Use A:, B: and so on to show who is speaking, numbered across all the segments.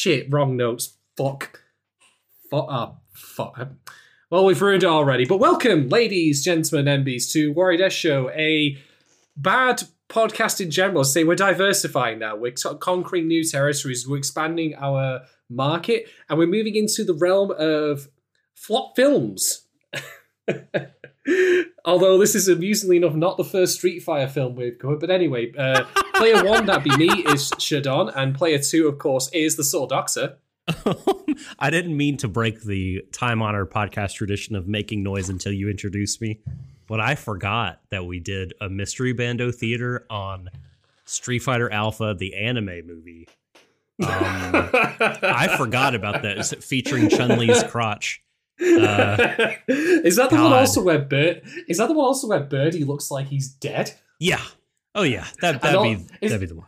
A: Shit! Wrong notes. Fuck. Fuck. Oh, fuck. Well, we've ruined it already. But welcome, ladies, gentlemen, MBs, to Warrior Death Show, a bad podcast in general. Say we're diversifying now. We're of conquering new territories. We're expanding our market, and we're moving into the realm of flop films. Although this is amusingly enough not the first Street Fighter film we've covered, but anyway, uh, player one that'd be me is Shadon, and player two, of course, is the Soul Doctor.
B: I didn't mean to break the time honored podcast tradition of making noise until you introduced me, but I forgot that we did a mystery bando theater on Street Fighter Alpha, the anime movie. Um, I forgot about that. Featuring Chun Li's crotch?
A: Uh, is that the one also where Bird? Is that the one also where Birdie looks like he's dead?
B: Yeah. Oh yeah. That that'd be that'd be the one.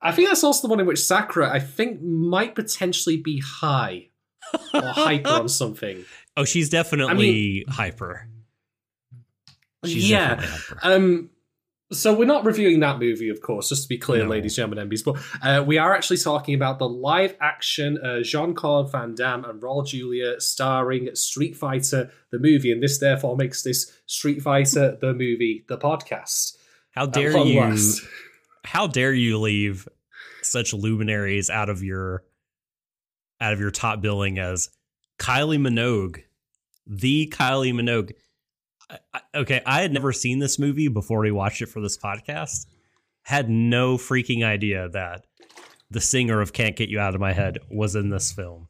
A: I think that's also the one in which Sakura, I think, might potentially be high or hyper on something.
B: Oh, she's definitely I mean, hyper.
A: She's yeah. Hyper. Um, so we're not reviewing that movie, of course, just to be clear, no. ladies, gentlemen, MBs, but uh, we are actually talking about the live-action uh, Jean-Claude Van Damme and Raul Julia starring Street Fighter the movie, and this therefore makes this Street Fighter the movie the podcast.
B: How dare you? Last how dare you leave such luminaries out of your out of your top billing as Kylie Minogue, the Kylie Minogue. I, okay, I had never seen this movie before we watched it for this podcast. Had no freaking idea that the singer of "Can't Get You Out of My Head" was in this film.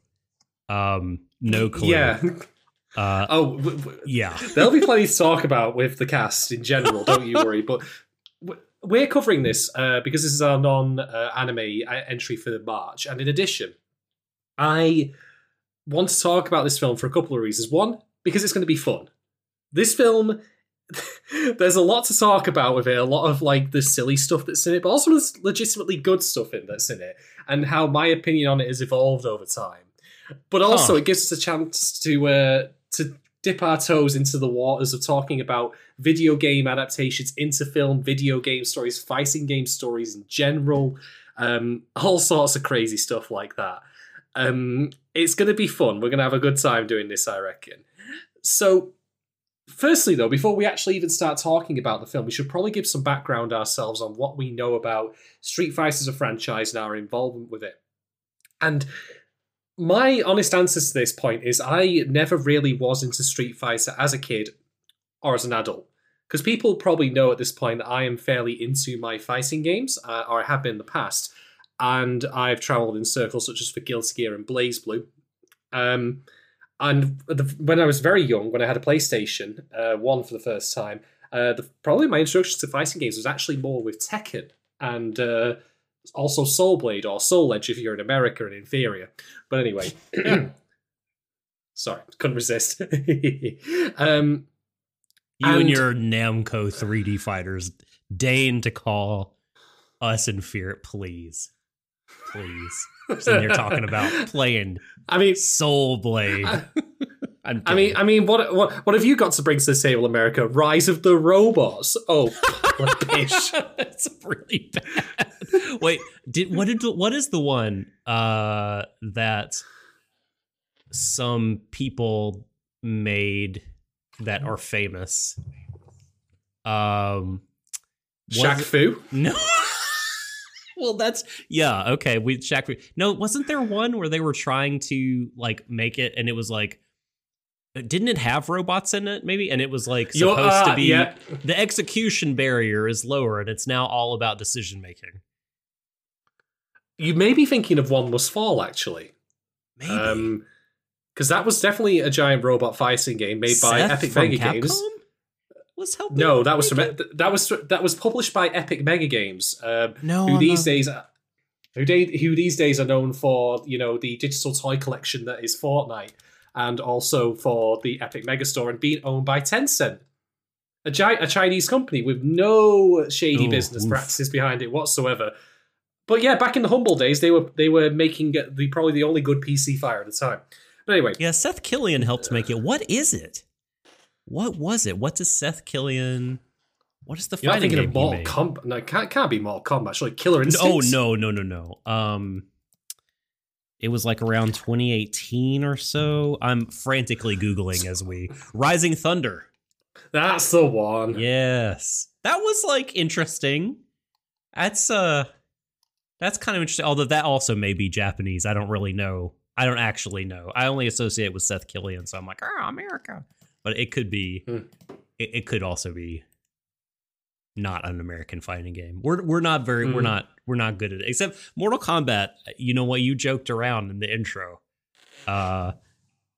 B: Um, no clue.
A: Yeah.
B: Uh,
A: oh, w- w-
B: yeah.
A: There'll be plenty to talk about with the cast in general. Don't you worry. But we're covering this uh, because this is our non-anime uh, entry for the March, and in addition, I want to talk about this film for a couple of reasons. One, because it's going to be fun. This film, there's a lot to talk about with it. A lot of like the silly stuff that's in it, but also there's legitimately good stuff in that's in it, and how my opinion on it has evolved over time. But also, huh. it gives us a chance to uh, to dip our toes into the waters of talking about video game adaptations into film, video game stories, fighting game stories in general, um, all sorts of crazy stuff like that. Um, it's going to be fun. We're going to have a good time doing this, I reckon. So, firstly, though, before we actually even start talking about the film, we should probably give some background ourselves on what we know about Street Fighter as a franchise and our involvement with it. And my honest answer to this point is I never really was into Street Fighter as a kid or as an adult. Because people probably know at this point that I am fairly into my fighting games, uh, or I have been in the past, and I've traveled in circles such as for Guilty Gear and BlazBlue. Um, and the, when I was very young, when I had a PlayStation uh, 1 for the first time, uh, the, probably my introduction to fighting games was actually more with Tekken and uh, also Soul Blade or Soul Edge if you're in America and inferior. But anyway, sorry, couldn't resist. um,
B: you and, and, your Namco 3D fighters deign to call us inferior, please, please. You're talking about playing.
A: I mean,
B: Soul Blade. I,
A: I mean, I mean, what what what have you got to bring to the table, America? Rise of the robots. Oh.
B: That's really bad. Wait, did what did what is the one uh that some people made that are famous? Um
A: Shaq Fu?
B: No. well, that's yeah, okay. We Shaq No, wasn't there one where they were trying to like make it and it was like didn't it have robots in it maybe and it was like supposed uh, to be yeah. the execution barrier is lower and it's now all about decision making
A: you may be thinking of One Must Fall, actually.
B: Maybe. Um,
A: because that was definitely a giant robot fighting game made Seth by Epic Mega Capcom? Games.
B: Was helping.
A: No, that was from, that was that was published by Epic Mega Games. Um,
B: no,
A: who I'm these not... days who, de- who these days are known for you know the digital toy collection that is Fortnite, and also for the Epic Mega Store and being owned by Tencent, a, gi- a Chinese company with no shady Ooh, business oof. practices behind it whatsoever. But yeah, back in the humble days, they were they were making the probably the only good PC fire at the time. But anyway,
B: yeah, Seth Killian helped make it. What is it? What was it? What does Seth Killian? What is the
A: You're
B: fighting
A: thinking of Mortal Kombat? No, it can't, can't be Mortal Kombat. Surely Killer Instinct.
B: Oh no, no, no, no. Um, it was like around 2018 or so. I'm frantically googling as we Rising Thunder.
A: That's the one.
B: Yes. That was like interesting. That's uh that's kind of interesting. Although that also may be Japanese. I don't really know. I don't actually know. I only associate it with Seth Killian, so I'm like, oh, America. But it could be.
A: Hmm.
B: It, it could also be not an American fighting game. We're we're not very we're
A: Hmm.
B: not we're not good at it. Except Mortal Kombat. You know what? You joked around in the intro. Uh,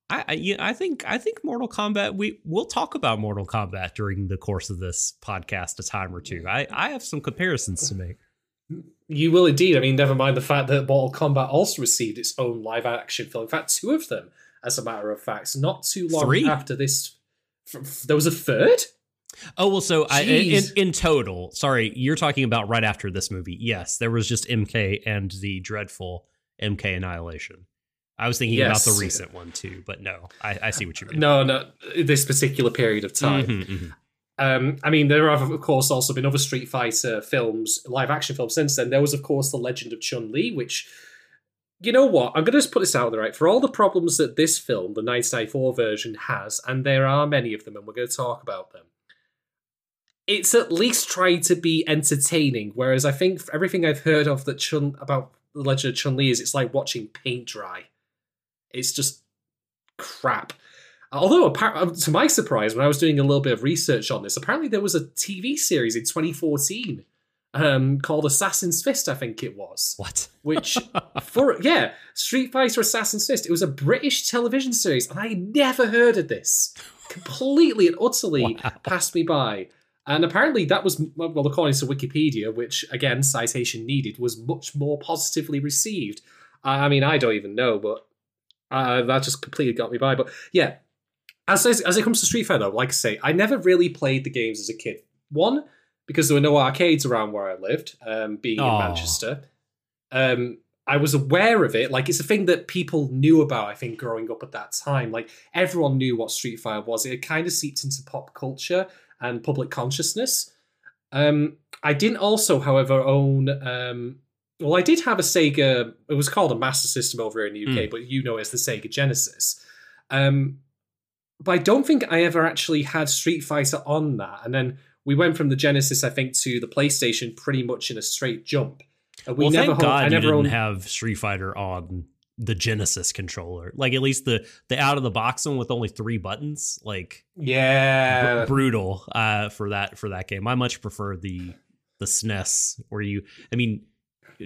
B: I I, you- I think I think Mortal Kombat. We we'll talk about Mortal Kombat during the course of this podcast a time or two. I I have some comparisons to make.
A: You will indeed. I mean, never mind the fact that Mortal Kombat also received its own live action film. In fact, two of them, as a matter of fact, not too long
B: Three?
A: after this. There was a third?
B: Oh well, so I, in in total, sorry, you're talking about right after this movie. Yes, there was just MK and the dreadful MK Annihilation. I was thinking
A: Yes.
B: about the recent one too, but no, I, I see what you mean.
A: No, no, this particular period of time.
B: Mhm, mhm.
A: Um, I mean, there have, of course, also been other Street Fighter films, live action films since then. There was, of course, The Legend of Chun Li, which, you know what? I'm going to just put this out there, right? For all the problems that this film, the 1994 version, has, and there are many of them, and we're going to talk about them, it's at least trying to be entertaining. Whereas I think everything I've heard of that Chun about The Legend of Chun Li is it's like watching paint dry. It's just crap. Although, uh, to my surprise, when I was doing a little bit of research on this, apparently there was a TV series in 2014 um, called Assassin's Fist, I think it was.
B: What?
A: Which, for yeah, Street Fighter Assassin's Fist, it was a British television series, and I never heard of this. Completely and utterly
B: Wow.
A: passed me by. And apparently, that was, well, according to Wikipedia, which again, citation needed, was much more positively received. I mean, I don't even know, but uh, that just completely got me by. But yeah, as, as as it comes to Street Fighter, though, like I say, I never really played the games as a kid. One, because there were no arcades around where I lived, um, being in Manchester. Um, I was aware of it. Like it's a thing that people knew about. I think growing up at that time, like everyone knew what Street Fighter was. It kind of seeped into pop culture and public consciousness. Um, I didn't also, however, own. Um, well, I did have a Sega. It was called a Master System over here in the UK, but you know it as the Sega Genesis. Um, but I don't think I ever actually had Street Fighter on that. And then we went from the Genesis, I think, to the PlayStation pretty much in a straight jump. And we
B: well,
A: never
B: thank God
A: I
B: you
A: never
B: didn't
A: owned.
B: have Street Fighter on the Genesis controller. Like at least the the out of the box one with only three buttons. Like br-
A: yeah,
B: brutal uh, for that for that game. I much prefer the the SNES where you. I mean,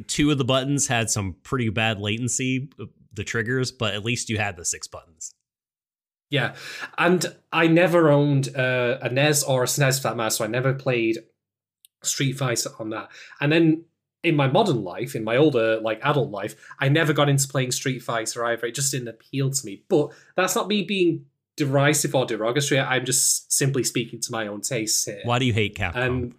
B: two of the buttons had some pretty bad latency, uh, the triggers, but at least you had the six buttons.
A: Yeah, and I never owned uh, a NES or a SNES for that matter, so I never played Street Fighter on that. And then in my modern life, in my older like adult life, I never got into playing Street Fighter either. It just didn't appeal to me. But that's not me being derisive or derogatory. I'm just simply speaking to my own tastes here.
B: Why do you hate Capcom?
A: And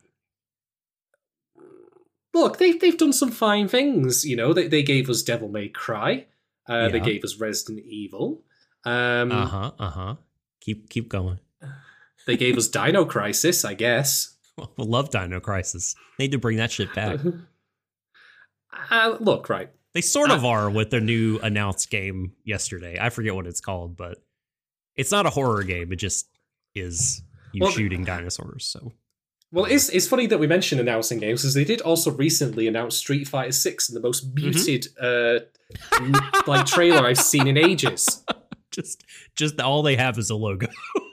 A: look, they've they've done some fine things. You know, they they gave us Devil May Cry. Uh, They gave us Resident Evil. Um,
B: uh huh. Uh huh. Keep keep going.
A: They gave us Dino Crisis, I guess.
B: We love Dino Crisis. Need to bring that shit back.
A: Uh, look, right.
B: They sort of
A: Uh,
B: are with their new announced game yesterday. I forget what it's called, but it's not a horror game. It just is you
A: Well,
B: shooting dinosaurs. So
A: Well, it's it's funny that we mentioned announcing games because they did also recently announce Street Fighter Six in the most
B: Mm-hmm.
A: muted uh, like trailer I've seen in ages.
B: Just just all they have is a logo,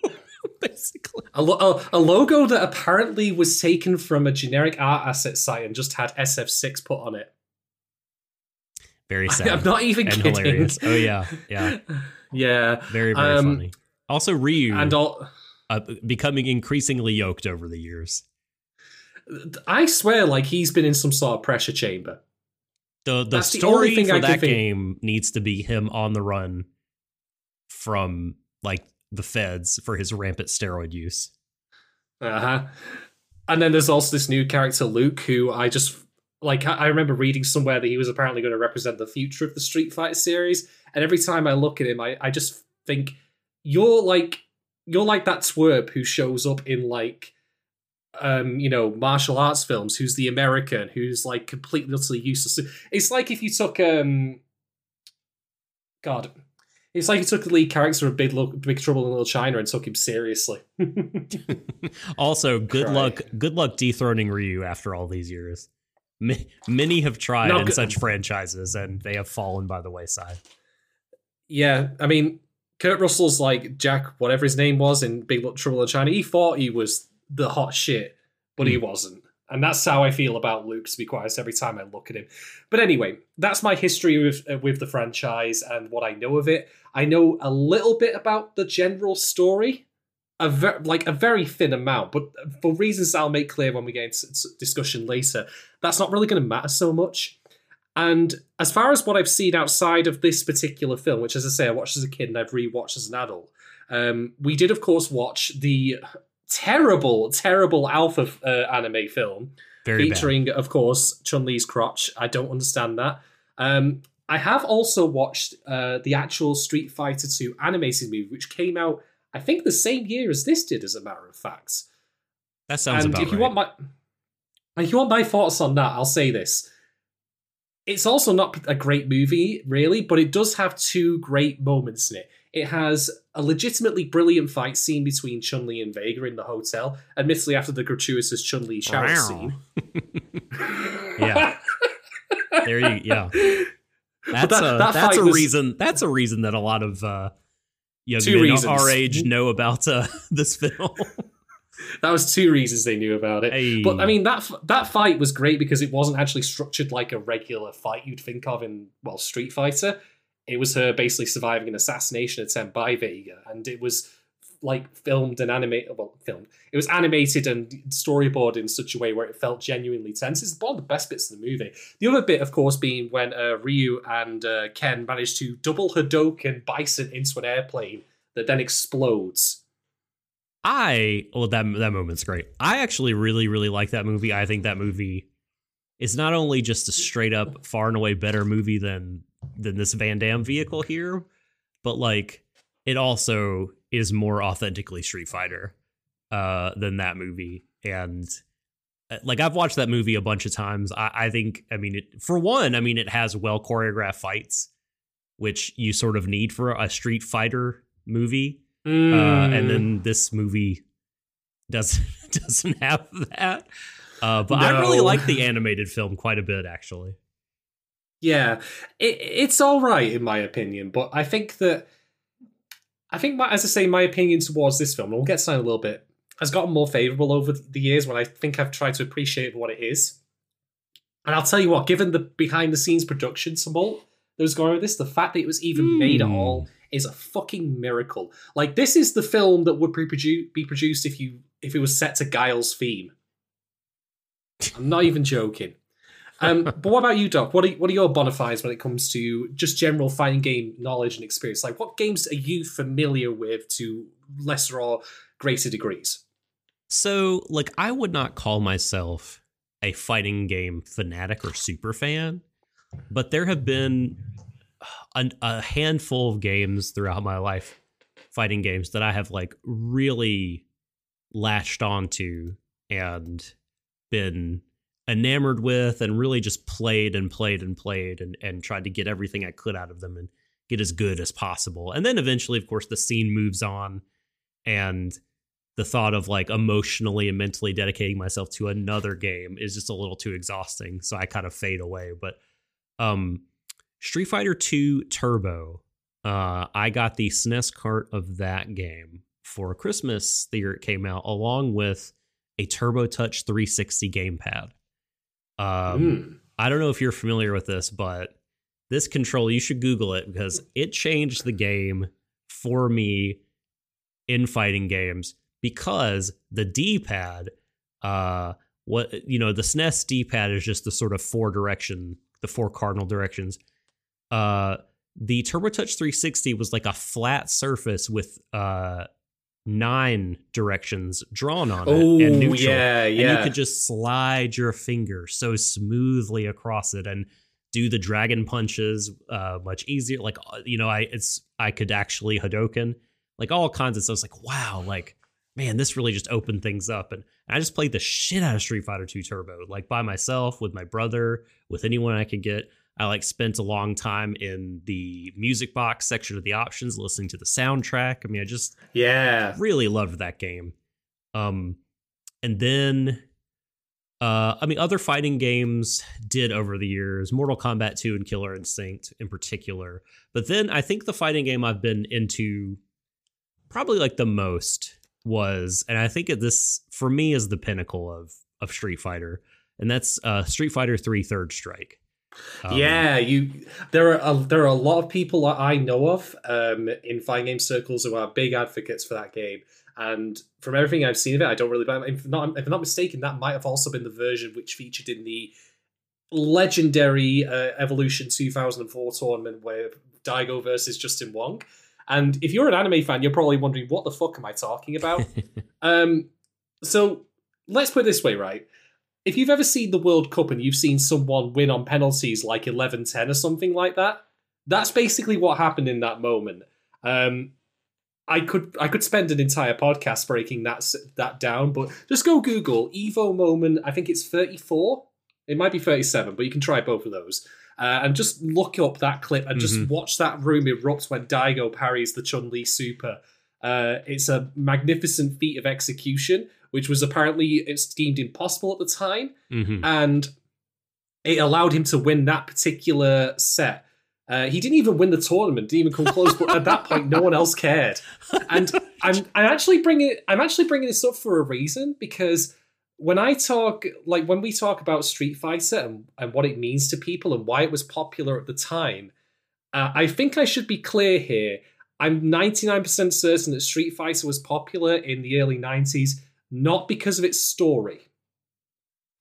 B: basically.
A: A, lo- a, a logo that apparently was taken from a generic art asset site and just had SF6 put on it.
B: Very sad
A: I'm not even
B: and
A: kidding.
B: hilarious. Oh yeah, yeah,
A: yeah,
B: very very
A: Um,
B: funny. Also, Ryu
A: and all.
B: uh, becoming increasingly yoked over the years.
A: I swear, like he's been in some sort of pressure chamber.
B: The the
A: That's
B: story
A: thing
B: for that
A: think-
B: game needs to be him on the run from like the feds for his rampant steroid use.
A: Uh huh. And then there's also this new character, Luke, who I just like. I remember reading somewhere that he was apparently going to represent the future of the Street Fighter series. And every time I look at him, I, I just think you're like you're like that twerp who shows up in like um you know martial arts films who's the american who's like completely utterly useless it's like if you took um God, it's like he took the lead character of Big, Big Trouble in Little China and took him seriously.
B: also, good Cry. luck. Good luck dethroning Ryu after all these years. many have tried in such franchises, and they have fallen by the wayside.
A: Yeah, I mean, Kurt Russell's like Jack, whatever his name was in Big Trouble in China. He thought he was the hot shit, but mm. he hmm. wasn't. And that's how I feel about Luke, to be quite honest, every time I look at him. But anyway, that's my history with uh, with the franchise and what I know of it. I know a little bit about the general story, a ver- like a very thin amount, but for reasons I'll make clear when we get into discussion later, that's not really going to matter so much. And as far as what I've seen outside of this particular film, which, as I say, I watched as a kid and I've rewatched as an adult, um, we did, of course, watch the terrible, terrible Alpha uh, anime film Very featuring, bad. of course, Chun Li's crotch. I don't understand that. Um, I have also watched uh, the actual Street Fighter 2 animated movie, which came out, I think, the same year as this did, as a matter of fact.
B: That sounds and about
A: if you
B: right.
A: want my, if you want my thoughts on that, I'll say this. It's also not a great movie, really, but it does have two great moments in it. It has a legitimately brilliant fight scene between Chun Li and Vega in the hotel, admittedly after the gratuitous Chun Li shower scene.
B: yeah, there you yeah. That's that, a that that's a was, reason. That's a reason that a lot of uh, young men reasons. our age know about uh, this film.
A: that was two reasons they knew about it. Hey. But I mean that that fight was great because it wasn't actually structured like a regular fight you'd think of in well Street Fighter it was her basically surviving an assassination attempt by Vega, and it was like filmed and animated. Well, filmed. It was animated and storyboarded in such a way where it felt genuinely tense. It's one of the best bits of the movie. The other bit, of course, being when uh, Ryu and uh, Ken managed to double Hadouken Bison into an airplane that then explodes.
B: I well that that moment's great. I actually really really like that movie. I think that movie is not only just a straight up far and away better movie than than this Van Damme vehicle here, but like it also is more authentically Street Fighter uh, than that movie. And uh, like I've watched that movie a bunch of times. I, I think, I mean, it, for one, I mean, it has well choreographed fights, which you sort of need for a Street Fighter movie. Mm. Uh, and then mm. this movie doesn't doesn't have that. Uh, but no. I really like the animated film quite a bit, actually.
A: Yeah, it, it's all right in my opinion, but I think that I think, my, as I say, my opinion towards this film, and we'll get to that in a little bit, has gotten more favourable over the years when I think I've tried to appreciate what it is. And I'll tell you what, given the behind the scenes production tumult that was going on with this, the fact that it was even mm. made at all hmm. is a fucking miracle. Like this is the film that would be, be produced if you if it was set to Guile's theme. I'm not even joking. Um, but what about you, Doc? What are what are your bona fides when it comes to just general fighting game knowledge and experience? Like, what games are you familiar with to lesser or greater degrees?
B: So, like, I would not call myself a fighting game fanatic or super fan, but there have been a, a handful of games throughout my life, fighting games that I have like really latched onto and been enamored with and really just played and played and played and, and tried to get everything I could out of them and get as good as possible. And then eventually, of course, the scene moves on and the thought of like emotionally and mentally dedicating myself to another game is just a little too exhausting. So I kind of fade away. But um Street Fighter 2 Turbo, uh, I got the SNES cart of that game for Christmas the year it came out, along with a Turbo Touch 360 gamepad. Um, mm. I don't know if you're familiar with this, but this control, you should Google it because it changed the game for me in fighting games because the D-pad, uh, what you know, the SNES D-pad is just the sort of four direction, the four cardinal directions. Uh, the TurboTouch 360 was like a flat surface with uh nine directions drawn on
A: it
B: and
A: neutral. Yeah, yeah.
B: And you could just slide your finger so smoothly across it and do the dragon punches uh, much easier. Like uh, you know, I it's I could actually Hadouken, like all kinds of stuff. It's like wow, like man, this really just opened things up. And I just played the shit out of Street Fighter 2 Turbo, like by myself, with my brother, with anyone I could get. I like spent a long time in the music box section of the options listening to the soundtrack. I mean, I just
A: yeah,
B: really loved that game. Um and then uh I mean other fighting games did over the years, Mortal Kombat 2 and Killer Instinct in particular. But then I think the fighting game I've been into probably like the most was and I think this for me is the pinnacle of of Street Fighter and that's uh Street Fighter 3 Third Strike.
A: Um, yeah, you. There are a, there are a lot of people that I know of um, in fighting game circles who are big advocates for that game. And from everything I've seen of it, I don't really. If not, if I'm not mistaken, that might have also been the version which featured in the legendary uh, Evolution 2004 tournament where Daigo versus Justin Wong. And if you're an anime fan, you're probably wondering what the fuck am I talking about? um, so let's put it this way, right? If you've ever seen the World Cup and you've seen someone win on penalties like 11 10 or something like that, that's basically what happened in that moment. Um, I could I could spend an entire podcast breaking that that down, but just go Google Evo moment. I think it's 34. It might be 37, but you can try both of those. Uh, and just look up that clip and just mm-hmm. watch that room erupt when Daigo parries the Chun Li super. Uh, it's a magnificent feat of execution which was apparently deemed impossible at the time,
B: mm-hmm.
A: and it allowed him to win that particular set. Uh, he didn't even win the tournament, didn't even come close. but at that point, no one else cared. And I'm I'm actually bringing I'm actually bringing this up for a reason because when I talk like when we talk about Street Fighter and, and what it means to people and why it was popular at the time, uh, I think I should be clear here. I'm 99% certain that Street Fighter was popular in the early 90s not because of its story.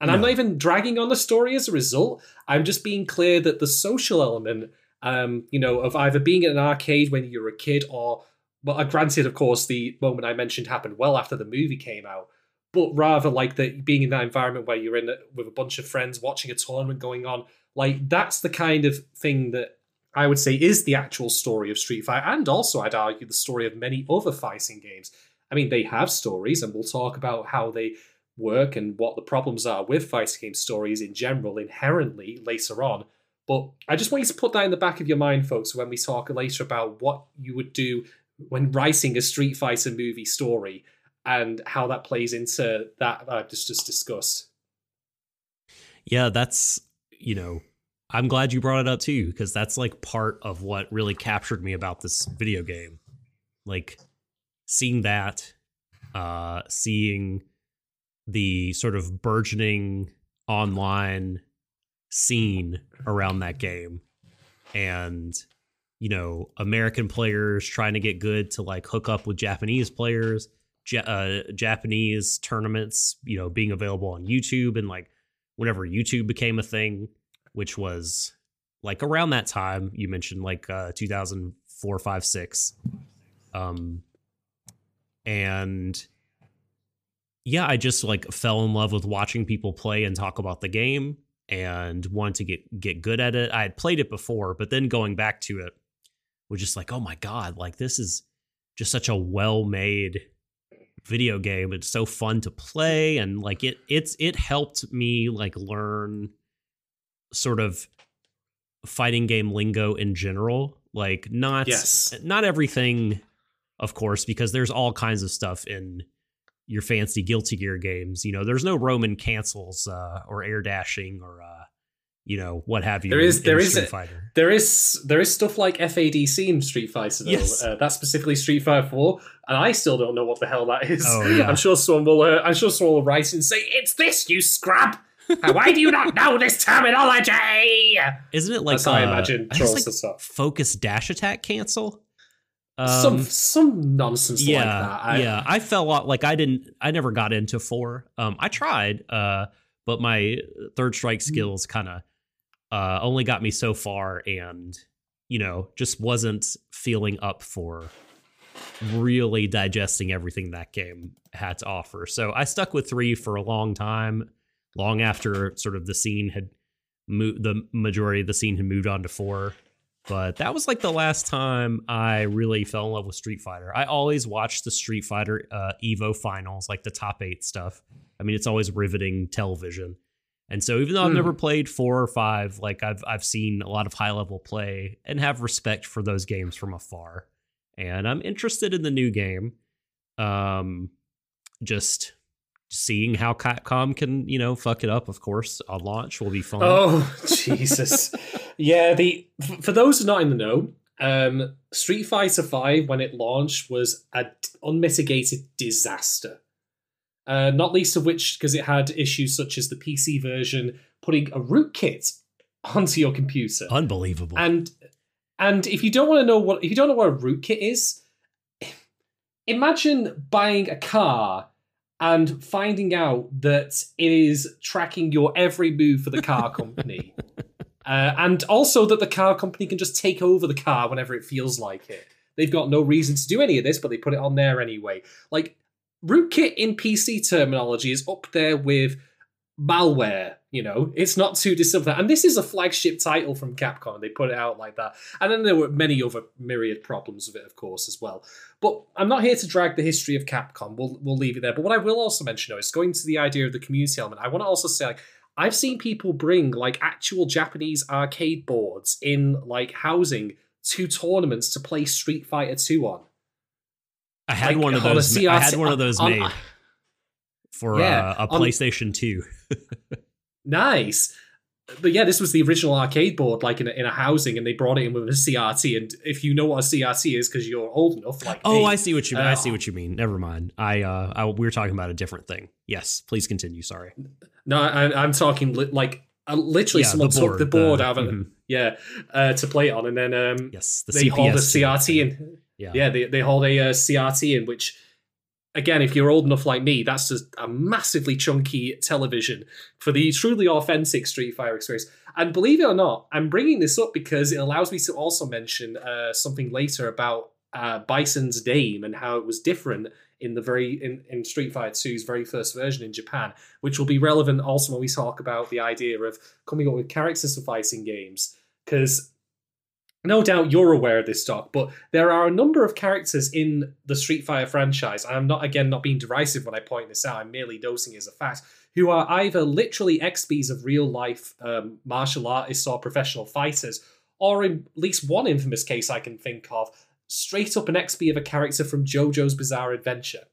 A: And no. I'm not even dragging on the story as a result. I'm just being clear that the social element, um, you know, of either being in an arcade when you're a kid or, well, uh, granted, of course, the moment I mentioned happened well after the movie came out, but rather like the being in that environment where you're in it with a bunch of friends watching a tournament going on. Like that's the kind of thing that I would say is the actual story of Street Fighter, and also I'd argue the story of many other fighting games. I mean, they have stories, and we'll talk about how they work and what the problems are with fighting game stories in general inherently later on. But I just want you to put that in the back of your mind, folks, when we talk later about what you would do when writing a Street Fighter movie story and how that plays into that I've just, just discussed.
B: Yeah, that's, you know, I'm glad you brought it up too, because that's like part of what really captured me about this video game. Like, seeing that, uh, seeing the sort of burgeoning online scene around that game, and you know, American players trying to get good to like hook up with Japanese players, uh, Japanese tournaments, you know, being available on YouTube and like whenever YouTube became a thing, which was like around that time you mentioned like uh 2004 5 6 um and yeah, I just like fell in love with watching people play and talk about the game and wanted to get get good at it. I had played it before, but then going back to it was just like, oh my god, like this is just such a well-made video game. It's so fun to play and like it it's it helped me like learn sort of fighting game lingo in general. Like not
A: yes.
B: not everything of course, because there's all kinds of stuff in your fancy Guilty Gear games. You know, there's no Roman cancels uh, or air dashing or uh, you know what have you.
A: There is
B: in,
A: there
B: in
A: is
B: Street Fighter.
A: There is there is stuff like FADC in Street Fighter. Though. Yes. Uh, that's specifically Street Fighter Four, and I still don't know what the hell that is.
B: Oh, yeah.
A: I'm sure someone will. Uh, I'm sure someone will write and say it's this, you scrub. Why do you not know this terminology?
B: Isn't it like
A: That's uh, I imagine trolls
B: like Focus dash attack cancel?
A: Um, some some nonsense
B: yeah,
A: like that. I,
B: yeah, I fell off. Like I didn't. I never got into four. Um, I tried, uh, but my third strike mm. skills kind of uh only got me so far, and you know, just wasn't feeling up for really digesting everything that game had to offer. So I stuck with three for a long time, long after sort of the scene had moved. The majority of the scene had moved on to four. But that was like the last time I really fell in love with Street Fighter. I always watch the Street Fighter uh, Evo finals, like the top eight stuff. I mean, it's always riveting television. And so even though I've
A: Hmm.
B: never played four or five, like I've I've seen a lot of high level play and have respect for those games from afar. And I'm interested in the new game. Um just seeing how Capcom can, you know, fuck it up, of course, on launch will be fun.
A: Oh Jesus! yeah, the for those who are not in the know, um, Street Fighter Five when it launched was an unmitigated disaster. Uh, not least of which because it had issues such as the PC version putting a rootkit onto your computer,
B: Unbelievable.
A: and and if you don't want to know what if you don't know what a rootkit is, imagine buying a car and finding out that it is tracking your every move for the car company. uh, and also that the car company can just take over the car whenever it feels like it. They've got no reason to do any of this, but they put it on there anyway. Like, rootkit in PC terminology is up there with malware. You know, it's not too dissimilar. And this is a flagship title from Capcom. They put it out like that. And then there were many other myriad problems with it, of course, as well. But I'm not here to drag the history of Capcom. We'll we'll leave it there. But what I will also mention though is going to the idea of the community element. I want to also say like I've seen people bring like actual Japanese arcade boards in like housing to tournaments to play Street Fighter 2 on.
B: I had
A: like,
B: one of
A: on
B: those. I had one of those
A: on-
B: made for
A: Yeah,
B: uh, a
A: on-
B: PlayStation 2.
A: Nice. But yeah, this was the original arcade board, like in a, in a housing, and they brought it in with a CRT. And if you know what a CRT is, because you're old enough, like
B: Oh,
A: me,
B: I see what you mean. I
A: Uh,
B: see what you mean. Never mind. I uh I, we were talking about a different thing. Yes, please continue. Sorry.
A: no, I, I'm talking li- like uh, literally
B: Yeah,
A: someone
B: the
A: took the
B: board,
A: board out of it,
B: mhm.
A: yeah, uh, to play it on, and then um,
B: Yes, the
A: they hold a
B: CPS
A: CRT in.
B: Yeah.
A: Yeah, they, they hold a uh, CRT in, which, again, if you're old enough like me, that's just a massively chunky television for the truly authentic Street Fighter experience. And believe it or not, I'm bringing this up because it allows me to also mention uh, something later about uh, Bison's Dame and how it was different in the very in, in Street Fighter 2's very first version in Japan, which will be relevant also when we talk about the idea of coming up with characters for fighting games. Because no doubt you're aware of this, Doc, but there are a number of characters in the Street Fighter franchise. and I'm not, again, not being derisive when I point this out. I'm merely noting it as a fact. Who are either literally expies of real life um, martial artists or professional fighters, or in at least one infamous case I can think of, straight up an expy of a character from JoJo's Bizarre Adventure.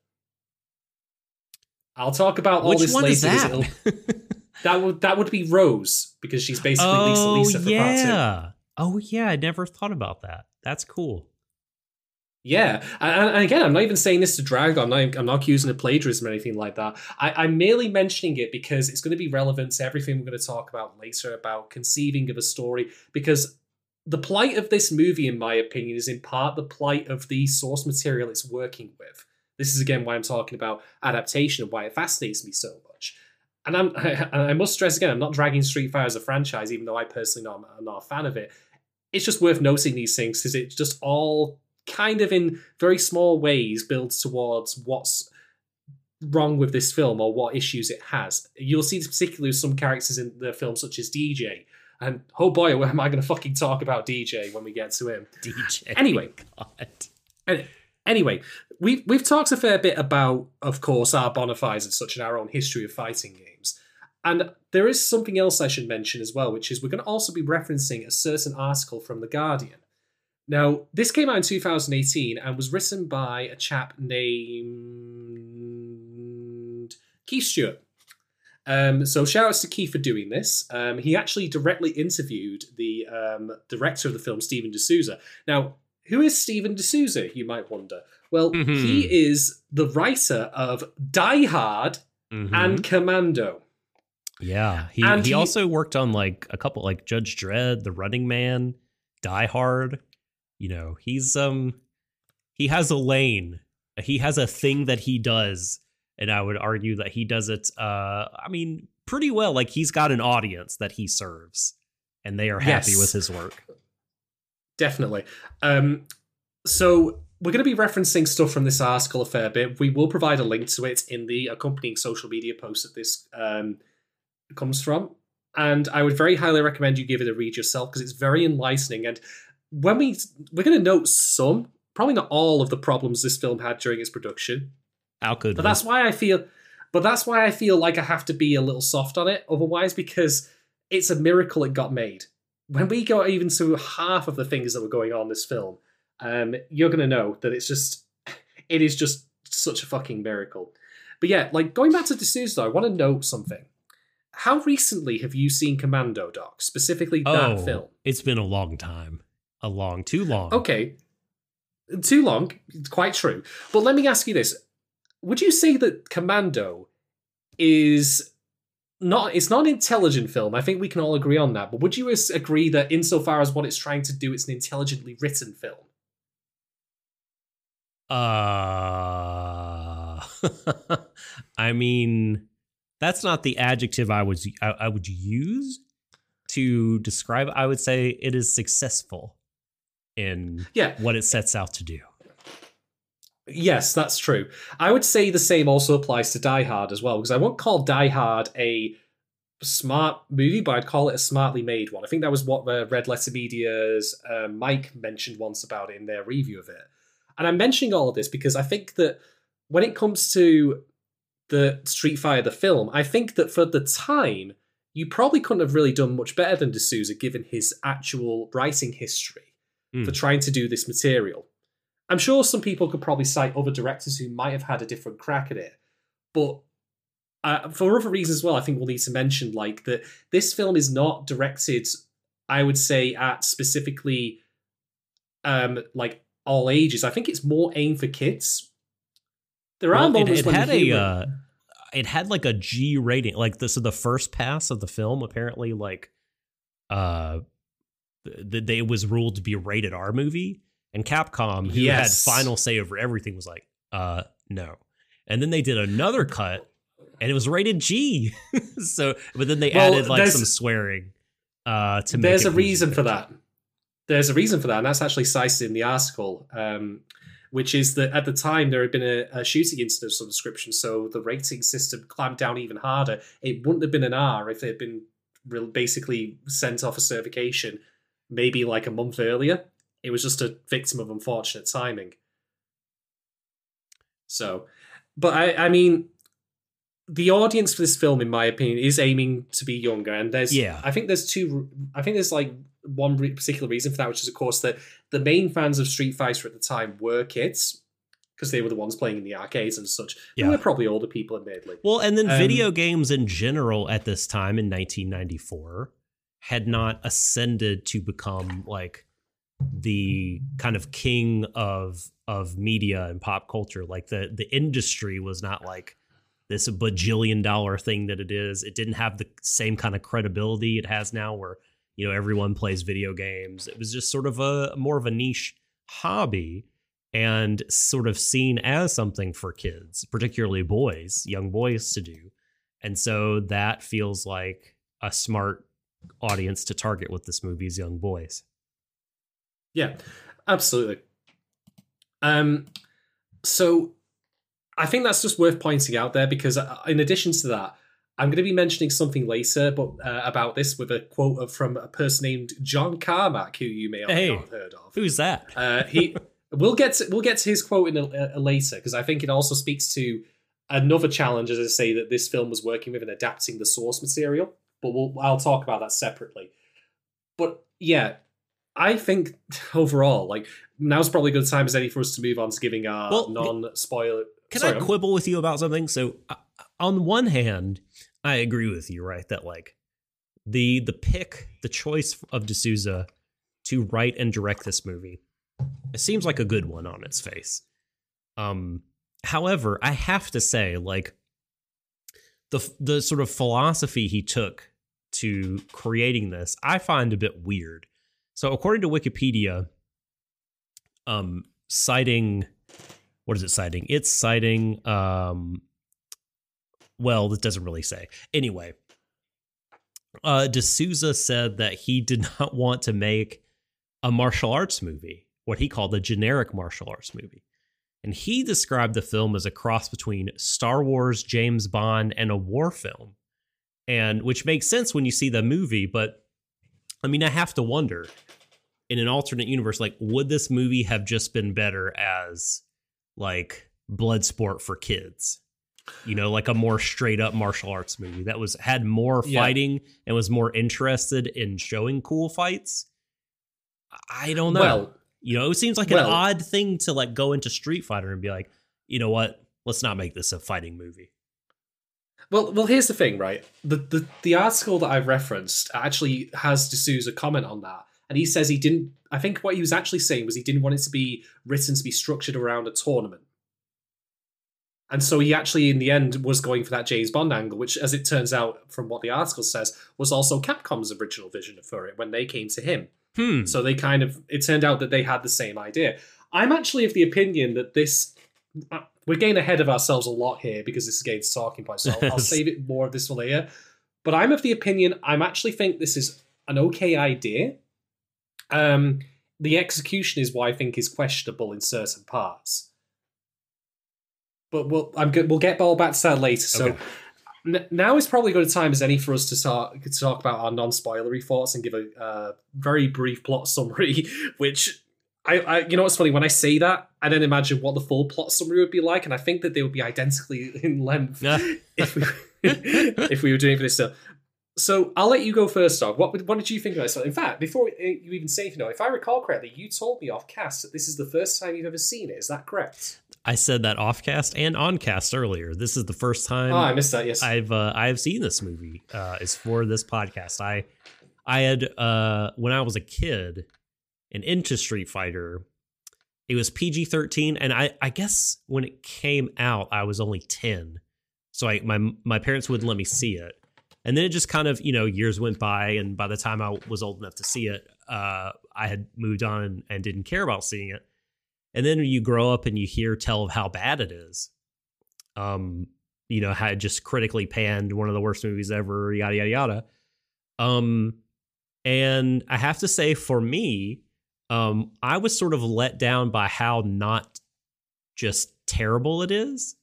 A: I'll talk about all
B: Which
A: this later.
B: that?
A: That would that would be Rose because she's basically Lisa
B: oh
A: Lisa for part two.
B: Oh yeah. I never thought about that. That's cool.
A: Yeah, and, again, I'm not even saying this to drag. I'm not. I'm not accusing of plagiarism or anything like that. I, I'm merely mentioning it because it's going to be relevant to everything we're going to talk about later about conceiving of a story. Because the plight of this movie, in my opinion, is in part the plight of the source material it's working with. This is again why I'm talking about adaptation and why it fascinates me so much. And I'm, I, I must stress again, I'm not dragging Street Fighter as a franchise, even though I personally not, am not a fan of it. It's just worth noting these things because it just all kind of in very small ways builds towards what's wrong with this film or what issues it has. You'll see particularly some characters in the film, such as DJ. And oh boy, where am I going to fucking talk about DJ when we get to him.
B: DJ.
A: Anyway.
B: God.
A: Anyway, we've we've talked a fair bit about, of course, our bona fides and such in our own history of fighting games. And there is something else I should mention as well, which is we're going to also be referencing a certain article from The Guardian. Now, this came out in 2018 and was written by a chap named Keith Stewart. Um, so shout outs to Keith for doing this. Um, he actually directly interviewed the um, director of the film, Steven de Souza. Now, who is Steven de Souza, you might wonder? Well,
B: Mhm.
A: he is the writer of Die Hard
B: Mhm.
A: and Commando.
B: Yeah, he
A: and
B: he,
A: he-
B: also worked on like a couple like Judge Dredd, The Running Man, Die Hard. You know, he's um he has a lane. He has a thing that he does, and I would argue that he does it. Uh, I mean, pretty well. Like he's got an audience that he serves, and they are happy
A: Yes.
B: with his work.
A: Definitely. Um, so we're going to be referencing stuff from this article a fair bit. We will provide a link to it in the accompanying social media post that this um, comes from. And I would very highly recommend you give it a read yourself because it's very enlightening. And when we we're going to note some, probably not all of the problems this film had during its production,
B: How could
A: but
B: we?
A: that's why I feel But that's why I feel like I have to be a little soft on it otherwise, because it's a miracle it got made. When we go even to half of the things that were going on in this film, um, you're gonna know that it's just it is just such a fucking miracle. But yeah, like going back to de Souza, I want to note something. How recently have you seen Commando, Doc? Specifically that
B: oh,
A: film?
B: It's been a long time. A long, too long.
A: Okay. Too long, it's quite true. But let me ask you this. Would you say that Commando is not it's not an intelligent film. I think we can all agree on that. But would you agree that insofar as what it's trying to do, it's an intelligently written film?
B: Uh I mean that's not the adjective I was I, I would use to describe I would say it is successful in
A: yeah.
B: what it sets out to do.
A: Yes, that's true. I would say the same also applies to Die Hard as well, because I won't call Die Hard a smart movie, but I'd call it a smartly made one. I think that was what the Red Letter Media's uh, Mike mentioned once about it in their review of it. And I'm mentioning all of this because I think that when it comes to the Street Fighter the film, I think that for the time, you probably couldn't have really done much better than de Souza given his actual writing history mm. for trying to do this material. I'm sure some people could probably cite other directors who might have had a different crack at it, but uh, for other reasons as well, I think we'll need to mention like that this film is not directed, I would say, at specifically um like all ages. I think it's more aimed for kids. There well, are moments
B: it, it had a uh, it had like a G rating. Like this is the first pass of the film. Apparently, like uh, the, the it was ruled to be a rated R movie, and Capcom, who yes. had final say over everything, was like, uh, no. And then they did another cut, and it was rated G. so, but then they well, added like some swearing. Uh, to
A: there's a reason for that. There's a reason for that, and that's actually cited in the article. Um, which is that at the time there had been a, a, shooting incident of some description, so the rating system clamped down even harder. It wouldn't have been an R if it had been basically sent off a certification maybe like a month earlier. It was just a victim of unfortunate timing. So, but I, I mean, the audience for this film, in my opinion, is aiming to be younger, and there's,
B: yeah,
A: I think there's two, I think there's like one particular reason for that, which is of course that the main fans of Street Fighter at the time were kids because they were the ones playing in the arcades and such. Yeah. They were probably older people, admittedly.
B: Well, and then um, video games in general at this time in 1994 had not ascended to become like the kind of king of of media and pop culture. Like the the industry was not like this bajillion dollar thing that it is. It didn't have the same kind of credibility it has now, where you know everyone plays video games. It was just sort of a more of a niche hobby and sort of seen as something for kids, particularly boys, young boys to do. And so that feels like a smart audience to target with this movie's young boys.
A: Yeah, absolutely. Um, so I think that's just worth pointing out there because, uh, in addition to that, I'm going to be mentioning something later, but uh, about this with a quote from a person named John Carmack, who you may or may not have heard of.
B: Who's that?
A: Uh, he we'll get to, we'll get to his quote in a, a later because I think it also speaks to another challenge, as I say, that this film was working with and adapting the source material. But we'll, I'll talk about that separately. But yeah, I think overall, like now's probably a good time as any for us to move on to giving our well, non-spoiler.
B: Can
A: Sorry,
B: I quibble with you about something? So, uh, on one hand, I agree with you, right? That like the the pick, the choice of de Souza to write and direct this movie, it seems like a good one on its face. Um, however, I have to say, like the the sort of philosophy he took to creating this, I find a bit weird. So, according to Wikipedia, um, citing what is it citing? It's citing um, well, it doesn't really say. Anyway, uh, de Souza said that he did not want to make a martial arts movie, what he called a generic martial arts movie. And he described the film as a cross between Star Wars, James Bond, and a war film and which makes sense when you see the movie but i mean i have to wonder in an alternate universe like would this movie have just been better as like Bloodsport for kids you know, like a more straight up martial arts movie that was had more
A: Yeah.
B: fighting and was more interested in showing cool fights. I don't know.
A: Well,
B: you know, it seems like
A: well-
B: an odd thing to like go into Street Fighter and be like, you know what? Let's not make this a fighting movie.
A: Well, well, here's the thing, right? The the the article that I've referenced actually has de Souza comment on that, and he says he didn't. I think what he was actually saying was he didn't want it to be written to be structured around a tournament, and so he actually, in the end, was going for that James Bond angle, which, as it turns out from what the article says, was also Capcom's original vision for it when they came to him.
B: Hmm.
A: So they kind of it turned out that they had the same idea. I'm actually of the opinion that this uh, we're getting ahead of ourselves a lot here because this is getting to talking points. So I'll, I'll save it more of this for later. But I'm of the opinion I'm actually think this is an okay idea. Um, the execution is what I think is questionable in certain parts. But we'll I'm good. We'll get all back to that later. So
B: Okay.
A: n- now is probably good a time as any for us to talk to talk about our non-spoilery thoughts and give a uh, very brief plot summary. Which I, I, you know what's funny when I say that, I then imagine what the full plot summary would be like, and I think that they would be identically in length if we if we were doing this stuff. So I'll let you go first, dog. What what did you think of this? In fact, before you even say you know, if I recall correctly, you told me off cast that this is the first time you've ever seen it. Is that correct?
B: I said that off cast and on cast earlier. This is the first time
A: oh, I missed that. Yes.
B: I've uh, I've seen this movie. Uh, is for this podcast. I I had uh, when I was a kid and into Street Fighter. It was PG thirteen, and I I guess when it came out, I was only ten, so I my my parents wouldn't let me see it. And then it just kind of you know years went by, and by the time I was old enough to see it, uh, I had moved on and, and didn't care about seeing it. And then you grow up and you hear tell of how bad it is. Um, you know, how it just critically panned one of the worst movies ever, yada yada yada. Um, and I have to say, for me, um, I was sort of let down by how not just terrible it is.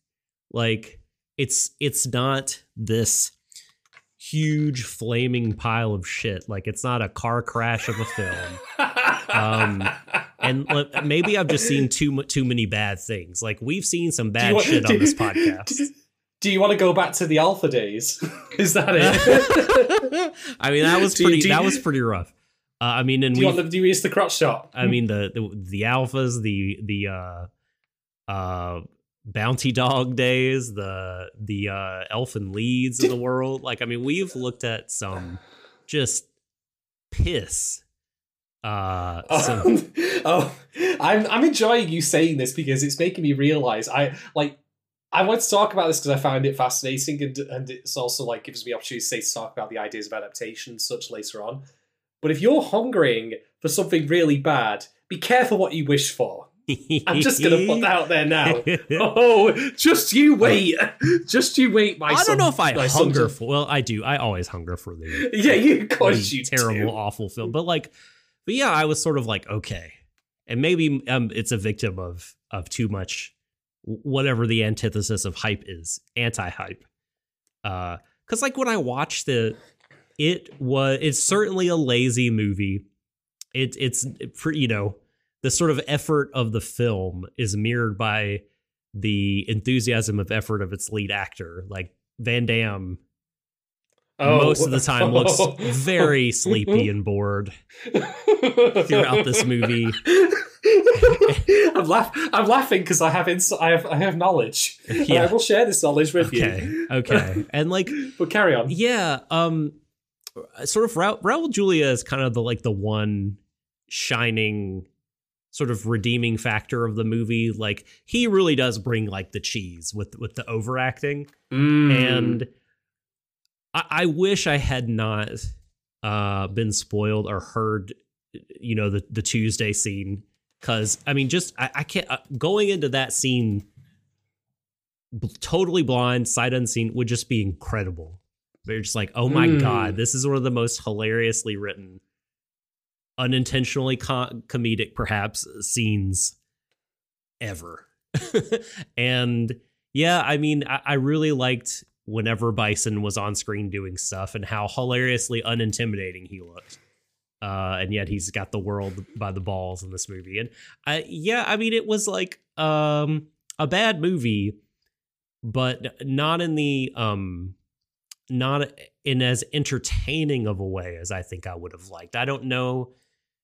B: Like it's it's not this huge flaming pile of shit. Like it's not a car crash of a film. Um, and maybe I've just seen too too many bad things. Like we've seen some bad
A: want-
B: shit on this podcast.
A: Do you want to go back to the alpha days? Is that it?
B: I mean, that was pretty.
A: you-
B: that was pretty rough. Uh, I mean, and
A: do you
B: we.
A: want the, do you use the crotch shot?
B: I mean, the, the the alphas, the the uh, uh, bounty dog days, the the uh, Elfen Lieds of the world. Like, I mean, we've looked at some just piss. Uh, some,
A: Um, oh, I'm I'm enjoying you saying this because it's making me realize I like I want to talk about this because I found it fascinating and and it's also like gives me opportunity to say to talk about the ideas of adaptation and such later on. But if you're hungering for something really bad, be careful what you wish for. I'm just gonna put that out there now. Oh, just you wait, just you wait, my
B: I
A: son.
B: don't know if I
A: my son
B: hunger for. Well, I do. I always hunger for the
A: Yeah, you, of course you
B: terrible,
A: do.
B: awful film. But like, but yeah, I was sort of like, okay, and maybe um, it's a victim of of too much, whatever the antithesis of hype is, anti-hype. Uh, because like when I watched the, it was it's certainly a lazy movie. It it's for you know the sort of effort of the film is mirrored by the enthusiasm of effort of its lead actor, like Van Damme most of the time looks very sleepy and bored throughout this movie.
A: I'm, laugh- I'm laughing because I have ins- I have I have knowledge. And I will share this knowledge with
B: Okay.
A: you.
B: Okay. And like,
A: But carry on.
B: yeah, um sort of Ra- Raul Julia is kind of the like the one shining sort of redeeming factor of the movie. Like he really does bring like the cheese with with the overacting.
A: Mm.
B: and I, I wish I had not uh, been spoiled or heard, you know, the the Tuesday scene because I mean, just I, I can't uh, going into that scene b- totally blind, sight unseen would just be incredible. But you're just like, oh my
A: Mm.
B: god, this is one of the most hilariously written, unintentionally co- comedic, perhaps scenes ever. and yeah, I mean, I, I really liked whenever Bison was on screen doing stuff and how hilariously unintimidating he looked. Uh, and yet he's got the world by the balls in this movie. And I, yeah, I mean, it was like um, a bad movie, but not in the um not in as entertaining of a way as I think I would have liked. I don't know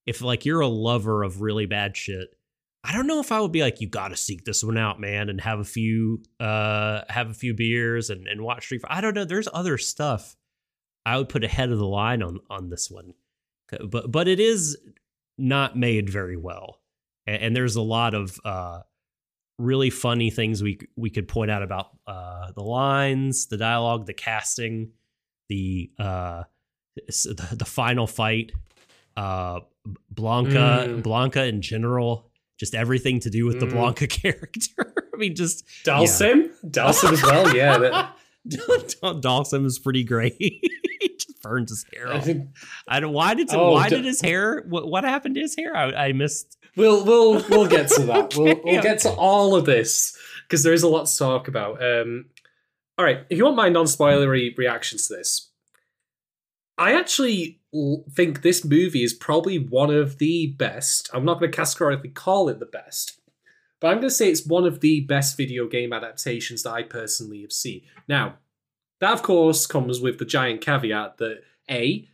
B: if like you're a lover of really bad shit. I don't know if I would be like, you got to seek this one out, man, and have a few, uh, have a few beers and, and watch Street. I don't know. There's other stuff I would put ahead of the line on on this one, but but it is not made very well, and, and there's a lot of uh, really funny things we we could point out about uh, the lines, the dialogue, the casting, the uh, the, the final fight, uh, Blanka, mm. Blanka in general, just everything to do with mm. the Blanka character. I mean, just
A: Dhalsim, yeah. Dhalsim as well. Yeah, that-
B: Dhalsim is pretty great. he just burns his hair off. I don't. Why did oh, why d- did his hair? What, what happened to his hair? I, I missed.
A: We'll we'll we'll get to that. We'll we'll yeah. get to all of this because there is a lot to talk about. Um, all right, if you want my non-spoilery reactions to this, I actually think this movie is probably one of the best. I'm not going to categorically call it the best, but I'm going to say it's one of the best video game adaptations that I personally have seen. Now, that of course comes with the giant caveat that A,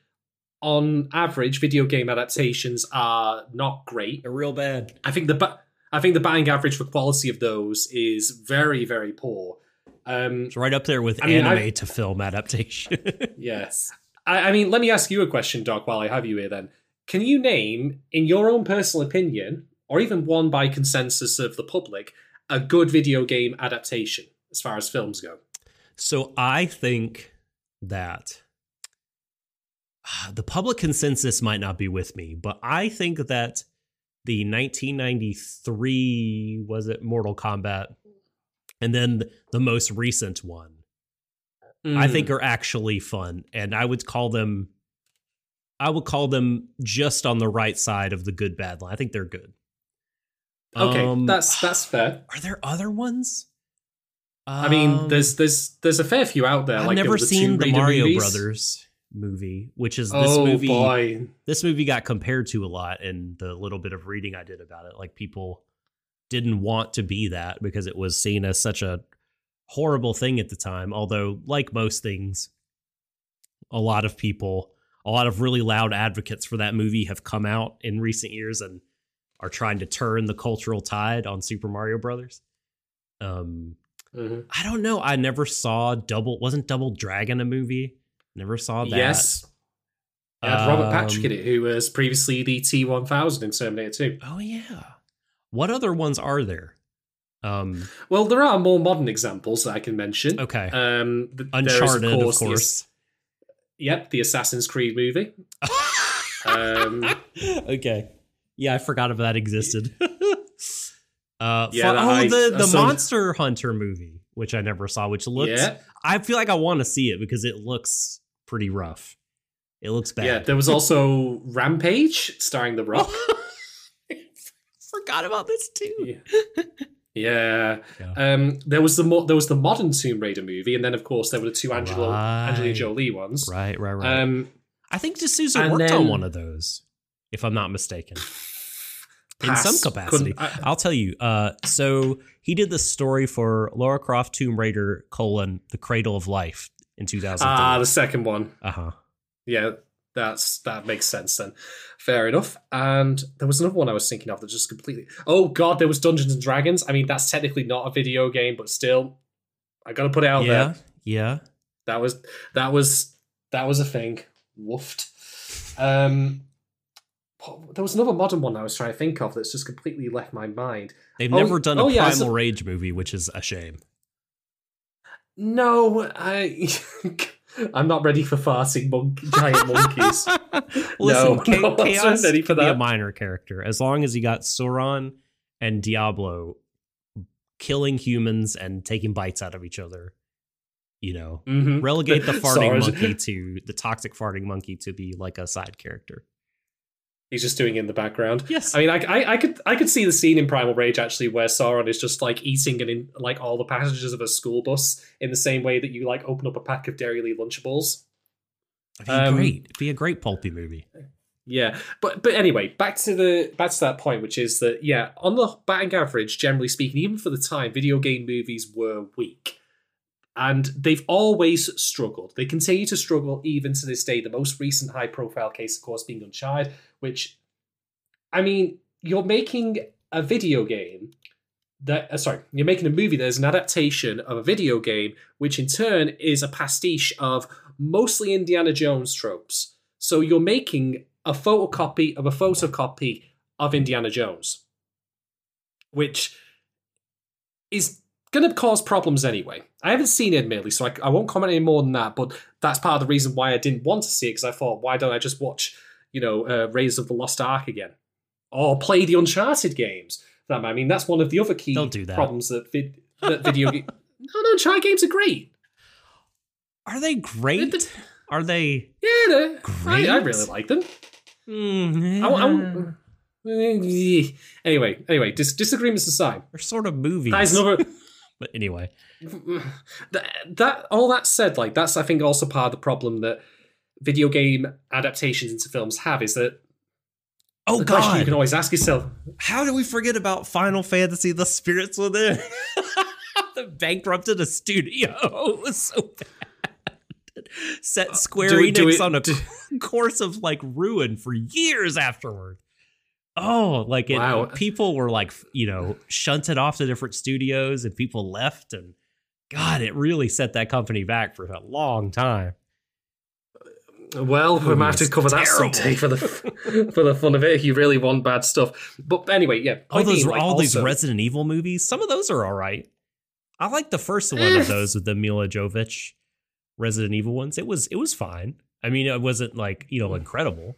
A: on average, video game adaptations are not great.
B: They're real bad.
A: I think the ba- I think the batting average for quality of those is very, very poor. Um,
B: it's right up there with I anime mean, to film adaptation.
A: yes. I, I mean, let me ask you a question, Doc, while I have you here then. Can you name, in your own personal opinion, or even one by consensus of the public, a good video game adaptation as far as films go?
B: So I think that uh, the public consensus might not be with me, but I think that the 1993 was it Mortal Kombat and then the most recent one mm. I think mm. are actually fun and I would call them I would call them just on the right side of the good bad line. I think they're good.
A: Okay, um, that's that's fair.
B: Are there other ones?
A: I mean, there's um, there's there's a fair few out there.
B: I've
A: like
B: never
A: the
B: seen
A: the
B: Mario
A: movies.
B: Brothers movie, which is this
A: oh,
B: movie.
A: Boy.
B: This movie got compared to a lot, and the little bit of reading I did about it, like people didn't want to be that because it was seen as such a horrible thing at the time. Although, like most things, a lot of people, a lot of really loud advocates for that movie have come out in recent years and are trying to turn the cultural tide on Super Mario Brothers. Um, Mm-hmm. I don't know. I never saw Double. Wasn't Double Dragon a movie? Never saw that.
A: Yes. It had um, Robert Patrick in it, who was previously the T one thousand in Terminator Two.
B: Oh yeah. What other ones are there? Um,
A: well, there are more modern examples that I can mention.
B: Okay.
A: Um,
B: th- Uncharted, is, of course. Of course.
A: The, yep, the Assassin's Creed movie. um,
B: okay. Yeah, I forgot if that existed. Uh, yeah, for, oh, I, the the Monster Hunter movie, which I never saw, which looks. Yeah. I feel like I want to see it because it looks pretty rough. It looks bad.
A: Yeah, there was also Rampage starring The Rock.
B: Forgot about this too.
A: Yeah. Yeah. yeah. Um, there was the mo- there was the modern Tomb Raider movie, and then of course there were the two Angelo right. Angelina Jolie ones.
B: Right, right, right. Um, I think de Souza worked then, on one of those, if I'm not mistaken in some capacity. I, I'll tell you. Uh, so he did the story for Lara Croft Tomb Raider colon The Cradle of Life in 2000.
A: Ah, the second one.
B: Uh huh.
A: Yeah, that's that makes sense then. Fair enough. And there was another one I was thinking of that just completely. Oh God, there was Dungeons and Dragons. I mean, that's technically not a video game, but still, I got to put it out
B: yeah,
A: there.
B: Yeah.
A: That was that was that was a thing. Woofed. Um, there was another modern one I was trying to think of that's just completely left my mind.
B: They've oh, never done a oh, yeah, Primal Rage movie, which is a shame.
A: No, I. I'm not ready for farting mon- giant monkeys.
B: Listen, no, no Chaos ready for that. be a minor character as long as you got Sauron and Diablo killing humans and taking bites out of each other. You know, mm-hmm. relegate the farting monkey to the toxic farting monkey to be like a side character.
A: He's just doing it in the background.
B: Yes.
A: I mean, I, I, I, could I could see the scene in Primal Rage actually where Sauron is just like eating and in like all the passengers of a school bus in the same way that you like open up a pack of Dairylea Lunchables.
B: It'd be um, great. It'd be a great pulpy movie.
A: Yeah, but but anyway, back to the back to that point, which is that yeah, on the batting average, generally speaking, even for the time, video game movies were weak. And they've always struggled. They continue to struggle even to this day. The most recent high profile case, of course, being Uncharted, which, I mean, you're making a video game that, uh, sorry, you're making a movie that is an adaptation of a video game, which in turn is a pastiche of mostly Indiana Jones tropes. So you're making a photocopy of a photocopy of Indiana Jones, which is going to cause problems anyway. I haven't seen it admittedly, so I, I, won't comment any more than that. But that's part of the reason why I didn't want to see it because I thought, why don't I just watch, you know, uh, Raiders of the Lost Ark again, or play the Uncharted games? I mean, that's one of the other key
B: do that.
A: problems that, vid- that video. no, no, Uncharted games are great.
B: Are they great? Are they?
A: Yeah, they're great. I, I really like them. Mm-hmm. I, anyway, anyway, dis- disagreements aside,
B: they're sort of movies.
A: That is another.
B: But anyway,
A: that, that all that said, like that's I think also part of the problem that video game adaptations into films have is that.
B: Oh the God!
A: You can always ask yourself,
B: how do we forget about Final Fantasy: The Spirits Within? the bankrupted a studio. It was so bad. Set uh, Square do, Enix do it, on a do, course of like ruin for years afterward. Oh, like it, wow. people were like, you know, shunted off to different studios and people left. And God, it really set that company back for a long time.
A: Well, we might have to cover that someday for the for the fun of it. If you really want bad stuff, but anyway, yeah.
B: All those, like, all also, these Resident Evil movies, some of those are all right. I like the first one of eh. those with the Milla Jovovich Resident Evil ones. It was it was fine. I mean, it wasn't like you know hmm. incredible,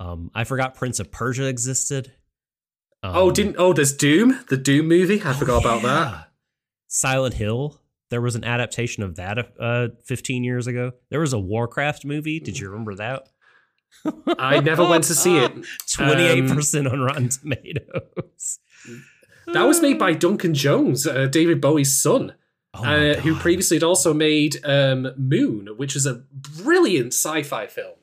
B: um, I forgot Prince of Persia existed.
A: Um, oh, didn't oh, there's Doom, the Doom movie. I oh, forgot yeah. about that.
B: Silent Hill. There was an adaptation of that uh, 15 years ago. There was a Warcraft movie. Did you remember that?
A: I never went to see it.
B: 28% um, on Rotten Tomatoes.
A: That was made by Duncan Jones, uh, David Bowie's son, oh uh, who previously had also made um, Moon, which is a brilliant sci fi film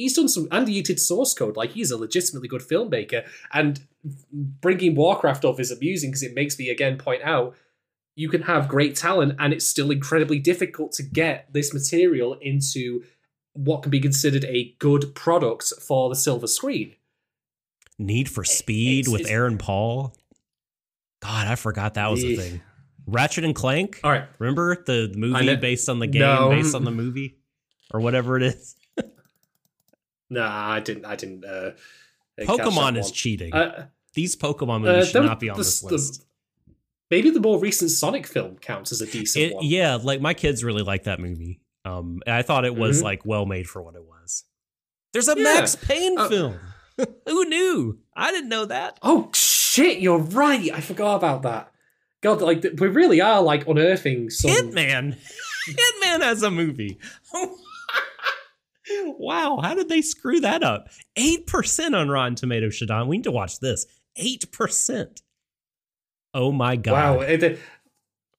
A: he's done some and he did source code like he's a legitimately good filmmaker and bringing warcraft off is amusing because it makes me again point out you can have great talent and it's still incredibly difficult to get this material into what can be considered a good product for the silver screen.
B: Need for speed it's, with it's, aaron paul? God i forgot that was a thing. Ratchet and clank?
A: All right.
B: Remember the movie based on the game no. based on the movie? Or whatever it is
A: no, I didn't. I didn't. Uh,
B: Pokemon is cheating. Uh, These Pokemon movies uh, should not be on the, this list.
A: The, maybe the more recent Sonic film counts as a decent
B: it,
A: one.
B: Yeah, like my kids really like that movie. Um, I thought it was mm-hmm. like well made for what it was. There's a yeah. Max Payne uh, film. Who knew? I didn't know that.
A: Oh shit! You're right. I forgot about that. God, like we really are like unearthing some.
B: Hitman. Hitman has a movie. wow, how did they screw that up? 8% on Rotten Tomatoes, Shadon. We need to watch this. 8%. Oh my God.
A: Wow. It,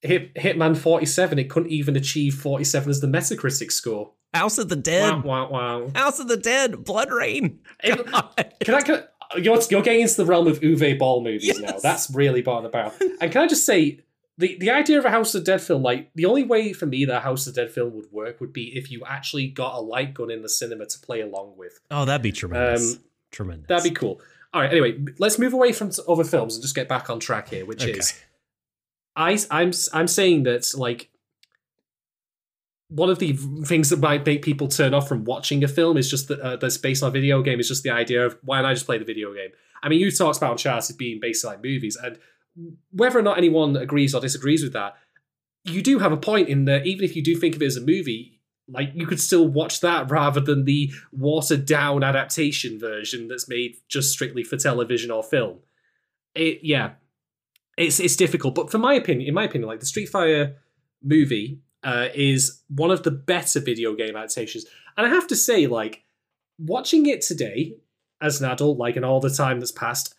A: Hit, Hitman 47, it couldn't even achieve 47 as the Metacritic score.
B: House of the Dead.
A: Wow, wow, wow.
B: House of the Dead. BloodRayne. Can
A: I, can I, you're, you're getting into the realm of Uwe Boll movies yes. now. That's really brought about. And can I just say, the the idea of a House of Dead film, like the only way for me that a House of Dead film would work would be if you actually got a light gun in the cinema to play along with.
B: Oh, that'd be tremendous. Um, tremendous.
A: That'd be cool. All right. Anyway, let's move away from other films and just get back on track here, which okay. is, I I'm I'm saying that like one of the things that might make people turn off from watching a film is just that uh, that's based on a video game is just the idea of why don't I just play the video game? I mean, you talked about Uncharted being based on like movies, and whether or not anyone agrees or disagrees with that, you do have a point in that even if you do think of it as a movie, like you could still watch that rather than the watered down adaptation version that's made just strictly for television or film. It yeah. It's it's difficult, but for my opinion, in my opinion, like the Street Fighter movie uh, is one of the better video game adaptations. And I have to say, like, watching it today as an adult, like in all the time that's passed,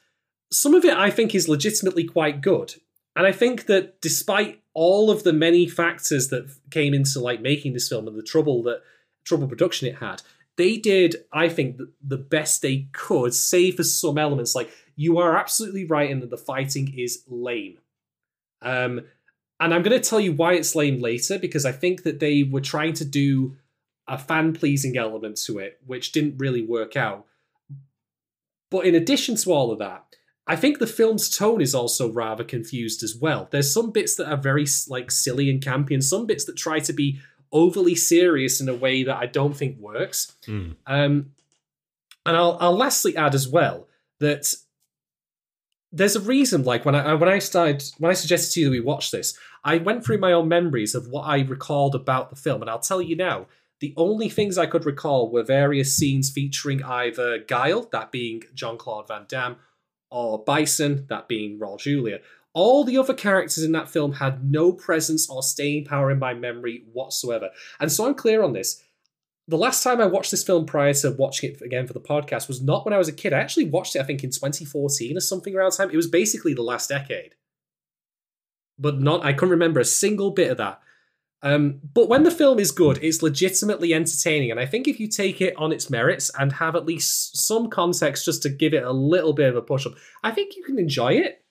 A: some of it I think is legitimately quite good. And I think that despite all of the many factors that came into like making this film and the trouble that trouble production it had, they did, I think, the best they could, save for some elements. Like you are absolutely right in that the fighting is lame. Um, And I'm going to tell you why it's lame later because I think that they were trying to do a fan pleasing element to it, which didn't really work out. But in addition to all of that, I think the film's tone is also rather confused as well. There's some bits that are very like silly and campy, and some bits that try to be overly serious in a way that I don't think works.
B: Mm.
A: Um, and I'll, I'll lastly add as well that there's a reason. Like when I when I started when I suggested to you that we watch this, I went through my own memories of what I recalled about the film, and I'll tell you now. The only things I could recall were various scenes featuring either Guile, that being John Claude Van Damme, or Bison, that being Raul Julia. All the other characters in that film had no presence or staying power in my memory whatsoever. And so I'm clear on this. The last time I watched this film prior to watching it again for the podcast was not when I was a kid. I actually watched it, I think, in 2014 or something around time. It was basically the last decade. But not I couldn't remember a single bit of that. Um, but when the film is good, it's legitimately entertaining. And I think if you take it on its merits and have at least some context just to give it a little bit of a push up, I think you can enjoy it.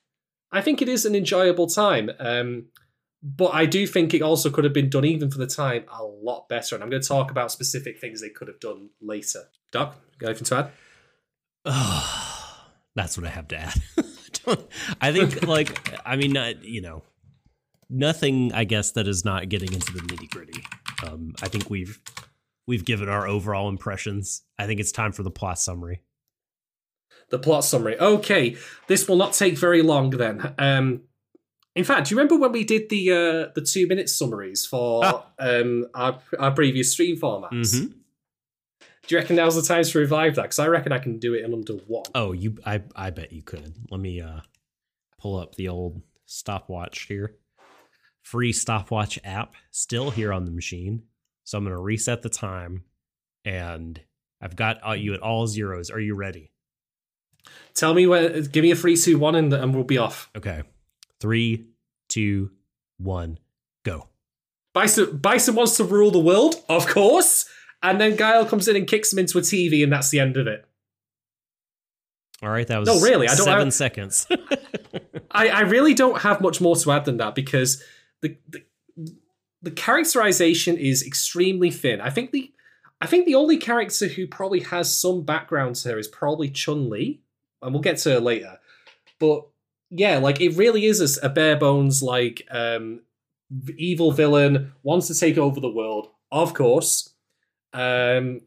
A: I think it is an enjoyable time. Um, but I do think it also could have been done, even for the time, a lot better. And I'm going to talk about specific things they could have done later. Doc, got anything to add?
B: Oh, that's what I have to add. I think, like, I mean, you know, nothing. I guess that is not getting into the nitty gritty. Um, I think we've we've given our overall impressions. I think it's time for the plot summary.
A: The plot summary. Okay, this will not take very long then. Um, in fact, do you remember when we did the uh, the two minute summaries for
B: Ah.
A: um, our our previous stream formats?
B: Mhm.
A: Do you reckon now's the time to revive that? Because I reckon I can do it in under one.
B: Oh, you, I, I bet you could. Let me uh, pull up the old stopwatch here. Free stopwatch app still here on the machine. So I'm going to reset the time, and I've got uh, you at all zeros. Are you ready?
A: Tell me where. Give me a three, two, one, and, and we'll be off.
B: Okay, three, two, one, go.
A: Bison Bison wants to rule the world, of course. And then Guile comes in and kicks him into a TV, and that's the end of it.
B: All right, that was
A: No, really, I don't
B: seven
A: have-
B: seconds.
A: I, I really don't have much more to add than that because the, the characterization is extremely thin. I think the I think the only character who probably has some background to her is probably Chun Li, and we'll get to her later. But yeah, like it really is a, a bare bones like um, evil villain wants to take over the world, of course. Um,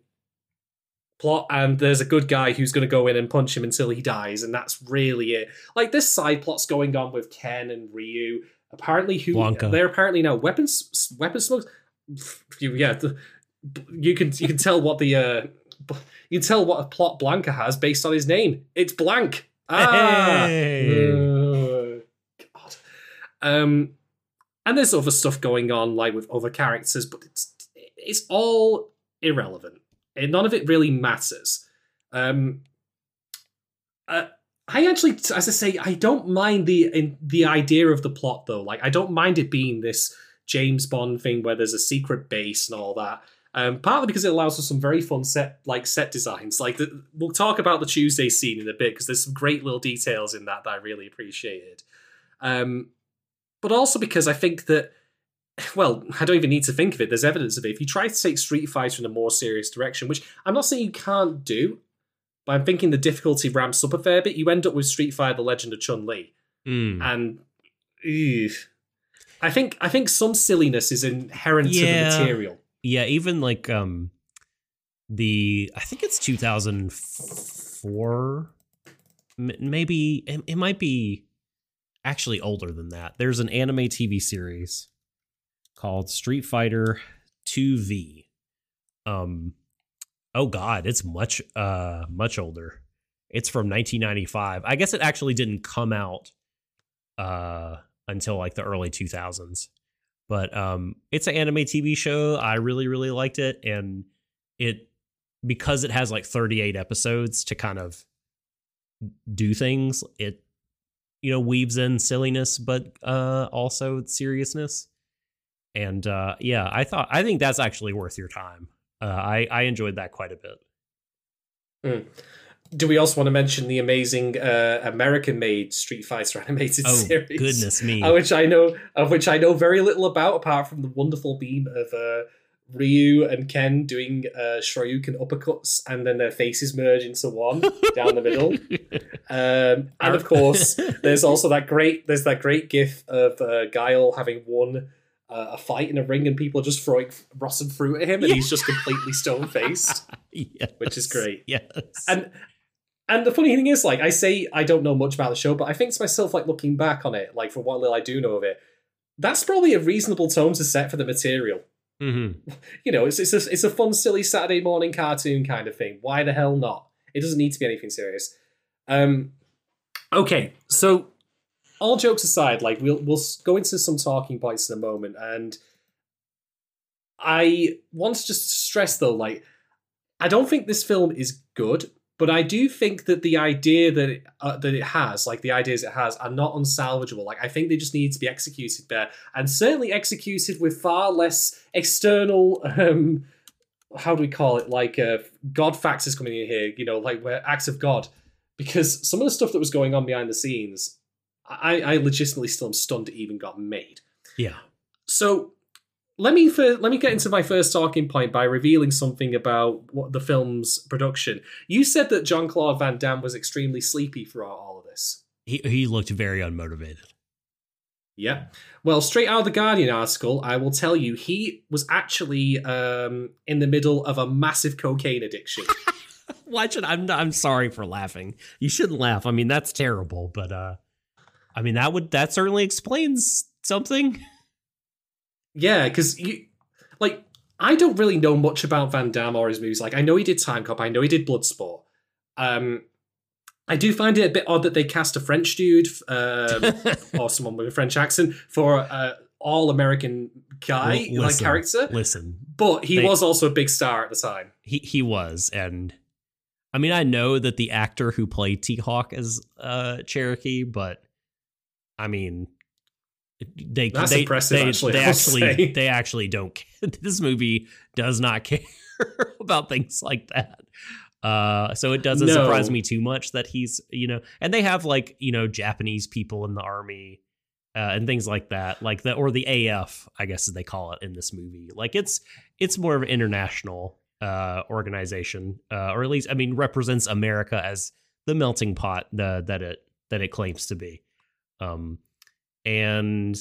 A: plot and there's a good guy who's going to go in and punch him until he dies, and that's really it. Like this side plot's going on with Ken and Ryu. Apparently, who
B: Blanka.
A: they're apparently now weapons weapon smokers. Yeah, you can you can tell what the uh, you can tell what a plot Blanka has based on his name. It's blank. Ah,
B: Hey.
A: Uh, God. Um, and there's other stuff going on, like with other characters, but it's it's all irrelevant. And none of it really matters. Um, uh, I actually, as I say, I don't mind the in, the idea of the plot though. Like, I don't mind it being this James Bond thing where there's a secret base and all that. Um, partly because it allows for some very fun set like set designs. Like the, we'll talk about the Tuesday scene in a bit because there's some great little details in that that I really appreciated. Um, but also because I think that, well, I don't even need to think of it. There's evidence of it. If you try to take Street Fighter in a more serious direction, which I'm not saying you can't do, but I'm thinking the difficulty ramps up a fair bit. You end up with Street Fighter: The Legend of Chun Li,
B: Mm.
A: and ew, I think I think some silliness is inherent
B: Yeah.
A: to the material.
B: Yeah, even like um the I think it's 2004 maybe it, it might be actually older than that. There's an anime TV series called Street Fighter 2V. Um oh god, it's much uh much older. It's from 1995. I guess it actually didn't come out uh until like the early 2000s but um it's an anime tv show i really really liked it and it because it has like 38 episodes to kind of do things it you know weaves in silliness but uh also seriousness and uh yeah i thought i think that's actually worth your time uh i i enjoyed that quite a bit
A: do we also want to mention the amazing uh, American-made Street Fighter animated
B: Oh
A: series?
B: goodness me!
A: of which I know of which I know very little about, apart from the wonderful beam of uh, Ryu and Ken doing uh, Shoryuken uppercuts, and then their faces merge into one down the middle. Um, and of course, there's also that great there's that great gif of uh, Guile having won uh, a fight in a ring, and people are just throwing rotten fruit at him, and he's just completely stone faced,
B: yes.
A: which is great.
B: Yes,
A: And and the funny thing is, like, I say I don't know much about the show, but I think to myself, like, looking back on it, like, from what little I do know of it, that's probably a reasonable tone to set for the material.
B: Mhm.
A: You know, it's it's a, it's a fun, silly Saturday morning cartoon kind of thing. Why the hell not? It doesn't need to be anything serious. Um, okay, so all jokes aside, like we'll we'll go into some talking points in a moment, and I want to just stress though, like I don't think this film is good, but I do think that the idea that it, uh, that it has, like the ideas it has, are not unsalvageable. Like I think they just need to be executed there, and certainly executed with far less external. Um, how do we call it? Like uh, God factors coming in here, you know, like where acts of God, because some of the stuff that was going on behind the scenes, I, I legitimately still am stunned it even got made.
B: yeah.
A: So let me fir- let me get into my first talking point by revealing something about what the film's production. You said that John Claude Van Damme was extremely sleepy throughout all of this.
B: He he looked very unmotivated.
A: Yeah. Well, straight out of the Guardian article, I will tell you he was actually um, in the middle of a massive cocaine addiction.
B: Why should I'm I'm sorry for laughing. You shouldn't laugh. I mean that's terrible, but uh I mean that would that certainly explains something.
A: Yeah, because you like I don't really know much about Van Damme or his movies. Like I know he did Timecop, I know he did Bloodsport. Um, I do find it a bit odd that they cast a French dude um, or someone with a French accent for uh, all American guy
B: L-
A: like character,
B: Listen,
A: but he
B: they-
A: was also a big star at the time.
B: he he was and I mean I know that the actor who played T Hawk is uh Cherokee, but I mean they
A: That's
B: they, they,
A: actually,
B: they actually they actually don't care. this movie does not care about things like that. Uh, so it doesn't
A: No.
B: surprise me too much that he's you know, and they have like you know Japanese people in the army uh, and things like that, like the or the AF, I guess as they call it in this movie. Like it's it's more of an international uh, organization, uh, or at least I mean represents America as the melting pot uh, that it that it claims to be. Um, and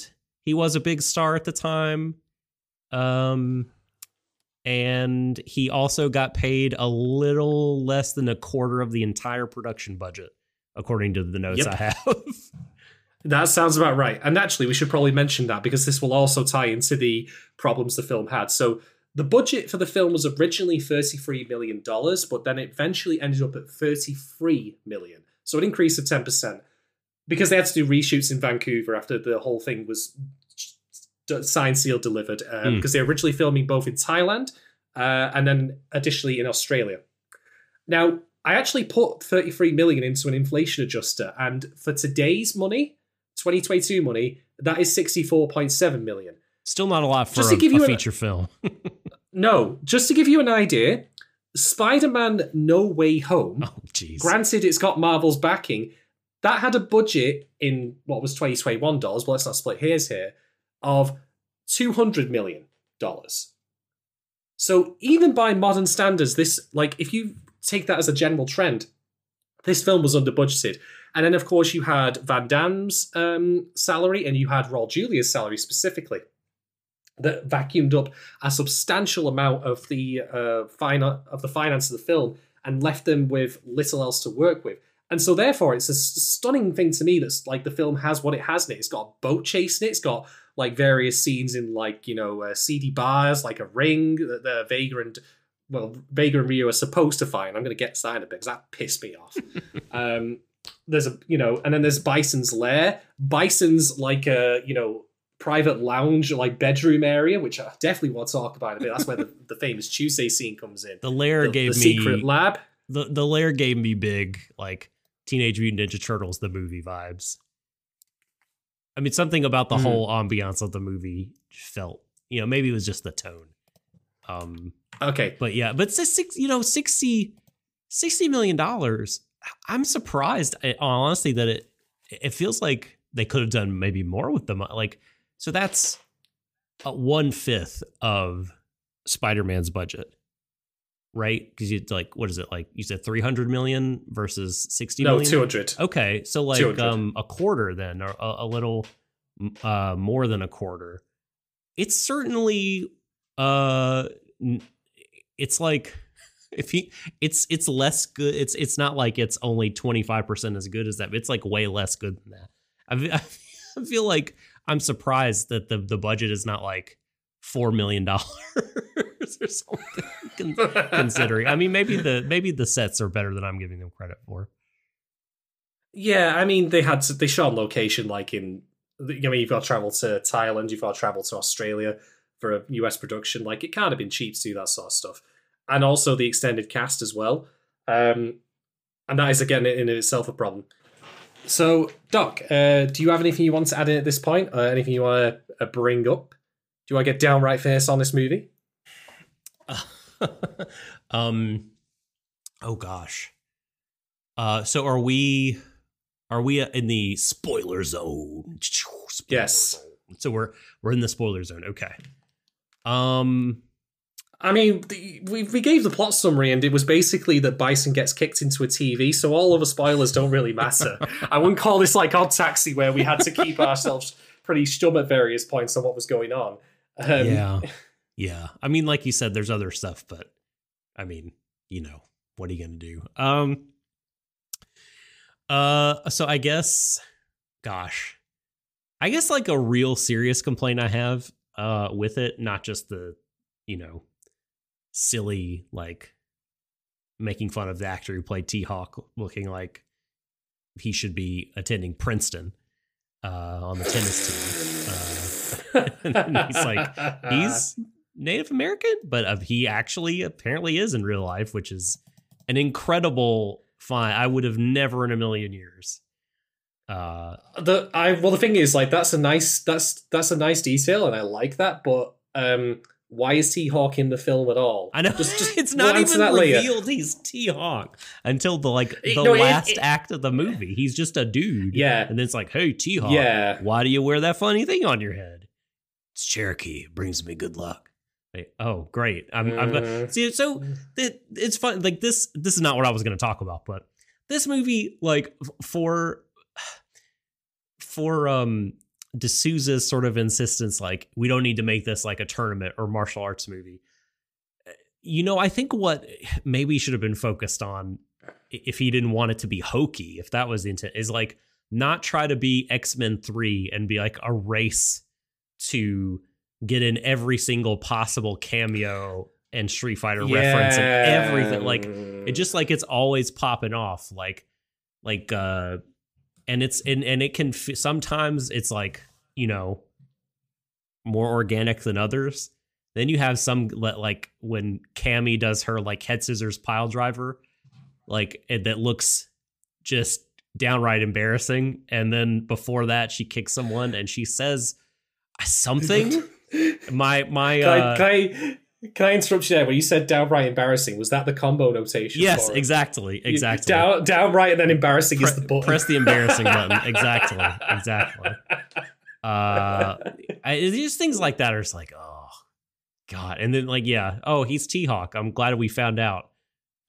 B: he was a big star at the time. Um, and he also got paid a little less than a quarter of the entire production budget, according to the notes
A: Yep.
B: I have.
A: That sounds about right. And actually, we should probably mention that because this will also tie into the problems the film had. So, the budget for the film was originally $33 million, but then it eventually ended up at 33 million. So, an increase of 10%. Because they had to do reshoots in Vancouver after the whole thing was signed, sealed, delivered. Um,
B: Hmm.
A: Because they were originally filming both in Thailand uh, and then additionally in Australia. Now, I actually put 33 million into an inflation adjuster, and for today's money, 2022 money, that is 64.7 million.
B: Still not a lot for
A: Just
B: a,
A: to give
B: a
A: you an-
B: feature film.
A: No, just to give you an idea, Spider Man No Way Home,
B: oh, jeez.
A: granted it's got Marvel's backing, that had a budget in what was 2021 dollars, well, let's not split hairs here, of $200 million. So even by modern standards, this, like, if you take that as a general trend, this film was under budgeted. And then, of course, you had Van Damme's um, salary and you had Raul Julia's salary specifically that vacuumed up a substantial amount of the uh, of the finance of the film and left them with little else to work with. And so, therefore, it's a stunning thing to me that like the film has what it has in it. It's got a boat chase in it. It's got like various scenes in like you know uh, seedy bars, like a ring that the Vega and well Vega and Ryu are supposed to find. I'm going to get signed a bit because that pissed me off. um, there's a you know, and then there's Bison's lair. Bison's like a you know private lounge like bedroom area, which I definitely want to talk about a bit. That's where the, the famous Tuesday scene comes in.
B: the lair
A: The,
B: gave
A: the
B: me
A: secret lab.
B: the the lair gave me big like Teenage Mutant Ninja Turtles the movie vibes. I mean, something about the
A: Mhm.
B: whole ambiance of the movie felt, you know, maybe it was just the tone. Um,
A: Okay,
B: but yeah, but six, you know, 60 sixty million dollars. I'm surprised, eh, honestly, that it it feels like they could have done maybe more with them. Like, so that's one fifth of Spider-Man's budget, right? Because you like, what is it like? You said three hundred million versus sixty
A: no, two hundred.
B: Okay, so like
A: 200.
B: um a quarter then, or a, a little uh more than a quarter. It's certainly uh, it's like if he it's it's less good. It's it's not like it's only twenty five percent as good as that. It's like way less good than that. I, I feel like I'm surprised that the the budget is not like four million dollars or something. considering, I mean, maybe the maybe the sets are better than I'm giving them credit for.
A: Yeah, I mean, they had to, they shot on location like in. I mean, you've got to travel to Thailand, you've got to travel to Australia for a US production. Like, it can't have been cheap to do that sort of stuff, and also the extended cast as well. Um, and that is again in itself a problem. So, Doc, uh, do you have anything you want to add in at this point? Uh, anything you want to uh, bring up? Do you want to get downright face on this movie?
B: um oh gosh uh so are we are we in the spoiler zone Spoiler
A: Yes.
B: zone. so we're we're in the spoiler zone okay um
A: I mean, the, we, we gave the plot summary, and it was basically that Bison gets kicked into a TV, so all of the spoilers don't really matter. I wouldn't call this like Odd Taxi, where we had to keep ourselves pretty stum at various points on what was going on. Um,
B: yeah yeah i mean like you said there's other stuff but i mean you know what are you gonna do? Um uh so i guess gosh i guess like a real serious complaint i have uh with it not just the you know silly like making fun of the actor who played t-hawk looking like he should be attending princeton uh on the tennis team uh and he's like he's Native American, but uh, he actually apparently is in real life, which is an incredible find. I would have never in a million years. Uh,
A: the I well the thing is like that's a nice that's that's a nice detail, and I like that. But um, why is T Hawk in the film at all?
B: I know
A: Just, just
B: it's not even
A: that later.
B: revealed he's T Hawk until the like the
A: No, it-
B: last
A: it-
B: act of the movie. He's just a dude.
A: Yeah,
B: and then it's like, hey T Hawk,
A: yeah.
B: why do you wear that funny thing on your head? It's Cherokee. It brings me good luck. Like, oh, great. I'm, I'm gonna
A: Mhm.
B: see. So it, it's fun. Like this. This is not what I was going to talk about, but this movie, like for for um de Souza's sort of insistence, like we don't need to make this like a tournament or martial arts movie. You know, I think what maybe should have been focused on if he didn't want it to be hokey, if that was the intent, is like not try to be X Men Three and be like a race to get in every single possible cameo and Street Fighter reference and everything. Like it just like it's always popping off. Like like uh and it's and and it can f- sometimes it's like you know more organic than others. Then you have some like when Cammy does her like head scissors pile driver, like it, that looks just downright embarrassing. And then before that, she kicks someone and she says something. my my
A: Can,
B: uh,
A: I, can I can I interrupt you there? When you said downright embarrassing, was that the combo notation?
B: yes,
A: for it?
B: exactly,
A: You-
B: exactly.
A: Down, downright and then embarrassing is the button.
B: press the embarrassing button. Exactly, exactly. Uh, I, just things like that are just like, oh god. And then like, yeah, oh, he's T Hawk. I'm glad we found out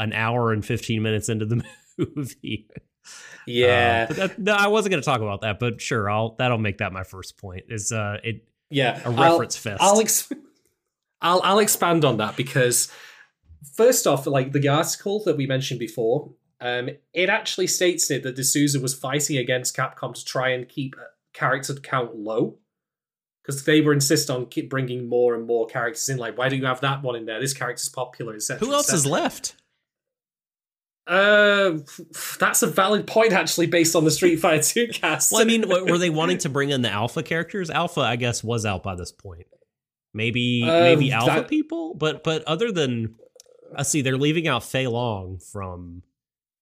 B: an hour and fifteen minutes into the movie.
A: yeah,
B: Uh, that, no, I wasn't going to talk about that, but sure, I'll that'll make that my first point. Is uh, it
A: yeah.
B: a
A: I'll-
B: reference fest?
A: I'll, ex- I'll I'll expand on that because first off, like the article that we mentioned before, um, it actually states it that de Souza was fighting against Capcom to try and keep character count low because they were insist on keep bringing more and more characters in. Like, why do you have that one in there? This character's popular, etc.
B: Who else is left?
A: Uh, that's a valid point actually, based on the Street Fighter Two cast.
B: Well, I mean, were they wanting to bring in the alpha characters? Alpha, I guess, was out by this point. Maybe,
A: Um,
B: maybe alpha
A: that-
B: people, but but other than, I see they're leaving out Fei Long from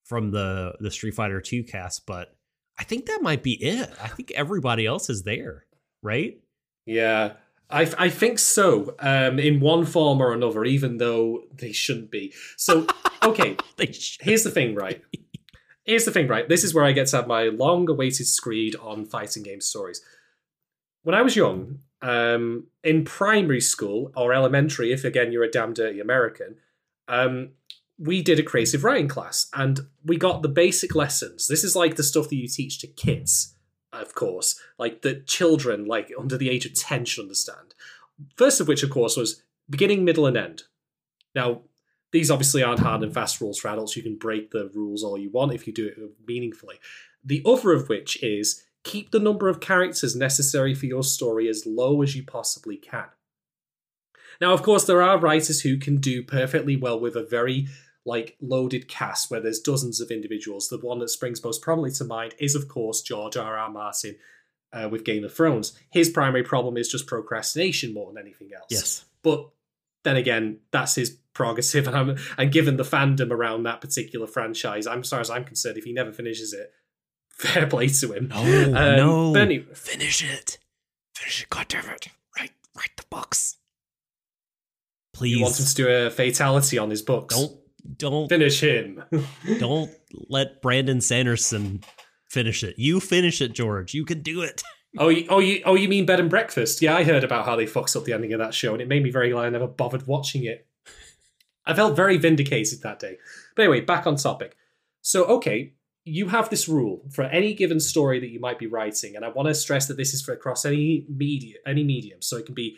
B: from the the Street Fighter Two cast, but I think that might be it. I think everybody else is there, right?
A: Yeah, I I think so. Um, in one form or another, even though they shouldn't be. So okay, here's the thing, right? Here's the thing, right? This is where I get to have my long-awaited screed on fighting game stories. When I was young, um, in primary school or elementary, if again you're a damn dirty American, um, we did a creative writing class, and we got the basic lessons. This is like the stuff that you teach to kids, of course, like that children, like under the age of ten, should understand. First of which, of course, was beginning, middle, and end. Now, these obviously aren't hard and fast rules for adults. You can break the rules all you want if you do it meaningfully. The other of which is keep the number of characters necessary for your story as low as you possibly can. Now, of course, there are writers who can do perfectly well with a very like loaded cast where there's dozens of individuals. The one that springs most prominently to mind is, of course, George R. R. Martin uh, with Game of Thrones. His primary problem is just procrastination more than anything else.
B: Yes.
A: But then again, that's his prerogative, and I'm and given the fandom around that particular franchise, I'm as far as I'm concerned, if he never finishes it, fair play to him.
B: No,
A: Um,
B: no.
A: anyway-
B: Finish it. Finish it. God damn it. Write, write the books. Please.
A: You want him to do a fatality on his books?
B: don't, don't,
A: finish him.
B: don't let Brandon Sanderson finish it. You finish it, George. You can do it.
A: oh, you, oh, you, oh, you mean Bed and Breakfast? Yeah, I heard about how they fucked up the ending of that show, and it made me very glad I never bothered watching it. I felt very vindicated that day. But anyway, back on topic. So, okay, you have this rule for any given story that you might be writing, and I want to stress that this is for across any media, any medium. So it can be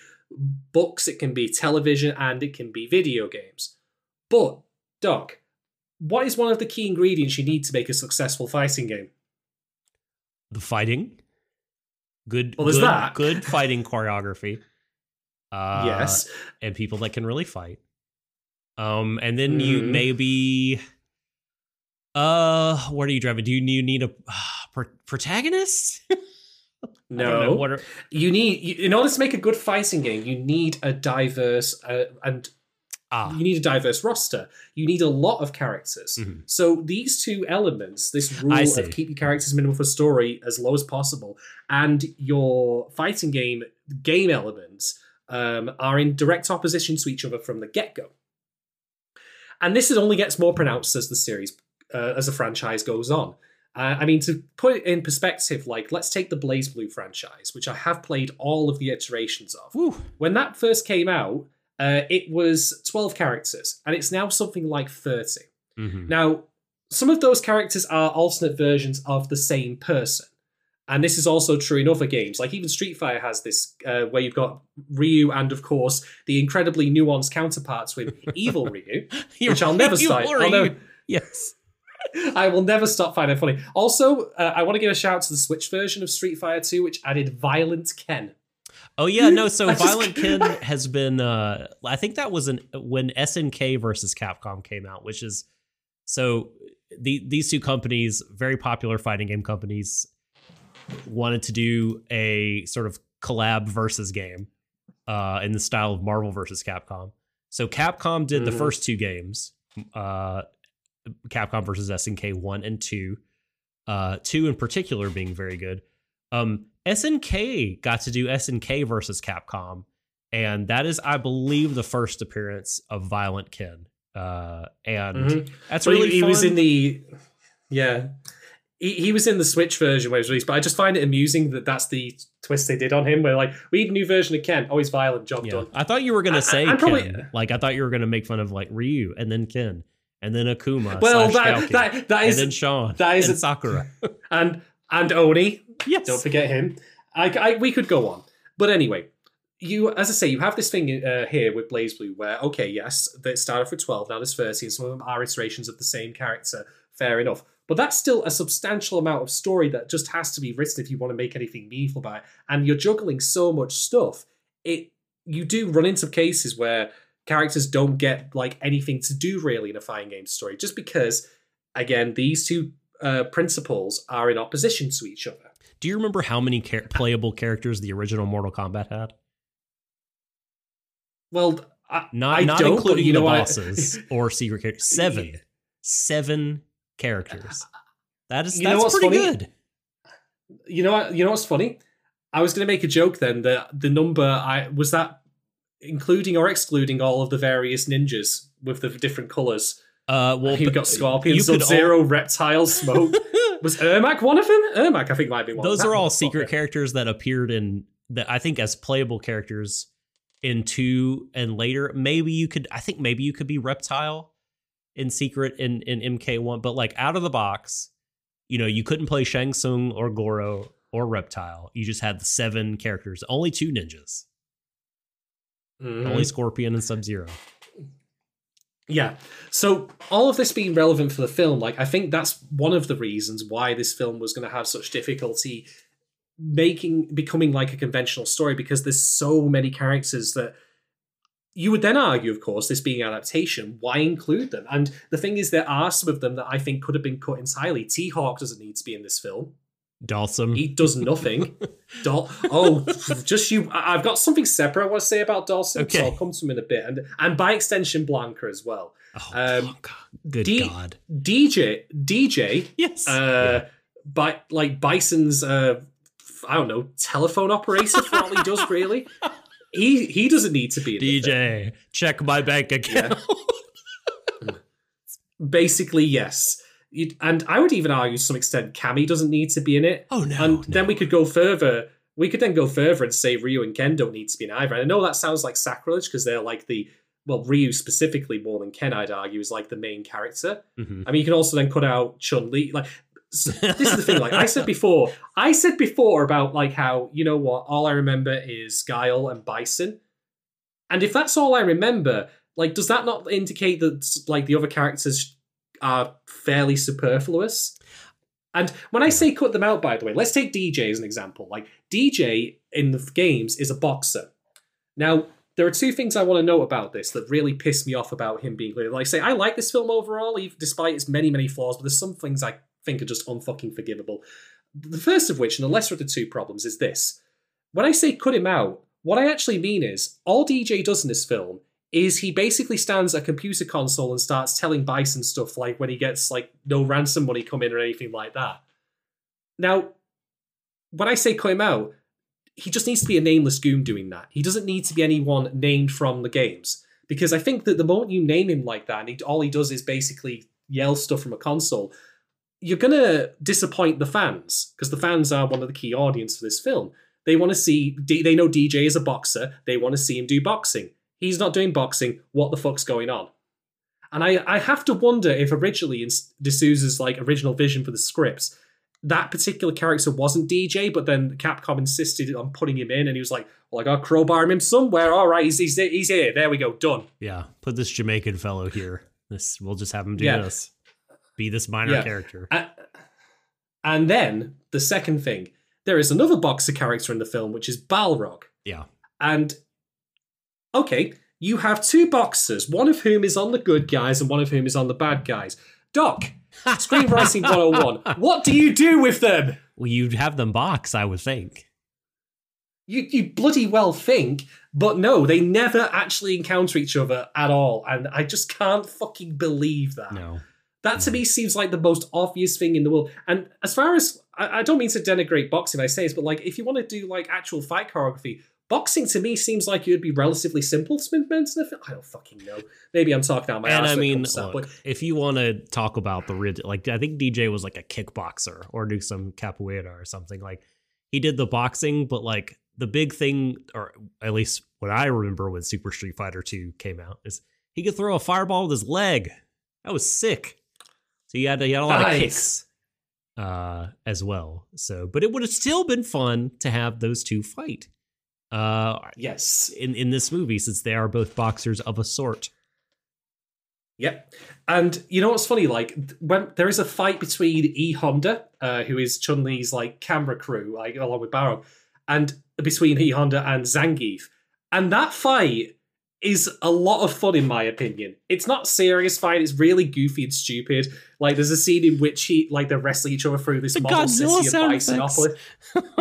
A: books, it can be television, and it can be video games. But, Doc, what is one of the key ingredients you need to make a successful fighting game?
B: The fighting. Good.
A: Well,
B: good,
A: that.
B: Good fighting choreography. Uh,
A: yes.
B: and people that can really fight. Um, and then you
A: Mhm.
B: maybe, uh, what are you driving? Do you, you need a uh, pro- protagonist? I don't know.
A: No.
B: Are,
A: you need you, in order to make a good fighting game you need a diverse uh, and
B: ah,
A: you need a diverse roster. You need a lot of characters.
B: Mhm.
A: so these two elements this rule of keep your characters minimal for story as low as possible and your fighting game game elements um, are in direct opposition to each other from the get-go. And this is only gets more pronounced as the series uh, as the franchise goes on. Uh, I mean, to put it in perspective, like let's take the BlazBlue franchise, which I have played all of the iterations of. When that first came out, uh, it was 12 characters, and it's now something like 30.
B: mhm.
A: Now, some of those characters are alternate versions of the same person. And this is also true in other games. Like even Street Fighter has this, uh, where you've got Ryu and, of course, the incredibly nuanced counterparts with Evil Ryu, which I'll never stop. never-
B: Yes.
A: I will never stop finding it funny. Also, uh, I want to give a shout out to the Switch version of Street Fighter 2, which added Violent Ken.
B: Oh yeah, no. So Violent Ken has been. uh I think that was an when SNK versus Capcom came out, which is so the these two companies, very popular fighting game companies, wanted to do a sort of collab versus game uh, in the style of Marvel versus Capcom. So Capcom did the
A: Mhm.
B: first two games, uh, Capcom versus SNK one and two, uh, two in particular being very good. Um, SNK got to do SNK versus Capcom, and that is, I believe, the first appearance of Violent Ken. Uh, and
A: Mhm.
B: that's really
A: he, he was in the. Yeah. He, he was in the Switch version where it was released, but I just find it amusing that that's the twist they did on him. Where, like, we need a new version of Ken. Oh, he's violent. Job
B: Yeah.
A: done.
B: I thought you were gonna
A: I-
B: say
A: I- probably-
B: Ken. Like I thought you were gonna make fun of like Ryu and then Ken and then Akuma.
A: Well, that,
B: Kalki,
A: that, that
B: and then Sean
A: that is
B: and Sakura.
A: and, and Oni.
B: Yes.
A: Don't forget him. I, I, we could go on, but anyway, you as I say, you have this thing uh, here with BlazBlue, where okay, yes, they started for twelve, now there's thirty, and some of them are iterations of the same character. Fair enough, but that's still a substantial amount of story that just has to be written if you want to make anything meaningful by it. And you're juggling so much stuff. It you do run into cases where characters don't get like anything to do really in a fighting game story, just because again these two uh, principles are in opposition to each other.
B: Do you remember how many char- playable characters the original Mortal Kombat had?
A: Well, I,
B: Not
A: I
B: not including
A: you
B: the
A: know what?
B: bosses or secret characters. Seven, seven characters. That is
A: You know
B: that's
A: what's
B: pretty
A: funny?
B: good.
A: You know what? You know what's funny? I was going to make a joke then that the number I was that including or excluding all of the various ninjas with the different colors
B: Uh, well,
A: You've got Scorpion,
B: you
A: Sub Zero, Reptile, Smoke. Was Ermac one of them? Ermac, I think, might be one.
B: Those are all secret characters that appeared in that I think as playable characters in two and later. Maybe you could. I think maybe you could be Reptile in secret in in MK one, but like out of the box, you know, you couldn't play Shang Tsung or Goro or Reptile. You just had the seven characters. Only two ninjas.
A: Mhm.
B: Only Scorpion and Sub Zero.
A: Yeah. So all of this being relevant for the film, like I think that's one of the reasons why this film was going to have such difficulty making becoming like a conventional story because there's so many characters that you would then argue, of course, this being adaptation, why include them? And the thing is, there are some of them that I think could have been cut entirely. T Hawk doesn't need to be in this film.
B: Dhalsim.
A: He does nothing. Dol- oh, just you. I- I've got something separate I want to say about Dhalsim,
B: Okay.
A: so I'll come to him in a bit, and and by extension Blanka as well.
B: oh,
A: um,
B: good
A: D-
B: God.
A: DJ, DJ,
B: Yes.
A: uh, by like Bison's, uh, I don't know, telephone operator for all he does. Really, he he doesn't need to be in the film.
B: DJ, check my bank account.
A: Basically, yes. You'd- and I would even argue to some extent Cammy doesn't need to be in it.
B: oh no.
A: and
B: no.
A: then we could go further. We could then go further and say Ryu and Ken don't need to be in either. And I know that sounds like sacrilege because they're like the well, Ryu specifically more than Ken, I'd argue, is like the main character.
B: Mhm.
A: I mean, you can also then cut out Chun Li. Like s- this is the thing. Like I said before, I said before about like how you know what all I remember is Guile and Bison, and if that's all I remember, like does that not indicate that like the other characters are fairly superfluous? And when I say cut them out, by the way, let's take DJ as an example. Like DJ in the games is a boxer. Now there are two things I want to note about this that really piss me off about him being clear. Like I say, I like this film overall, despite its many, many flaws, but there's some things I think are just unfucking forgivable. The first of which, and the lesser of the two problems, is this. When I say cut him out, what I actually mean is all DJ does in this film is he basically stands a computer console and starts telling Bison stuff like when he gets like no ransom money come in or anything like that. Now, when I say cut out, he just needs to be a nameless goon doing that. He doesn't need to be anyone named from the games. Because I think that the moment you name him like that, and he, all he does is basically yell stuff from a console, you're gonna disappoint the fans because the fans are one of the key audience for this film. They want to see. They know DJ is a boxer. They want to see him do boxing. He's not doing boxing. What the fuck's going on? And I, I have to wonder if originally in de Souza's like original vision for the scripts, that particular character wasn't DJ, but then Capcom insisted on putting him in, and he was like, "Well, I got crowbar him somewhere. All right, he's he's, he's here. There we go. Done."
B: Yeah, put this Jamaican fellow here. This we'll just have him do
A: Yeah.
B: this. Be this minor
A: Yeah.
B: character.
A: And then the second thing, there is another boxer character in the film, which is Balrog.
B: Yeah.
A: And okay, you have two boxers, one of whom is on the good guys and one of whom is on the bad guys. Doc, Screenwriting 101, what do you do with them?
B: Well, you'd have them box, I would think.
A: You, you bloody well think, but no, they never actually encounter each other at all. And I just can't fucking believe that.
B: No.
A: That to me seems like the most obvious thing in the world. And as far as I, I don't mean to denigrate boxing, I say this, but like if you want to do like actual fight choreography, boxing to me seems like it would be relatively simple to implement in the film. I don't fucking know. Maybe I'm talking out my
B: and
A: ass
B: I mean, look, if you want to talk about the like I think DJ was like a kickboxer or do some capoeira or something. Like he did the boxing, but like the big thing, or at least what I remember when Super Street Fighter Two came out, is he could throw a fireball with his leg. That was sick. So he had, he had a lot of kicks uh, as well. So, but it would have still been fun to have those two fight. Uh,
A: yes.
B: in in this movie, since they are both boxers of a sort.
A: Yep. And you know what's funny? Like when there is a fight between E Honda, uh, who is Chun Li's like camera crew, like along with Balrog, and between E Honda and Zangief, and that fight is a lot of fun in my opinion. It's not serious fight; it's really goofy and stupid. Like there's a scene in which he like they're wrestling each other through this
B: The
A: model
B: Godzilla
A: city of Bisonopolis.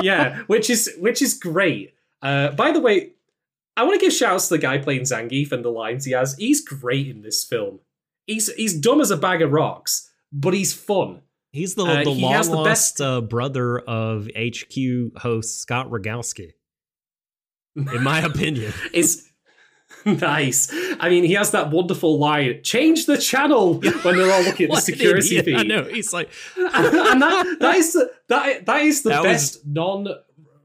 A: yeah, which is which is great. Uh, by the way, I want to give shouts to the guy playing Zangief and the lines he has. He's great in this film. He's he's dumb as a bag of rocks, but he's fun.
B: He's the,
A: Uh,
B: the
A: he
B: long
A: the
B: lost
A: best-
B: uh, brother of HQ host Scott Rogowsky, in my opinion.
A: Is nice. I mean, he has that wonderful line, change the channel when they're all looking at the security feed.
B: I know. He's like,
A: and that, that is the, that, that is the
B: That was-
A: best non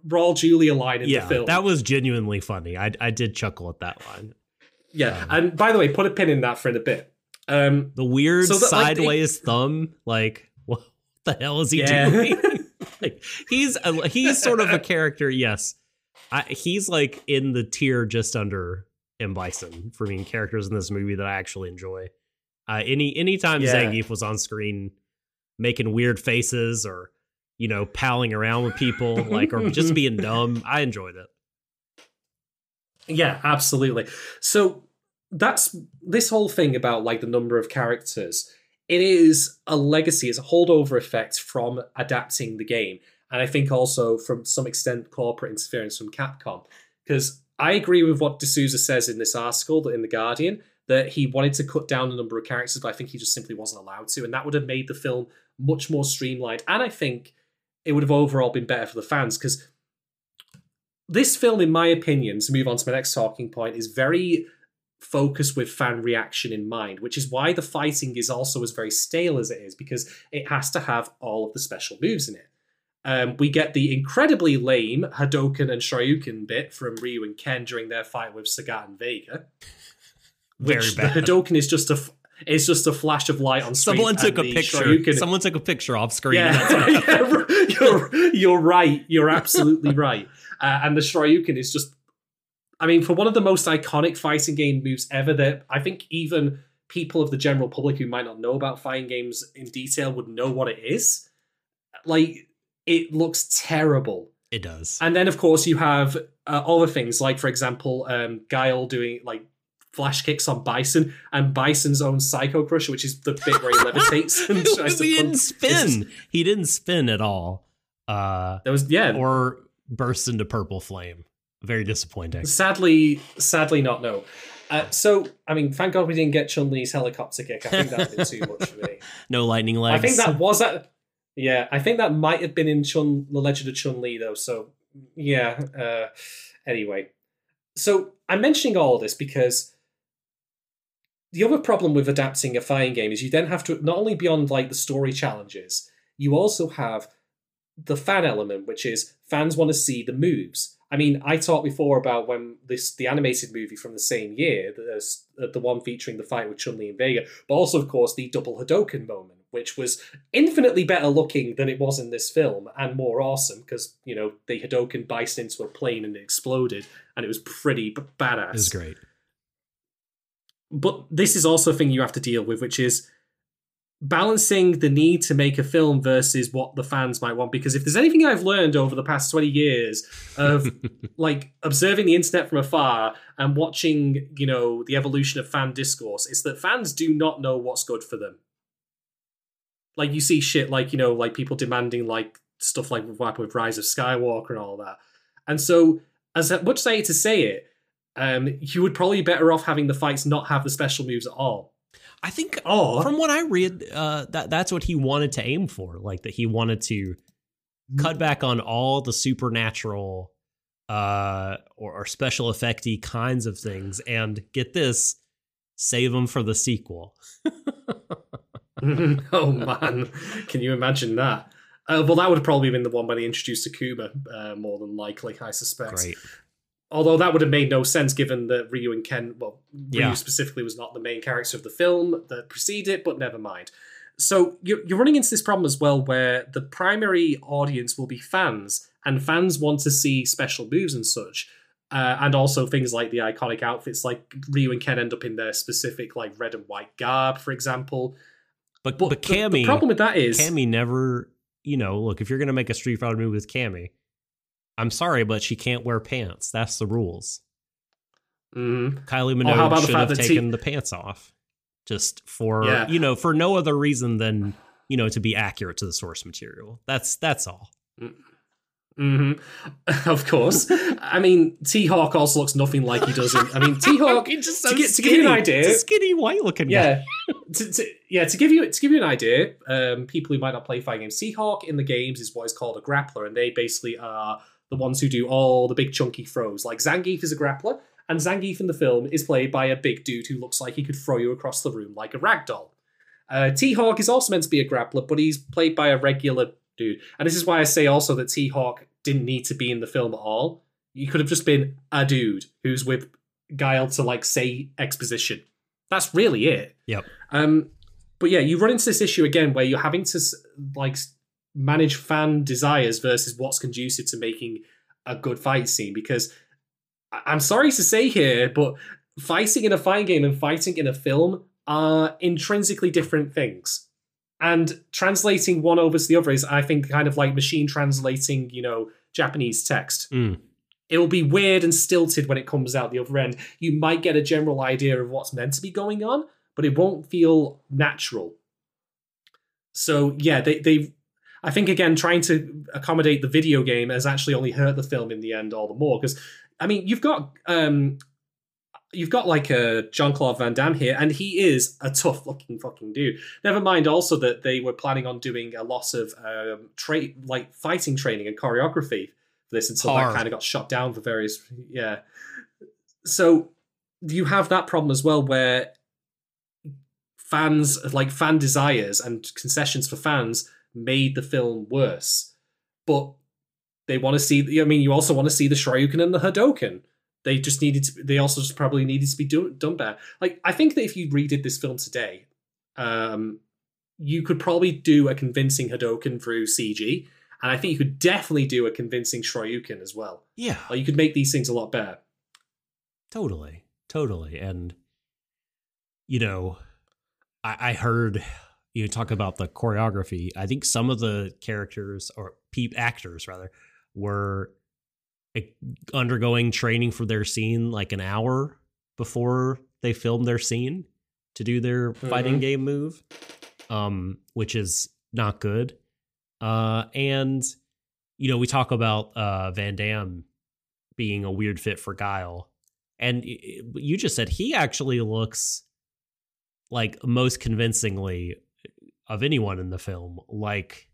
A: Raul Julia line in
B: yeah,
A: the film.
B: that was genuinely funny. I, I did chuckle at that line.
A: yeah.
B: um,
A: and by the way, put a pin in that for in a bit. Um,
B: The weird
A: So that, like, the-
B: sideways thumb, like, what the hell is he
A: Yeah.
B: doing? like, he's a, he's sort of a character. Yes, I, he's like in the tier just under M Bison for being characters in this movie that I actually enjoy. Uh, any anytime
A: Yeah.
B: Zangief was on screen making weird faces or you know palling around with people like or just being dumb, I enjoyed it.
A: Yeah, absolutely. So that's this whole thing about like the number of characters. It is a legacy, it's a holdover effect from adapting the game. And I think also from some extent corporate interference from Capcom. Because I agree with what de Souza says in this article that in The Guardian, that he wanted to cut down the number of characters, but I think he just simply wasn't allowed to. And that would have made the film much more streamlined. And I think it would have overall been better for the fans because this film, in my opinion, to move on to my next talking point, is very focused with fan reaction in mind, which is why the fighting is also as very stale as it is, because it has to have all of the special moves in it. Um, we get the incredibly lame Hadoken and Shoryuken bit from Ryu and Ken during their fight with Sagat and Vega.
B: Very
A: Which
B: bad.
A: the Hadoken is just a it's just a flash of light on screen.
B: Someone took a picture.
A: Shoryuken-
B: Someone took a picture off screen.
A: yeah, yeah, you're, you're right. You're absolutely right. Uh, and the Shoryuken is just, I mean, for one of the most iconic fighting game moves ever, that I think even people of the general public who might not know about fighting games in detail would know what it is. Like, it looks terrible.
B: it does.
A: And then, of course, you have uh, other things, like, for example, um, Guile doing, like, flash kicks on Bison, and Bison's own Psycho Crusher, which is the bit where he levitates and tries to
B: he didn't
A: punch-
B: spin. He didn't spin at all. Uh,
A: There was, yeah,
B: or burst into purple flame. Very disappointing.
A: Sadly, sadly not. No. Uh, so, I mean, thank God we didn't get Chun Li's helicopter kick. I think that would be too much for me.
B: No lightning legs.
A: I think that was that. Yeah, I think that might have been in Chun, The Legend of Chun Li, though. So, yeah. Uh, anyway, so I'm mentioning all of this because the other problem with adapting a fighting game is you then have to not only beyond like the story challenges, you also have the fan element, which is fans want to see the moves. I mean, I talked before about when this the animated movie from the same year, the, uh, the one featuring the fight with Chun Li and Vega, but also, of course, the double Hadoken moment, which was infinitely better looking than it was in this film and more awesome because you know the Hadoken biced into a plane and it exploded, and it was pretty b- badass
B: It was great.
A: But this is also a thing you have to deal with, which is balancing the need to make a film versus what the fans might want. Because if there's anything I've learned over the past 20 years of like observing the internet from afar and watching, you know, the evolution of fan discourse, it's that fans do not know what's good for them. Like you see shit like, you know, like people demanding like stuff like what happened with Rise of Skywalker and all that. And so, as much as I hate to say it, um, you would probably be better off having the fights not have the special moves at all.
B: I think
A: Or
B: from what I read, uh, that that's what he wanted to aim for. Like that he wanted to cut back on all the supernatural uh, or, or special effecty kinds of things, and get this, save them for the sequel.
A: oh man, can you imagine that? Uh, well, that would have probably been the one where they introduced Akuma, uh, more than likely, I suspect.
B: Great.
A: Although that would have made no sense given that Ryu and Ken, well, Ryu
B: Yeah.
A: specifically was not the main character of the film that preceded it, but never mind. So you're, you're running into this problem as well where the primary audience will be fans, and fans want to see special moves and such. Uh, and also things like the iconic outfits, like Ryu and Ken end up in their specific, like red and white garb, for example.
B: But
A: But
B: but,
A: the-
B: Cammy,
A: the problem with that is
B: Cammy never, you know, look if you're gonna make a Street Fighter movie with Cammy, I'm sorry, but she can't wear pants. That's the rules.
A: Mhm.
B: Kylie Minogue
A: the
B: should have taken the pants off, just for
A: Yeah.
B: you know, for no other reason than you know to be accurate to the source material. That's that's all.
A: hmm of course. I mean, T Hawk also looks nothing like he does in. I mean, T Hawk.
B: Just
A: to get- to give you an idea-
B: skinny white looking.
A: Yeah, to, to, yeah. To give you to give you an idea, um, people who might not play fighting games, T Hawk in the games is what is called a grappler, and they basically are the ones who do all the big chunky throws. Like Zangief is a grappler, And Zangief in the film is played by a big dude who looks like he could throw you across the room like a rag doll. Uh, T Hawk is also meant to be a grappler, but he's played by a regular dude. And this is why I say also that T Hawk didn't need to be in the film at all. He could have just been a dude who's with Guile to like say exposition. That's really it.
B: Yep.
A: Um, but yeah, you run into this issue again where you're having to like manage fan desires versus what's conducive to making a good fight scene. Because I'm sorry to say here, but fighting in a fighting game and fighting in a film are intrinsically different things. And translating one over to the other is, I think, kind of like machine translating, you know, Japanese text.
B: Mm.
A: It will be weird and stilted when it comes out the other end. You might get a general idea of what's meant to be going on, but it won't feel natural. So yeah, they they I think again trying to accommodate the video game has actually only hurt the film in the end all the more because I mean you've got um you've got like a Jean Claude Van Damme here, and he is a tough looking fucking dude. Never mind also that they were planning on doing a lot of um tra- like fighting training and choreography for this until
B: Hard.
A: that kind of got shot down for various yeah. So you have that problem as well where fans like fan desires and concessions for fans made the film worse. But they want to see I mean you also want to see the Shoryuken and the Hadoken. They just needed to they also just probably needed to be do, done better. Like I think that if you redid this film today, um you could probably do a convincing Hadoken through CG, and I think you could definitely do a convincing Shoryuken as well.
B: Yeah.
A: Like you could make these things a lot better.
B: Totally, totally, and you know, I, I heard you talk about the choreography. I think some of the characters or peep actors rather were eh, undergoing training for their scene like an hour before they filmed their scene to do their fighting
A: Mhm.
B: game move, um, which is not good. Uh, and you know, we talk about uh, Van Damme being a weird fit for Guile, and you just said he actually looks like most convincingly of anyone in the film like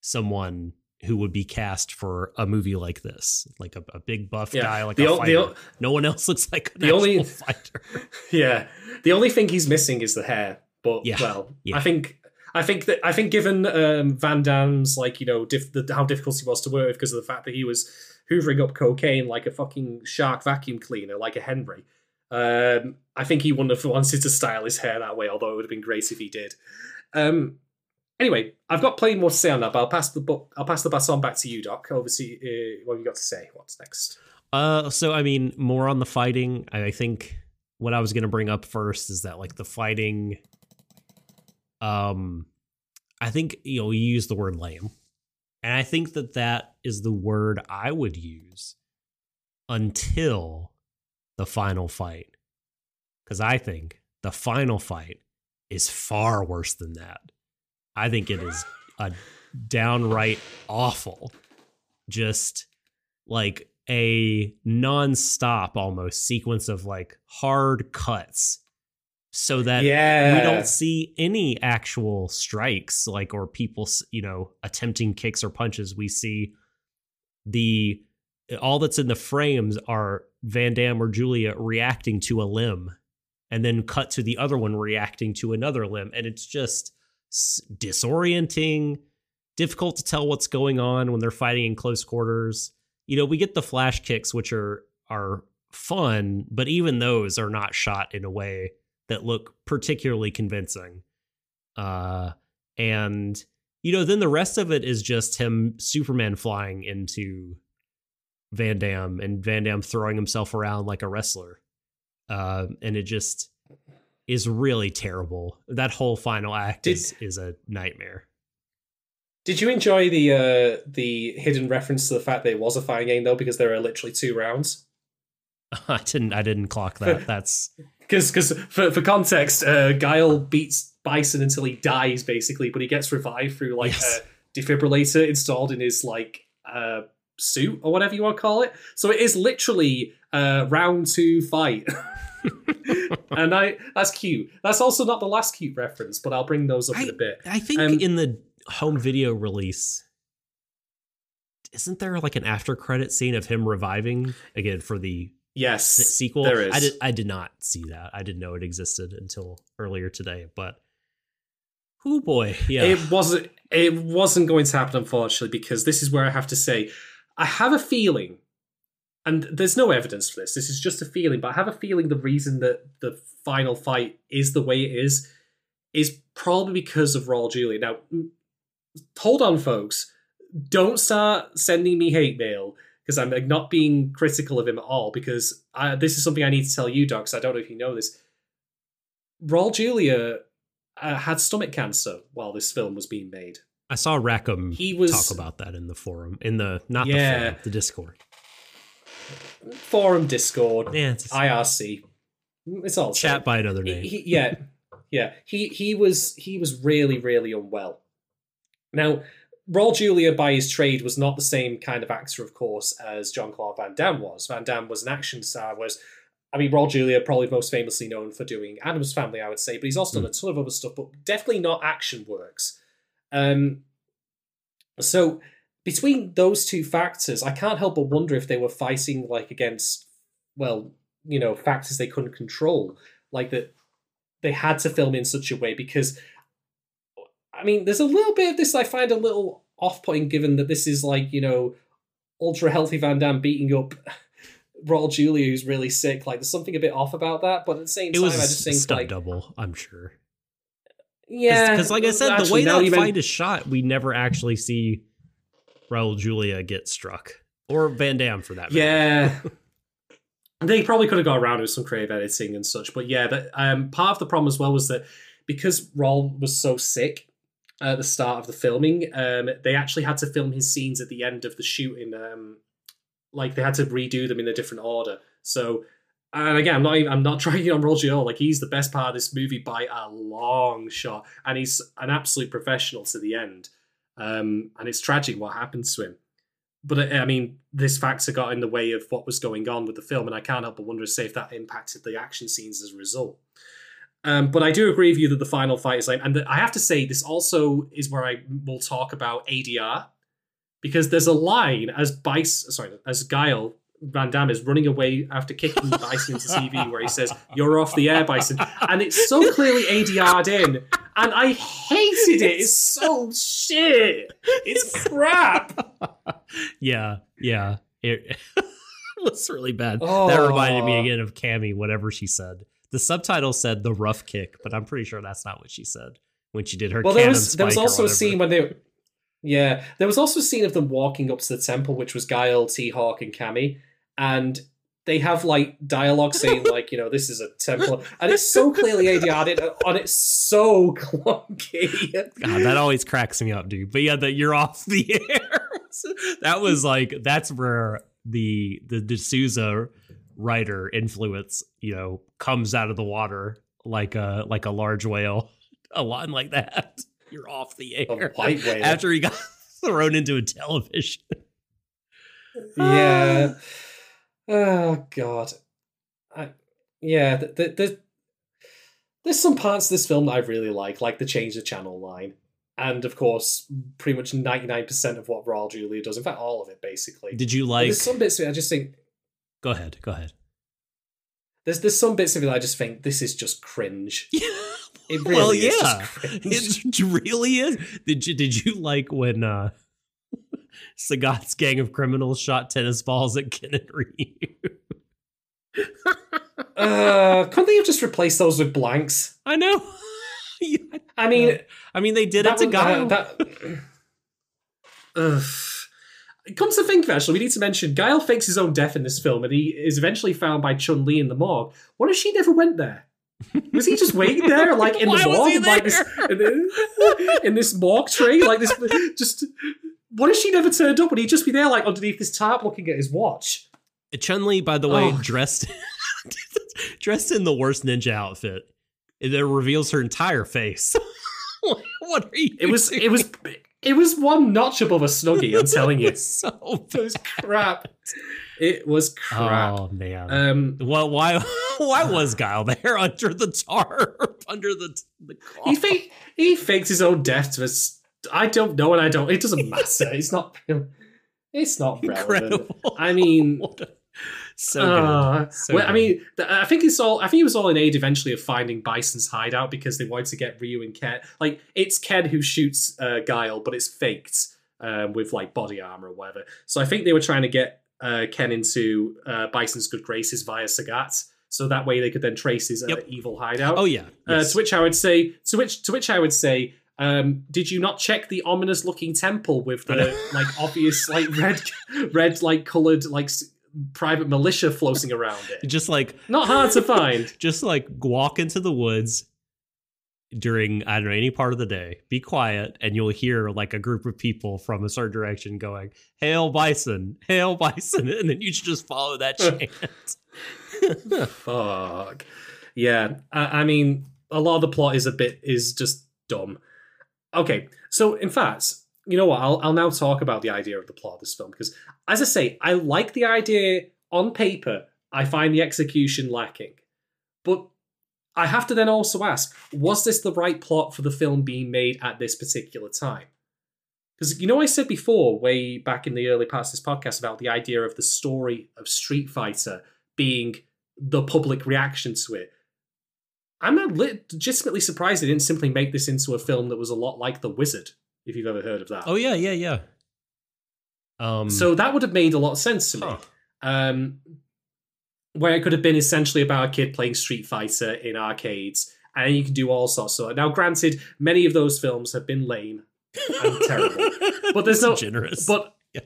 B: someone who would be cast for a movie like this, like a, a big buff
A: Yeah.
B: guy, like
A: The
B: a
A: the
B: fighter.
A: o-
B: no one else looks like an
A: the only-
B: fighter.
A: Yeah. The only thing he's missing is the hair. But
B: Yeah.
A: well,
B: Yeah.
A: I think I think that I think given um, Van Damme's like you know diff- the, how difficult he was to work with because of the fact that he was hoovering up cocaine like a fucking shark vacuum cleaner, like a Henry. Um, I think he wouldn't have wanted to style his hair that way, although it would have been great if he did. Um, anyway, I've got plenty more to say on that, but I'll pass the book. I'll pass the baton back to you, Doc. Obviously, uh, what have you got to say? What's next?
B: Uh, so I mean, more on the fighting. I think what I was gonna bring up first is that like the fighting. Um, I think you know you use the word lame, and I think that that is the word I would use until the final fight, because I think the final fight is far worse than that. I think it is a downright awful. Just like a non-stop almost sequence of like hard cuts so that
A: yeah,
B: we don't see any actual strikes like or people you know attempting kicks or punches we see the all that's in the frames are Van Damme or Julia reacting to a limb and then cut to the other one reacting to another limb. And it's just disorienting difficult to tell what's going on when they're fighting in close quarters. You know we get the flash kicks which are are fun but even those are not shot in a way that look particularly convincing. Uh and you know then the rest of it is just him superman flying into van damme and van damme throwing himself around like a wrestler uh, and it just is really terrible that whole final act
A: Did-
B: is, is a nightmare
A: Did you enjoy the uh, the hidden reference to the fact that it was a fighting game though, because there are literally two rounds?
B: i didn't i didn't clock that that's
A: Because because for for context, uh, Guile beats Bison until he dies basically, but he gets revived through like
B: Yes.
A: a defibrillator installed in his like uh, suit or whatever you want to call it. So it is literally uh, round two fight. and I that's cute. That's also not the last cute reference, but I'll bring those up in a bit.
B: I think
A: Um,
B: in the home video release, isn't there like an after credit scene of him reviving again for the
A: Yes,
B: sequel.
A: There is.
B: I did. I did not see that. I didn't know it existed until earlier today. But, oh boy, yeah,
A: it wasn't. It wasn't going to happen, unfortunately, because this is where I have to say, I have a feeling, and there's no evidence for this. This is just a feeling, but I have a feeling the reason that the final fight is the way it is is probably because of Raul Julia. Now, hold on, folks. Don't start sending me hate mail because I'm like, not being critical of him at all. Because I, this is something I need to tell you, Docs. I don't know if you know this. Raul Julia uh, had stomach cancer while this film was being made.
B: I saw Rackham
A: He was-
B: talk about that in the forum, in the not
A: Yeah.
B: the forum, the Discord.
A: Forum, Discord,
B: Yeah, it's
A: IRC. It's all the same.
B: chat by another name.
A: he- yeah, yeah. He he was he was really really unwell. Now, Raul Julia, by his trade, was not the same kind of actor, of course, as Jean Claude Van Damme was. Van Damme was an action star, was. I mean, Raul Julia probably most famously known for doing Addams Family, I would say, but he's also hmm. done a ton of other stuff, but definitely not action works. Um, so between those two factors, I can't help but wonder if they were fighting like against, well, you know, factors they couldn't control, like that they had to film in such a way because, I mean, there's a little bit of this I find a little off-putting, given that this is like you know, ultra healthy Van Damme beating up. Raul Julia, who's really sick, like there's something a bit off about that, but at the same
B: it
A: time,
B: was
A: I just
B: a
A: think
B: stunt
A: like,
B: double, I'm sure.
A: Yeah,
B: Because, like I said, the
A: actually,
B: way that
A: you
B: fight
A: men-
B: is shot, we never actually see Raul Julia get struck, or Van Damme for that. matter.
A: Yeah. they probably could have got around with some creative editing and such, but yeah, that um, part of the problem as well was that because Raul was so sick at the start of the filming, um, they actually had to film his scenes at the end of the shooting. Um, like they had to redo them in a different order. So, and again, I'm not even, I'm not trying on Raul Julia. Like he's the best part of this movie by a long shot, and he's an absolute professional to the end. Um, and it's tragic what happens to him but uh, I mean, this factor got in the way of what was going on with the film, and I can't help but wonder say if that impacted the action scenes as a result. Um, but I do agree with you that the final fight is lame, and the, I have to say this also is where I will talk about ADR because there's a line as Bice, sorry, as Guile Van Damme is running away after kicking Bison into TV, where he says, "You're off the air, Bison," and it's so clearly ADR'd in, and I hated it. It's so shit. It's crap.
B: yeah, yeah. It was really bad.
A: Oh.
B: That reminded me again of Cammy, whatever she said. The subtitle said the rough kick, but I'm pretty sure that's not what she said when she did her.
A: Well, there was there was also a scene when they, yeah, there was also a scene of them walking up to the temple, which was Guile, T Hawk, and Cammy, and they have like dialogue saying like, you know, this is a temple, and it's so clearly ADR'd, and it's so clunky.
B: God, that always cracks me up, dude. But yeah, that you're off the air. that was like that's where the the de Souza writer influence, you know, comes out of the water like a like a large whale. A line like that. You're off the
A: A
B: air.
A: white whale.
B: After he got thrown into a television.
A: yeah. Oh God. I, yeah. The, there's some parts of this film that I really like, like the change the channel line, and of course, pretty much ninety nine percent of what Raul Julia does. In fact, all of it basically.
B: Did you
A: But
B: like
A: there's some bits of it I just think
B: Go ahead. Go ahead.
A: there's there's some bits of it I just think this is just cringe. Yeah. It really
B: well, yeah. It really is. Did you did you like when uh Sagat's gang of criminals shot tennis balls at Ken and Ryu?
A: Uh, couldn't they have just replaced those with blanks?
B: I know. Yeah,
A: I mean,
B: I mean, they did it to Guile.
A: uh, that. Ugh. Comes to think of it, actually, we need to mention Guile fakes his own death in this film, and he is eventually found by Chun Li in the morgue. What if she never went there? Was he just waiting there, like in
B: Why
A: the morgue, like this, in, in this morgue tree, like this? Just what if she never turned up? Would he just be there, like underneath this tarp, looking at his watch?
B: Chun Li, by the way,
A: Oh.
B: dressed dressed in the worst ninja outfit. that reveals her entire face. what are you?
A: It was, it was, it was one notch above a snuggie. I'm telling you,
B: It was so
A: it was crap. It was crap.
B: Oh man.
A: Um,
B: well, why why was Guile there under the tarp under the the car?
A: he faked he faked his own death to us. I don't know, and I don't. It doesn't matter. It's not. It's not relevant.
B: incredible.
A: I mean,
B: so
A: Uh,
B: good. So
A: well, I mean, I think it's all. I think it was all in aid eventually of finding Bison's hideout because they wanted to get Ryu and Ken. Like it's Ken who shoots uh, Guile, but it's faked um, with like body armor or whatever. So I think they were trying to get uh, Ken into uh, Bison's good graces via Sagat, so that way they could then trace his uh,
B: Yep.
A: evil hideout.
B: oh yeah,
A: Uh,
B: yes.
A: to which I would say, to which to which I would say, um, did you not check the ominous looking temple with the like obvious like red red like colored like s- private militia floating around it?
B: just like
A: Not hard to find.
B: just like walk into the woods during I don't know any part of the day. Be quiet, and you'll hear like a group of people from a certain direction going, "Hail Bison! Hail Bison!" And then you should just follow that chant.
A: Fuck. Yeah, I, I mean, a lot of the plot is a bit is just dumb. Okay, so in fact, you know what? I'll I'll now talk about the idea of the plot of this film because, as I say, I like the idea on paper. I find the execution lacking, but I have to then also ask: Was this the right plot for the film being made at this particular time? Because you know, I said before, way back in the early parts of this podcast, about the idea of the story of Street Fighter being the public reaction to it. I'm not legitimately surprised they didn't simply make this into a film that was a lot like The Wizard, if you've ever heard of that.
B: oh yeah, yeah, yeah. Um,
A: So that would have made a lot of sense to me. Um, where it could have been essentially about a kid playing Street Fighter in arcades, and you can do all sorts of. Now, granted, many of those films have been lame, and terrible. But there's
B: That's
A: no-
B: generous.
A: but
B: Yeah.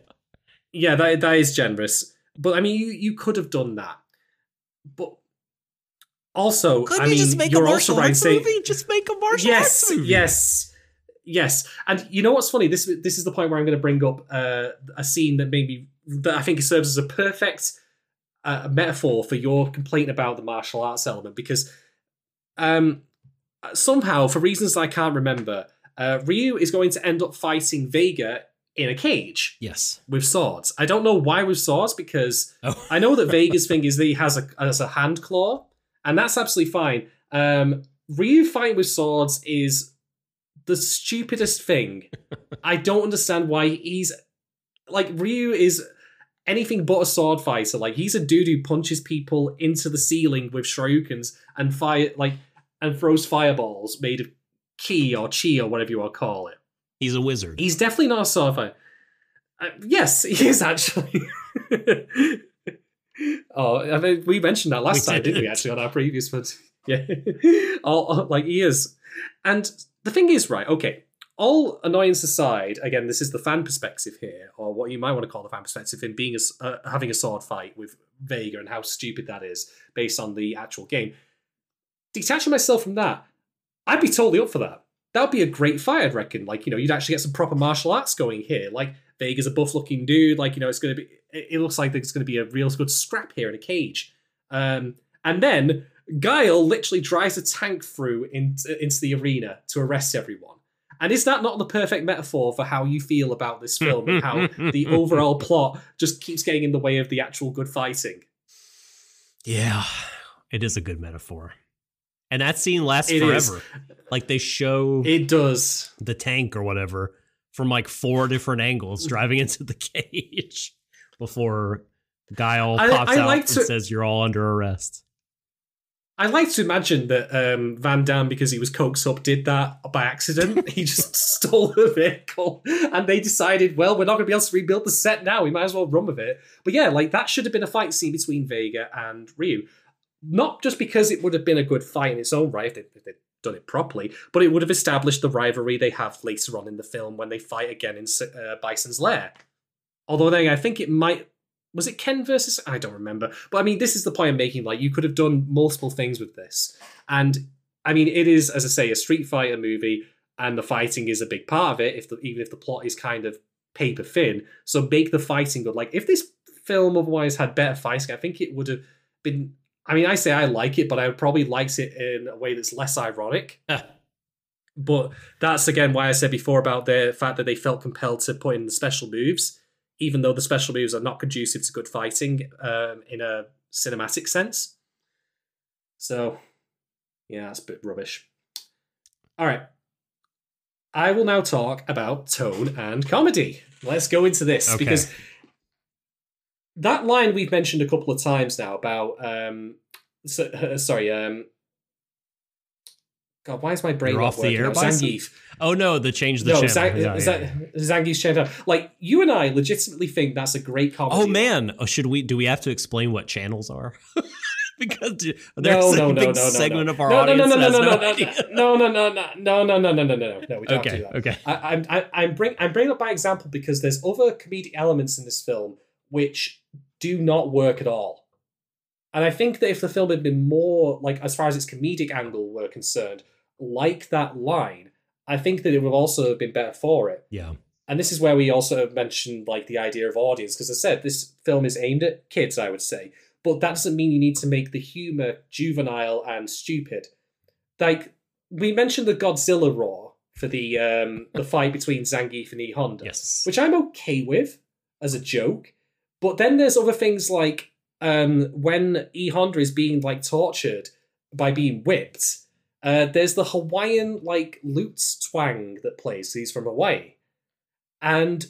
A: yeah, that that is generous. But I mean, you you could have done that. But also,
B: couldn't
A: I
B: you
A: mean,
B: just make a
A: you're
B: martial
A: also right
B: arts
A: saying
B: movie? Just make a martial
A: yes,
B: arts movie.
A: yes, yes. And you know what's funny? This this is the point where I'm going to bring up uh, a scene that maybe that I think serves as a perfect uh, metaphor for your complaint about the martial arts element because um, somehow, for reasons I can't remember, uh, Ryu is going to end up fighting Vega in a cage
B: Yes.
A: with swords. I don't know why with swords because
B: Oh.
A: I know that Vega's thing is that he has a has a hand claw, and that's absolutely fine. Um, Ryu fighting with swords is the stupidest thing. I don't understand why he's like Ryu is anything but a sword fighter. Like he's a dude who punches people into the ceiling with Shoryukens and fire like and throws fireballs made of ki or chi or whatever you want to call it.
B: He's a wizard.
A: He's definitely not a sword fighter. Uh, yes, he is actually. oh, I mean, we mentioned that last
B: We
A: time, didn't we? Actually, on our previous one. Yeah. oh, like he is. And the thing is, right? Okay. All annoyance aside, again, this is the fan perspective here, or what you might want to call the fan perspective in being a, uh, having a sword fight with Vega and how stupid that is based on the actual game. Detaching myself from that, I'd be totally up for that. That would be a great fight, I'd reckon. Like, you know, you'd actually get some proper martial arts going here. Like, Vega's a buff looking dude. Like, you know, it's going to be, it looks like there's going to be a real good scrap here in a cage. Um, and then Guile literally drives a tank through into, into the arena to arrest everyone. And is that not the perfect metaphor for how you feel about this film and how the overall plot just keeps getting in the way of the actual good fighting?
B: Yeah, it is a good metaphor. And that scene lasts
A: It is.
B: forever. Like they show
A: It does.
B: the tank or whatever from like four different
A: Mm.
B: angles driving into the cage before Guile
A: I-
B: pops
A: I
B: out
A: like
B: and
A: to-
B: says you're all under arrest.
A: I like to imagine that um, Van Damme, because he was coked up, did that by accident. he just stole the vehicle, and they decided, well, we're not going to be able to rebuild the set now. We might as well run with it. But yeah, like that should have been a fight scene between Vega and Ryu. Not just because it would have been a good fight in its own right if, they, if they'd done it properly, but it would have established the rivalry they have later on in the film when they fight again in uh, Bison's lair. Although then I think it might was it Ken versus I don't remember. But I mean, this is the point I'm making. Like, you could have done multiple things with this, and I mean, it is, as I say, a Street Fighter movie, and the fighting is a big part of it. If the, even if the plot is kind of paper thin, so make the fighting good. Like, if this film otherwise had better fighting, I think it would have been. I mean, I say I like it, but I probably likes it in a way that's less ironic. But that's again why I said before about the fact that they felt compelled to put in the special moves, even though the special moves are not conducive to good fighting um, in a cinematic sense. So, yeah, that's a bit rubbish. All right. I will now talk about tone and comedy. Let's go into this
B: Okay.
A: because that line we've mentioned a couple of times now about um, so, uh, sorry, um, God, why is my brain
B: You're off the air.
A: Zangief.
B: Oh no, the change the
A: no,
B: channel.
A: Zang-
B: Yeah,
A: is
B: yeah, yeah.
A: Zangief's channel? Like you and I legitimately think that's a great comedy.
B: Oh man, oh, should we? Do we have to explain what channels are? because there's
A: No, no,
B: a
A: no, no,
B: big
A: no, no,
B: segment
A: no.
B: of our
A: no, no,
B: audience
A: no, no, no,
B: no,
A: no, no,
B: idea.
A: no, no, no, no, no, no, no, no, no, no, no. We don't
B: Okay,
A: do that.
B: okay.
A: I, I'm I, I'm bring I'm bringing up by example because there's other comedic elements in this film which do not work at all. And I think that if the film had been more like as far as its comedic angle were concerned, like that line, I think that it would also have been better for it.
B: Yeah,
A: And this is where we also mentioned like the idea of audience, because I said this film is aimed at kids, I would say, but that doesn't mean you need to make the humor juvenile and stupid. Like we mentioned the Godzilla roar for the um, the fight between Zangief and E Honda,
B: yes.
A: which I'm okay with as a joke. But then there's other things like um, when E Honda is being like tortured by being whipped. Uh, there's the Hawaiian like lute twang that plays. He's from Hawaii, and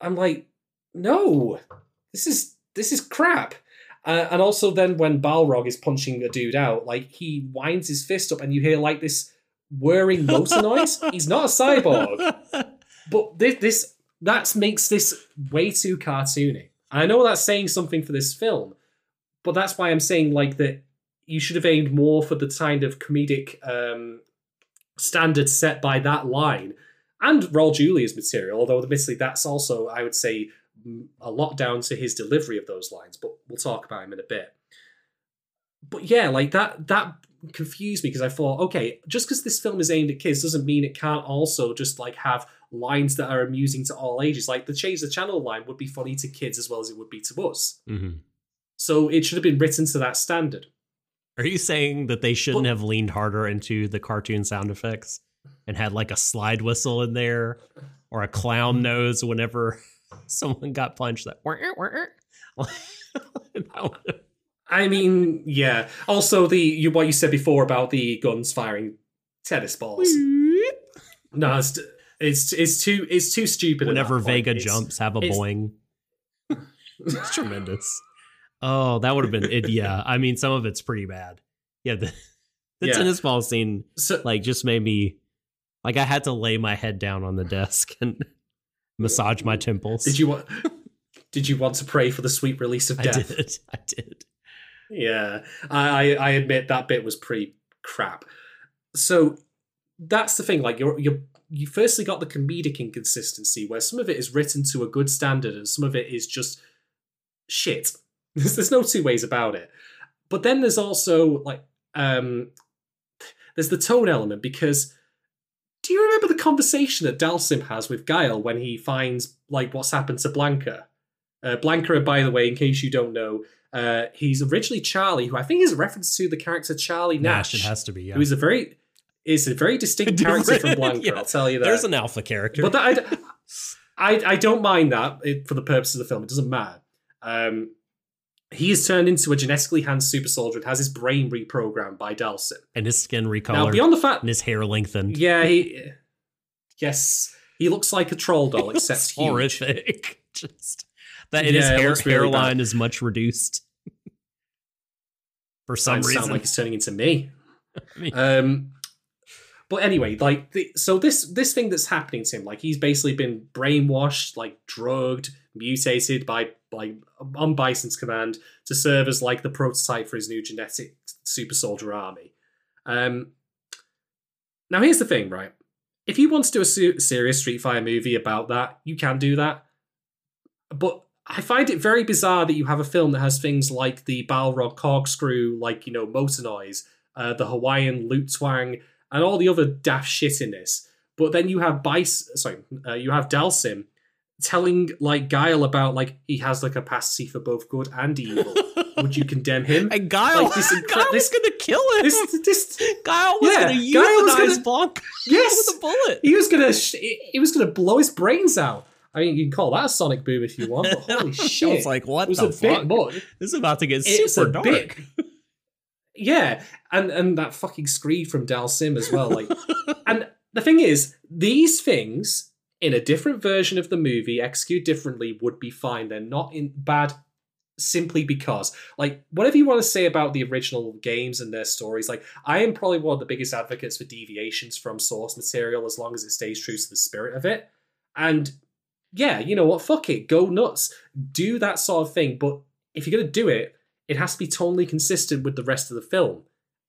A: I'm like, no, this is this is crap. Uh, and also then when Balrog is punching a dude out, like he winds his fist up, and you hear like this whirring motor noise. He's not a cyborg, but this this that makes this way too cartoony. I know that's saying something for this film, but that's why I'm saying like that you should have aimed more for the kind of comedic um, standard set by that line and Raul Julia's material. Although admittedly, that's also I would say a lot down to his delivery of those lines. But we'll talk about him in a bit. But yeah, like that that confused me because I thought, okay, just because this film is aimed at kids doesn't mean it can't also just like have lines that are amusing to all ages. Like the change the channel line would be funny to kids as well as it would be to us.
B: Mhm.
A: So it should have been written to that standard.
B: Are you saying that they shouldn't
A: Well-
B: have leaned harder into the cartoon sound effects and had like a slide whistle in there or a clown nose whenever someone got punched? That
A: I mean, yeah. Also, the you what you said before about the guns firing tennis balls. No, it's it's it's too it's too stupid.
B: whenever
A: point.
B: Vega
A: It's-
B: jumps, have a
A: it's-
B: boing. It's tremendous. Oh, that would have been it. Yeah, I mean, some of it's pretty bad. Yeah, the, the
A: Yeah.
B: tennis ball scene
A: So,
B: like just made me like I had to lay my head down on the desk and massage my temples.
A: did you want? Did you want to pray for the sweet release of death?
B: I did. I did.
A: Yeah, I, I I admit that bit was pretty crap. So that's the thing. Like you're you you firstly got the comedic inconsistency where some of it is written to a good standard and some of it is just shit. There's, there's no two ways about it. But then there's also like um there's the tone element because do you remember the conversation that Dhalsim has with Guile when he finds like what's happened to Blanka? Uh, Blanka, by the way, in case you don't know, uh, he's originally Charlie, who I think is a reference to the character Charlie Nash,
B: Nash, it has to be. Yeah.
A: who is a very is a very distinct character from Blanka.
B: Yeah.
A: I'll tell you that.
B: There's an alpha character.
A: but that, I, I I don't mind that it, for the purpose of the film. It doesn't matter. Um, he is turned into a genetically enhanced super soldier and has his brain reprogrammed by Dhalsim.
B: and his skin
A: Now, beyond the fact,
B: and his hair lengthened.
A: yeah, he, yes, he looks like a troll doll, except
B: It's
A: huge.
B: horrific. Just that and his hair,
A: really
B: hairline is much reduced. For some reason.
A: sound like he's turning into me.
B: I mean,
A: Um, but anyway, like the, so this this thing that's happening to him, like he's basically been brainwashed, like drugged, mutated by by on Bison's command to serve as like the prototype for his new genetic super soldier army. Um, now here's the thing, right? If you want to do a su- serious Street Fighter movie about that, you can do that. But I find it very bizarre that you have a film that has things like the Balrog corkscrew, like you know motor noise, uh, the Hawaiian lute twang, and all the other daft shit in this. But then you have Bice, sorry, uh, you have Dhalsim telling like Guile about like he has the capacity for both good and evil. Would you condemn him?
B: and Guile,
A: like this
B: Guile was gonna kill him.
A: This, this,
B: Guile was
A: Yeah,
B: gonna
A: Guile was
B: euthanize
A: gonna-
B: Blanc
A: yes,
B: with a bullet.
A: he was gonna sh- he was gonna blow his brains out. I mean, you can call that a sonic boom if you want, but holy shit!
B: I was like, what
A: it was
B: the
A: a
B: fuck?
A: bit much.
B: This is about to get
A: It's
B: super dark.
A: bit. Yeah, and and that fucking screed from Dhalsim as well. Like, and the thing is, these things in a different version of the movie, executed differently, would be fine. They're not in bad simply because like whatever you want to say about the original games and their stories like i am probably one of the biggest advocates for deviations from source material as long as it stays true to the spirit of it and yeah you know what fuck it go nuts do that sort of thing but if you're going to do it it has to be totally consistent with the rest of the film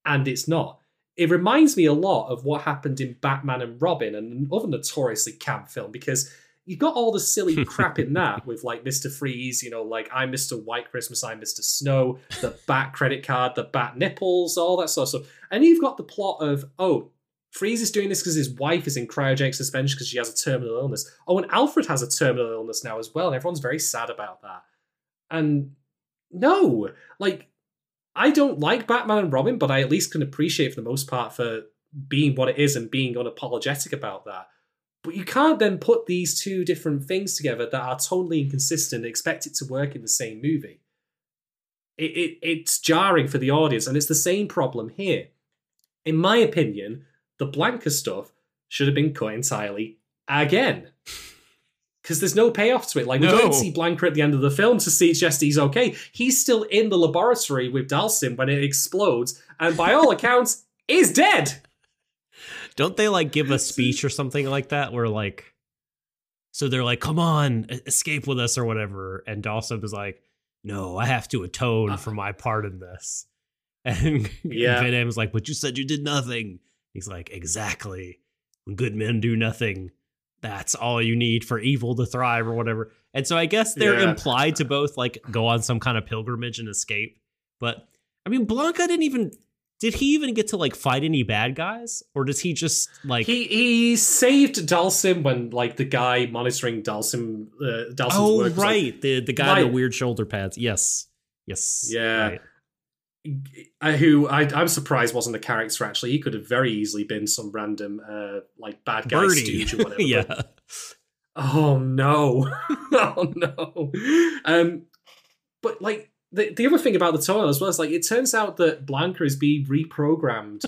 A: and it's not it reminds me a lot of what happened in batman and robin and another notoriously camp film because you've got all the silly crap in that with like Mr. Freeze, you know, like I'm Mr. White Christmas, I'm Mr. Snow, the bat credit card, the bat nipples, all that sort of stuff. And you've got the plot of, oh, Freeze is doing this because his wife is in cryogenic suspension because she has a terminal illness. Oh, and Alfred has a terminal illness now as well, and everyone's very sad about that. And no, like, I don't like Batman and Robin, but I at least can appreciate for the most part for being what it is and being unapologetic about that. But you can't then put these two different things together that are totally inconsistent and expect it to work in the same movie. It, it, it's jarring for the audience, and it's the same problem here. In my opinion, the Blanka stuff should have been cut entirely again. Because there's no payoff to it. Like, we
B: No.
A: don't see Blanka at the end of the film to see just he's okay. He's still in the laboratory with Dhalsim when it explodes, and by all accounts, is dead.
B: Don't they like give a speech or something like that where like so they're like, come on, escape with us or whatever. And Dhalsim is like, no, I have to atone
A: Uh.
B: for my part in this. And
A: Yeah.
B: Van Damme's like, but you said you did nothing. He's like, exactly. When good men do nothing, that's all you need for evil to thrive or whatever. And so I guess they're
A: Yeah.
B: implied to both like go on some kind of pilgrimage and escape. But I mean, Blanka didn't even did he even get to like fight any bad guys? Or does he just like
A: He he saved Dhalsim when like the guy monitoring Dhalsim uh, Dhalsim's
B: Oh
A: work was, like,
B: right, the the guy in
A: Right.
B: the weird shoulder pads. Yes, yes.
A: Yeah.
B: right.
A: Who I, I'm surprised wasn't a character. Actually, he could have very easily been some random uh, like bad guy
B: Birdie.
A: stooge or whatever.
B: yeah,
A: but- oh no, oh no. Um, but like the the other thing about the tunnel as well is like it turns out that Blanka is being reprogrammed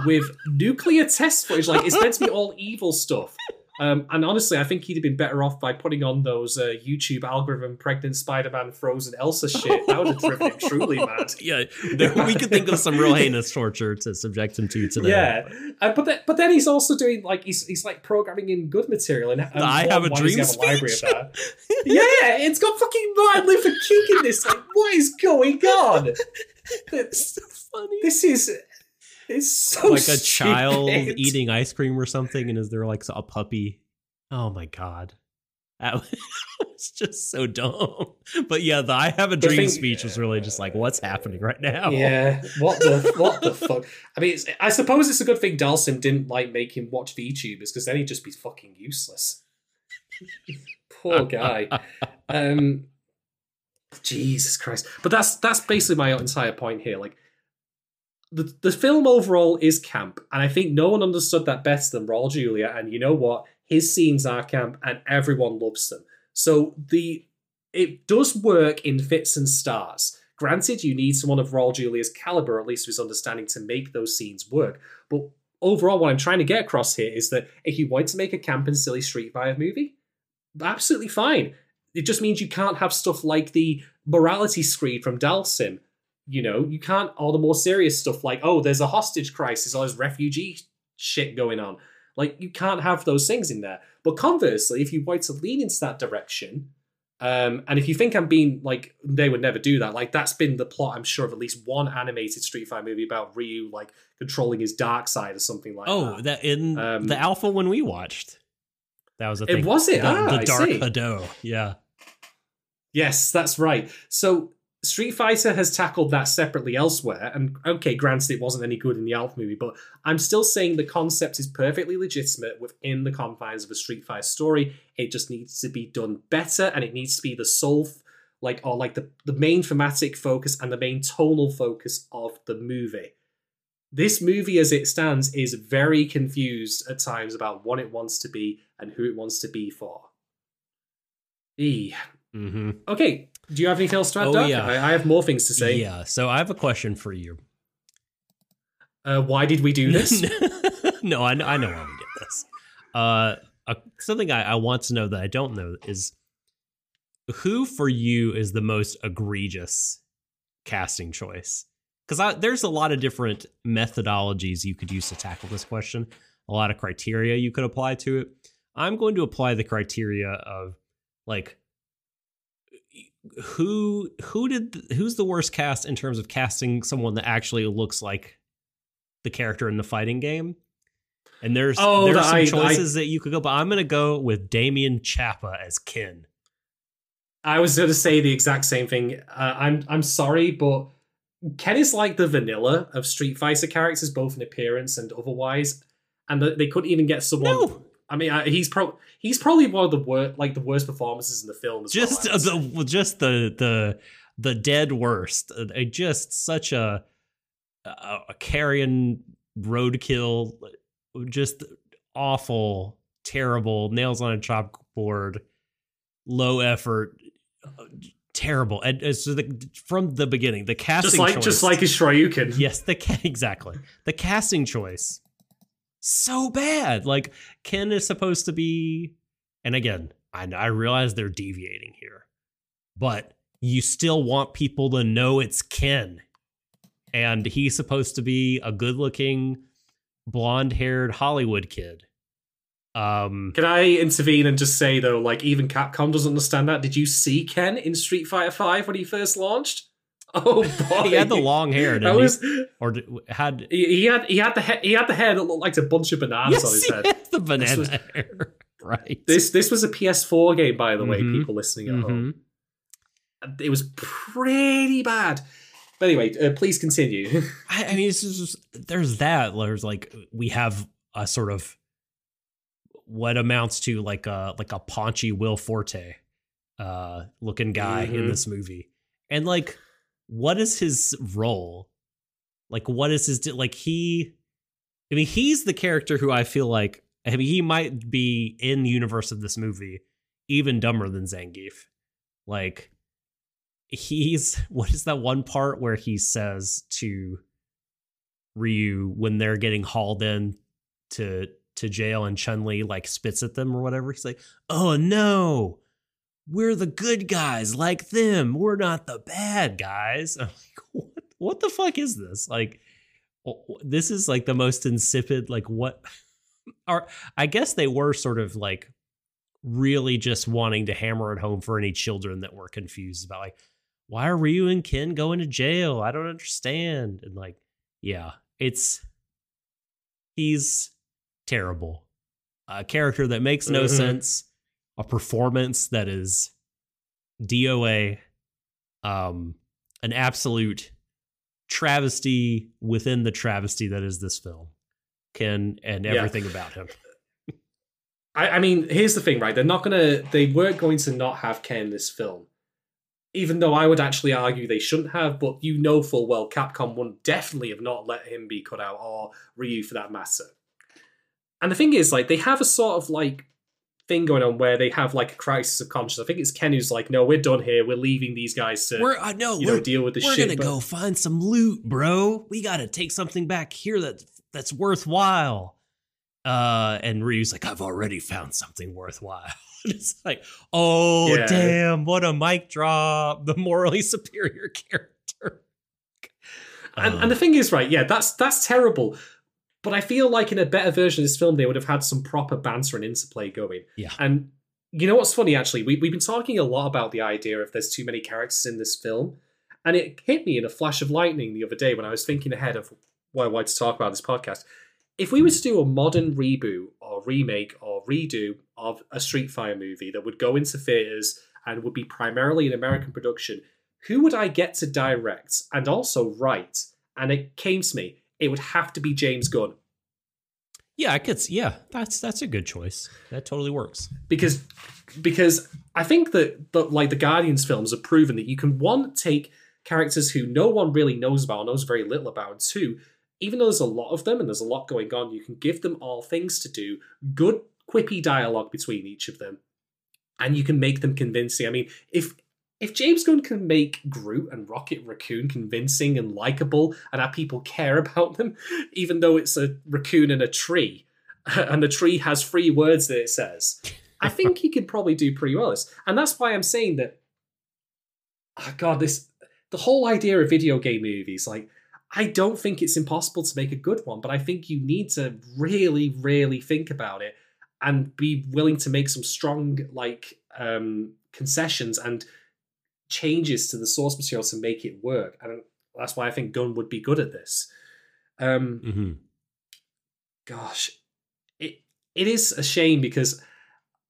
A: with nuclear test footage. Like it's meant to be all evil stuff. Um, and honestly, I think he'd have been better off by putting on those uh, YouTube algorithm pregnant Spider-Man frozen Elsa shit. That would have driven him truly mad.
B: yeah. There, we could think of some real heinous torture to subject him to today.
A: Yeah, uh, but then, but then he's also doing like he's he's like programming in good material and,
B: I have a
A: why does he
B: dream
A: have a library of that? yeah, it's got fucking Martin Luther King in this. Like, what is going on?
B: it's so funny.
A: This is it's so
B: like a child
A: stupid.
B: eating ice cream or something, and is there like a puppy? Oh my god. That was just so dumb. But yeah, the I have a dream
A: thing-
B: speech was really just like, what's happening right now?
A: Yeah, what the what the fuck? I mean, it's, I suppose it's a good thing Dhalsim didn't like make him watch VTubers because then he'd just be fucking useless. Poor guy. Um, Jesus Christ! But that's that's basically my entire point here. Like, the the film overall is camp, and I think no one understood that better than Raul Julia. And you know what? His scenes are camp, and everyone loves them. So the it does work in fits and starts. Granted, you need someone of Raul Julia's caliber, at least his understanding, to make those scenes work. But overall, what I'm trying to get across here is that if you want to make a camp and silly Street Fighter movie, absolutely fine. It just means you can't have stuff like the morality screed from Dhalsim. You know, you can't all the more serious stuff like, oh, there's a hostage crisis or there's refugee shit going on. Like, you can't have those things in there. But conversely, if you want to lean into that direction, um, and if you think I'm being like they would never do that, like that's been the plot, I'm sure, of at least one animated Street Fighter movie about Ryu like controlling his dark side or something like
B: Oh,
A: that.
B: Oh, that in
A: Um,
B: the alpha when we watched. That was a
A: It
B: thing.
A: was it?
B: The,
A: Ah,
B: the dark. Hado. Yeah.
A: Yes, that's right. So Street Fighter has tackled that separately elsewhere, and okay, granted it wasn't any good in the Alpha movie, but I'm still saying the concept is perfectly legitimate within the confines of a Street Fighter story. It just needs to be done better, and it needs to be the sole, f- like, or like the the main thematic focus and the main tonal focus of the movie. This movie, as it stands, is very confused at times about what it wants to be and who it wants to be for. E.
B: Mm-hmm.
A: Okay. Do you have anything else to add,
B: Oh, yeah.
A: I, I have more things to say.
B: Yeah. So I have a question for you.
A: Uh, why did we do this?
B: no, I know, I know why we did this. Uh, uh, something I, I want to know that I don't know is who for you is the most egregious casting choice? Because there's a lot of different methodologies you could use to tackle this question, a lot of criteria you could apply to it. I'm going to apply the criteria of like who who did who's the worst cast in terms of casting someone that actually looks like the character in the fighting game? And there's oh, there's the, some I, choices I, that you could go but i'm gonna go with Damian Chapa as ken.
A: I was gonna say the exact same thing. Uh, i'm i'm sorry but ken is like the vanilla of street fighter characters both in appearance and otherwise and they couldn't even get someone no. I mean, he's pro- he's probably one of the worst, like the worst performances in the film.
B: just
A: well,
B: the just the the the dead worst. Uh, just such a a, a carrion roadkill, just awful, terrible, nails on a chalkboard, low effort, uh, terrible. And uh, so the, from the beginning, the casting
A: just like
B: choice,
A: just like a Shoryuken.
B: Yes, the exactly the casting choice so bad. Like Ken is supposed to be, and again, I, I realize they're deviating here, but you still want people to know it's Ken. And he's supposed to be a good looking, blonde haired Hollywood kid. Um,
A: Can I intervene and just say though, like even Capcom doesn't understand that. Did you see Ken in Street Fighter Five when he first launched? Oh boy,
B: he had the long hair. Didn't was, he? Or had
A: he, he, had he had the he-, he had the hair that looked like a bunch of bananas yes, on his head.
B: the banana was, hair. Right.
A: This this was a PS4 game, by the mm-hmm. way. People listening at mm-hmm. home, it was pretty bad. But anyway, uh, please continue.
B: I, I mean, it's just, there's that. There's like we have a sort of what amounts to like a like a paunchy Will Forte uh looking guy mm-hmm. in this movie, and like what is his role? Like, what is his like? He, I mean, he's the character who I feel like. I mean, he might be in the universe of this movie even dumber than Zangief. Like, he's what is that one part where he says to Ryu when they're getting hauled in to to jail and Chun Li like spits at them or whatever? He's like, "Oh no, we're the good guys like them. We're not the bad guys. I'm like, what, what the fuck is this? Like, this is like the most insipid, like, what? Are I guess they were sort of like really just wanting to hammer it home for any children that were confused about, like, why are Ryu and Ken going to jail? I don't understand. And like, yeah, it's, he's terrible. A character that makes no mm-hmm. sense a performance that is DOA, um, an absolute travesty within the travesty that is this film. Ken and everything yeah. about him.
A: I, I mean, here's the thing, right? They're not gonna they weren't going to not have Ken in this film. Even though I would actually argue they shouldn't have, but you know full well Capcom would definitely have not let him be cut out, or Ryu for that matter. And the thing is, like, they have a sort of like thing going on where they have like a crisis of conscience. I think it's Ken who's like, "No, we're done here. We're leaving these guys to
B: we're, uh, no,
A: you know, deal with the
B: we're
A: shit."
B: We're gonna go find some loot, bro. We got to take something back here that that's worthwhile. Uh, and Ryu's like, "I've already found something worthwhile." it's like, oh yeah. damn, what a mic drop! The morally superior character.
A: And, and the thing is, right? Yeah, that's that's terrible. But I feel like in a better version of this film, they would have had some proper banter and interplay going.
B: Yeah.
A: And you know what's funny, actually? We, we've been talking a lot about the idea of there's too many characters in this film. And it hit me in a flash of lightning the other day when I was thinking ahead of what I wanted to talk about this podcast. If we were to do a modern reboot or remake or redo of a Street Fighter movie that would go into theaters and would be primarily an American production, who would I get to direct and also write? And it came to me it would have to be James Gunn.
B: Yeah, I could. Yeah, that's that's a good choice. That totally works.
A: Because because I think that the, like the Guardians films have proven that you can one take characters who no one really knows about, knows very little about, and two, even though there's a lot of them and there's a lot going on, you can give them all things to do, good quippy dialogue between each of them, and you can make them convincing. I mean, if if James Gunn can make Groot and Rocket Raccoon convincing and likable and have people care about them, even though it's a raccoon in a tree, and the tree has three words that it says, I think he could probably do pretty well. And that's why I'm saying that oh God, this the whole idea of video game movies, like I don't think it's impossible to make a good one, but I think you need to really, really think about it and be willing to make some strong like um concessions and changes to the source material to make it work. And that's why I think Gunn would be good at this. Um
B: Mm-hmm.
A: gosh, it it is a shame because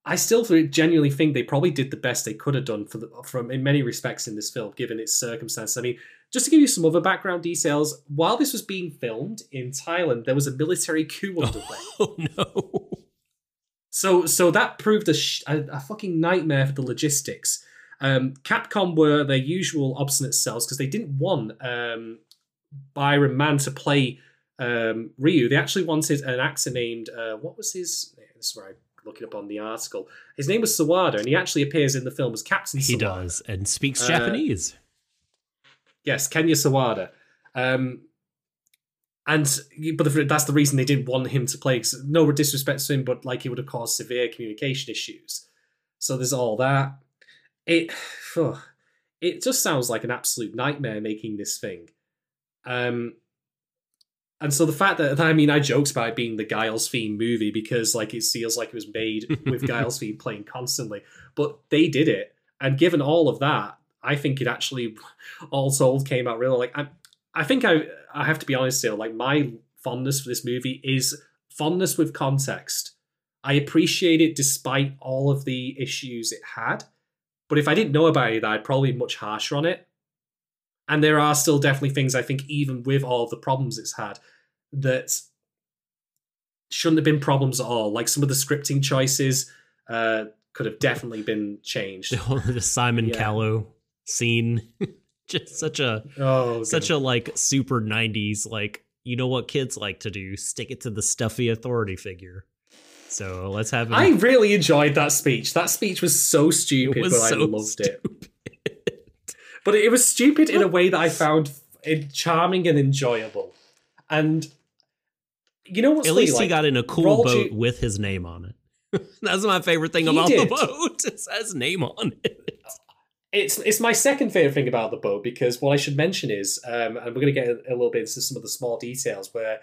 A: I still genuinely think they probably did the best they could have done for the, from in many respects in this film, given its circumstances. I mean, just to give you some other background details, while this was being filmed in Thailand, there was a military coup underway.
B: Oh no.
A: So so that proved a, sh- a, a fucking nightmare for the logistics. Um, Capcom were their usual obstinate selves because they didn't want um, Byron Mann to play um, Ryu. They actually wanted an actor named uh, what was his? This is where I look it up on the article. His name was Sawada, and he actually appears in the film as Captain.
B: He
A: Sawada.
B: does and speaks
A: Uh,
B: Japanese.
A: Yes, Kenya Sawada. Um, and but the, that's the reason they didn't want him to play. no disrespect to him, but like he would have caused severe communication issues. So there's all that. It, it just sounds like an absolute nightmare making this thing. Um, and so the fact that I mean, I joked about it being the Guile's theme movie because like it feels like it was made with Guile's theme playing constantly, but they did it. And given all of that, I think it actually, all told, came out really like I. I think I I have to be honest here. Like my fondness for this movie is fondness with context. I appreciate it despite all of the issues it had. But if I didn't know about it, I'd probably be much harsher on it. And there are still definitely things I think, even with all the problems it's had, that shouldn't have been problems at all. Like some of the scripting choices uh, could have definitely been changed.
B: the Simon
A: Yeah.
B: Callow scene. Just such a
A: Oh,
B: such a like super 90s like you know what kids like to do stick it to the stuffy authority figure so let's have him
A: I really enjoyed that speech. That speech was so
B: it
A: stupid,
B: was
A: but I
B: so
A: loved it. But it was stupid in a way that I found charming and enjoyable. And you know what's
B: at least he got in a cool boat with his name on it that's my favorite thing
A: He
B: about
A: did.
B: the boat it says name on it
A: it's it's my second favorite thing about the boat because what I should mention is, um, and we're going to get a, a little bit into some of the small details where,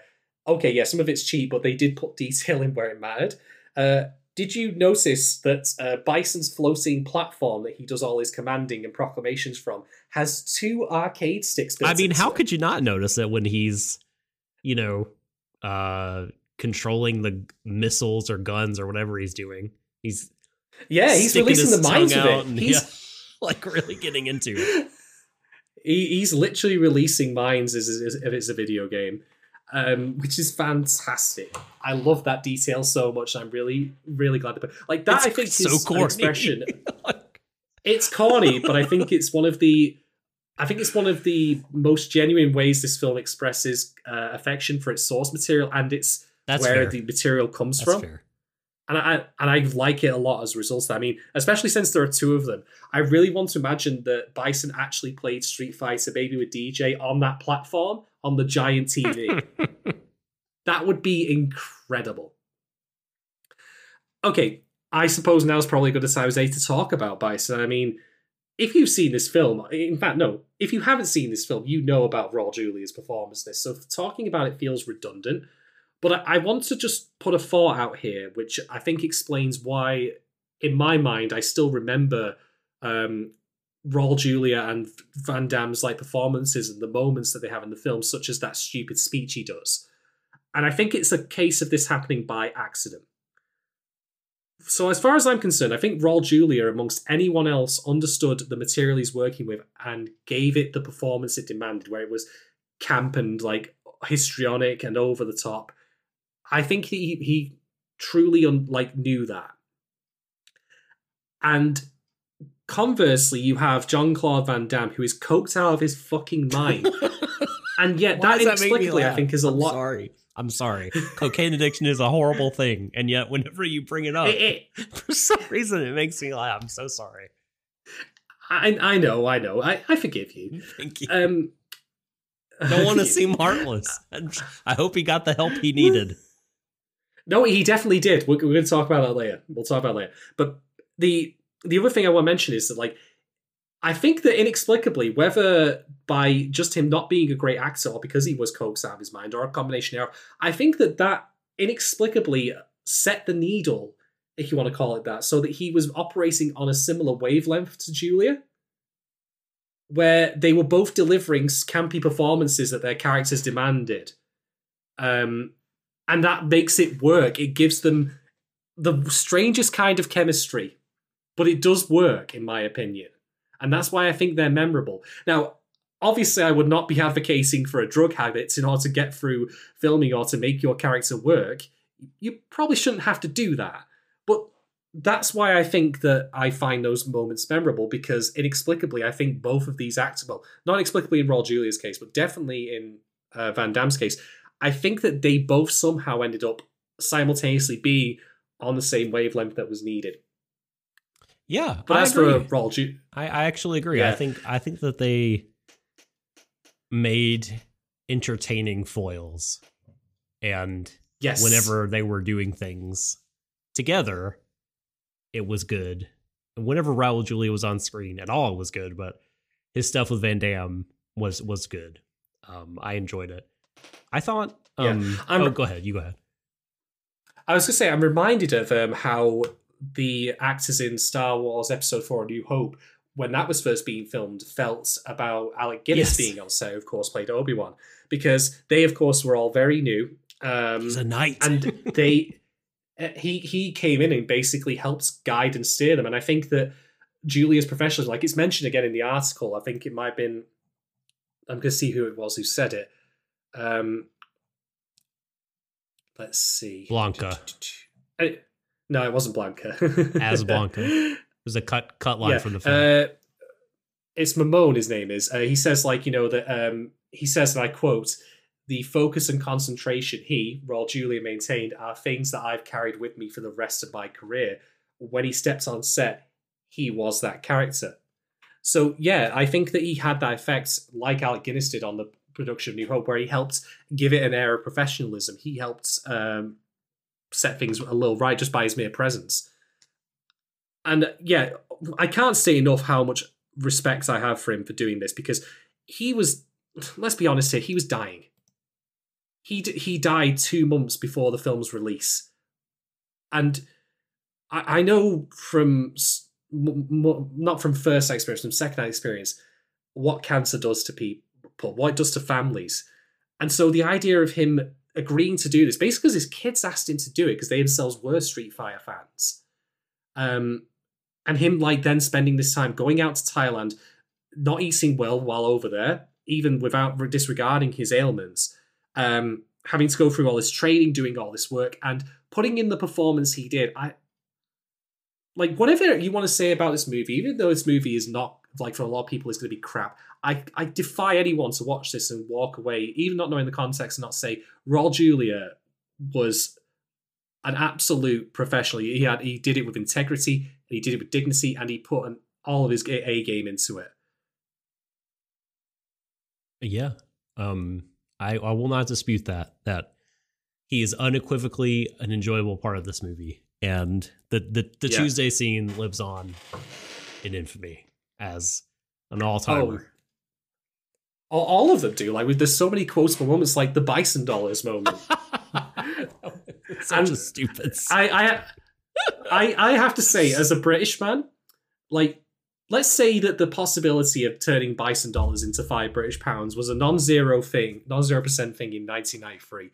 A: okay, yeah, some of it's cheap, but they did put detail in where it mattered. Uh, did you notice that uh, Bison's floating platform that he does all his commanding and proclamations from has two arcade sticks?
B: i mean how
A: it?
B: could you not notice it when he's you know uh controlling the missiles or guns or whatever he's doing he's
A: Yeah, he's releasing the minds of it.
B: and-
A: He's
B: yeah, like really getting into it
A: he, he's literally releasing minds as, as if it's a video game, um, which is fantastic. I love that detail so much. I'm really, really glad to like that.
B: It's
A: I think
B: so
A: is
B: corny.
A: expression. It's corny, but I think it's one of the. I think it's one of the most genuine ways this film expresses uh, affection for its source material and it's
B: that's
A: where
B: fair
A: the material comes
B: that's
A: from
B: fair
A: and I and I like it a lot as a result. I mean, especially since there are two of them, I really want to imagine that Bison actually played Street Fighter Baby with DJ on that platform on the giant TV. that would be incredible. Okay, I suppose now's probably a good time as day to talk about Bison. I mean, if you've seen this film, in fact, no, if you haven't seen this film, you know about Raul Julia's performance. This so talking about it feels redundant. But I, I want to just put a thought out here, which I think explains why, in my mind, I still remember um, Raul Julia and Van Damme's like performances and the moments that they have in the film, such as that stupid speech he does. And I think it's a case of this happening by accident. So, as far as I'm concerned, I think Raul Julia, amongst anyone else, understood the material he's working with and gave it the performance it demanded, where it was camp and like histrionic and over the top. I think he he truly un, like knew that. And conversely, you have Jean Claude Van Damme, who is coked out of his fucking mind, and yet that
B: does that
A: inexplicably, I think, is a
B: I'm
A: lot.
B: Sorry, I'm sorry. Cocaine addiction is a horrible thing, and yet whenever you bring it up,
A: It- it-
B: for some reason it makes me laugh. I'm so sorry.
A: I, I know, I know, I, I forgive you.
B: Thank you.
A: Um,
B: Don't want to seem heartless. I hope he got the help he needed.
A: No, he definitely did. We're, we're going to talk about that later. We'll talk about later. But the the other thing I want to mention is that like I think that inexplicably, whether by just him not being a great actor or because he was coaxed out of his mind or a combination thereof, I think that that inexplicably set the needle, if you want to call it that, so that he was operating on a similar wavelength to Julia, where they were both delivering campy performances that their characters demanded. Um, and that makes it work. It gives them the strangest kind of chemistry, but it does work, in my opinion. And that's why I think they're memorable. Now, obviously, I would not be advocating for a drug habit in order to get through filming or to make your character work. You probably shouldn't have to do that. But that's why I think that I find those moments memorable because inexplicably, I think both of these actors, well, not inexplicably in Raul Julia's case, but definitely in uh, Van Damme's case, I think that they both somehow ended up simultaneously being on the same wavelength that was needed.
B: Yeah,
A: but I as agree. for Raul, Ju-
B: I, I actually agree. Yeah. I think I think that they made entertaining foils, and
A: yes,
B: whenever they were doing things together, it was good. And whenever Raul Julia was on screen at all, it was good. But his stuff with Van Damme was was good. Um, I enjoyed it. I thought. Um, yeah, oh, go ahead. You go ahead.
A: I was gonna say I'm reminded of um, how the actors in Star Wars Episode Four: A New Hope, when that was first being filmed, felt about Alec Guinness yes. being on set, of course, played Obi Wan, because they, of course, were all very new. Um,
B: He's a knight,
A: and they uh, he he came in and basically helps guide and steer them. And I think that Julia's professionalism, like it's mentioned again in the article, I think it might have been. I'm going to see who it was who said it. Um, let's see.
B: Blanka.
A: Uh, no, it wasn't Blanka.
B: As Blanka. It was a cut cut line yeah, from the film. Uh,
A: it's Mamone, his name is. Uh, he says, like, you know, that um, he says, and I quote, the focus and concentration he, Raul Julia, maintained are things that I've carried with me for the rest of my career. When he steps on set, he was that character. So yeah, I think that he had that effect, like Alec Guinness did on the production of New Hope, where he helped give it an air of professionalism. He helped um, set things a little right just by his mere presence. And yeah, I can't say enough how much respect I have for him for doing this because he was, let's be honest here, he was dying. He d- he died two months before the film's release, and I, I know from not from first experience, from second experience, what cancer does to people what it does to families. And so the idea of him agreeing to do this, basically because his kids asked him to do it because they themselves were Street Fighter fans. Um, and him like then spending this time going out to Thailand, not eating well while over there, even without disregarding his ailments, um, having to go through all this training, doing all this work, and putting in the performance he did. I like whatever you want to say about this movie, even though this movie is not like for a lot of people is going to be crap. I, I defy anyone to watch this and walk away, even not knowing the context, and not say Raul Julia was an absolute professional. He had he did it with integrity, and he did it with dignity, and he put an, all of his A game into it.
B: Yeah, um, I I will not dispute that that he is unequivocally an enjoyable part of this movie, and the the, the yeah. Tuesday scene lives on in infamy as an oh. all timer. Oh
A: all of them do. Like, there's so many quotable moments, like the bison dollars moment.
B: Such and a stupid.
A: I, I, I, I have to say, as a British man, like, let's say that the possibility of turning bison dollars into five British pounds was a non-zero thing, non-zero percent thing in 1993.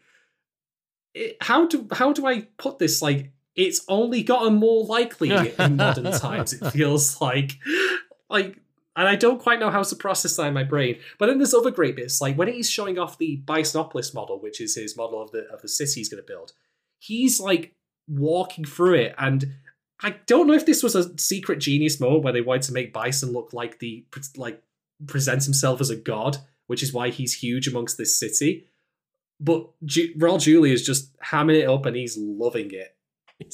A: It, how do how do I put this? Like, it's only gotten more likely in modern times. It feels like, like and I don't quite know how to process that in my brain. But then there's other great bits, like when he's showing off the Bisonopolis model, which is his model of the of the city he's going to build. He's like walking through it, and I don't know if this was a secret genius moment where they wanted to make Bison look like the like presents himself as a god, which is why he's huge amongst this city. But Ju- Raul Julia is just hamming it up, and he's loving it.
B: He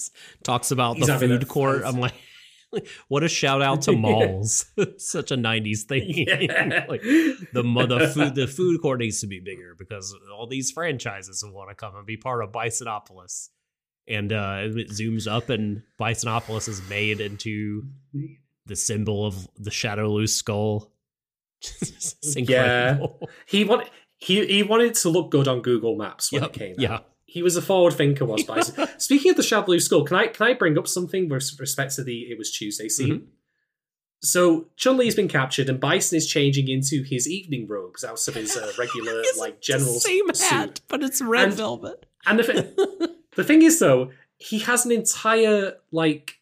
B: talks about he's the food court. I'm like, what a shout out to malls! Such a '90s thing. Yeah. like the the food the food court needs to be bigger because all these franchises want to come and be part of Bisonopolis. And uh, it zooms up, and Bisonopolis is made into the symbol of the Shadaloo skull.
A: Yeah. He wanted he he wanted to look good on Google Maps when
B: Yep,
A: it came out. He was a forward thinker, was Bison. Speaking of the Shadaloo Skull, can I can I bring up something with respect to the It Was Tuesday scene?
B: Mm-hmm.
A: So Chun Li's been captured, and Bison is changing into his evening robes out of his uh, regular like general
B: same
A: suit.
B: hat, but it's red
A: And-
B: velvet.
A: And the, the thing is, though, he has an entire like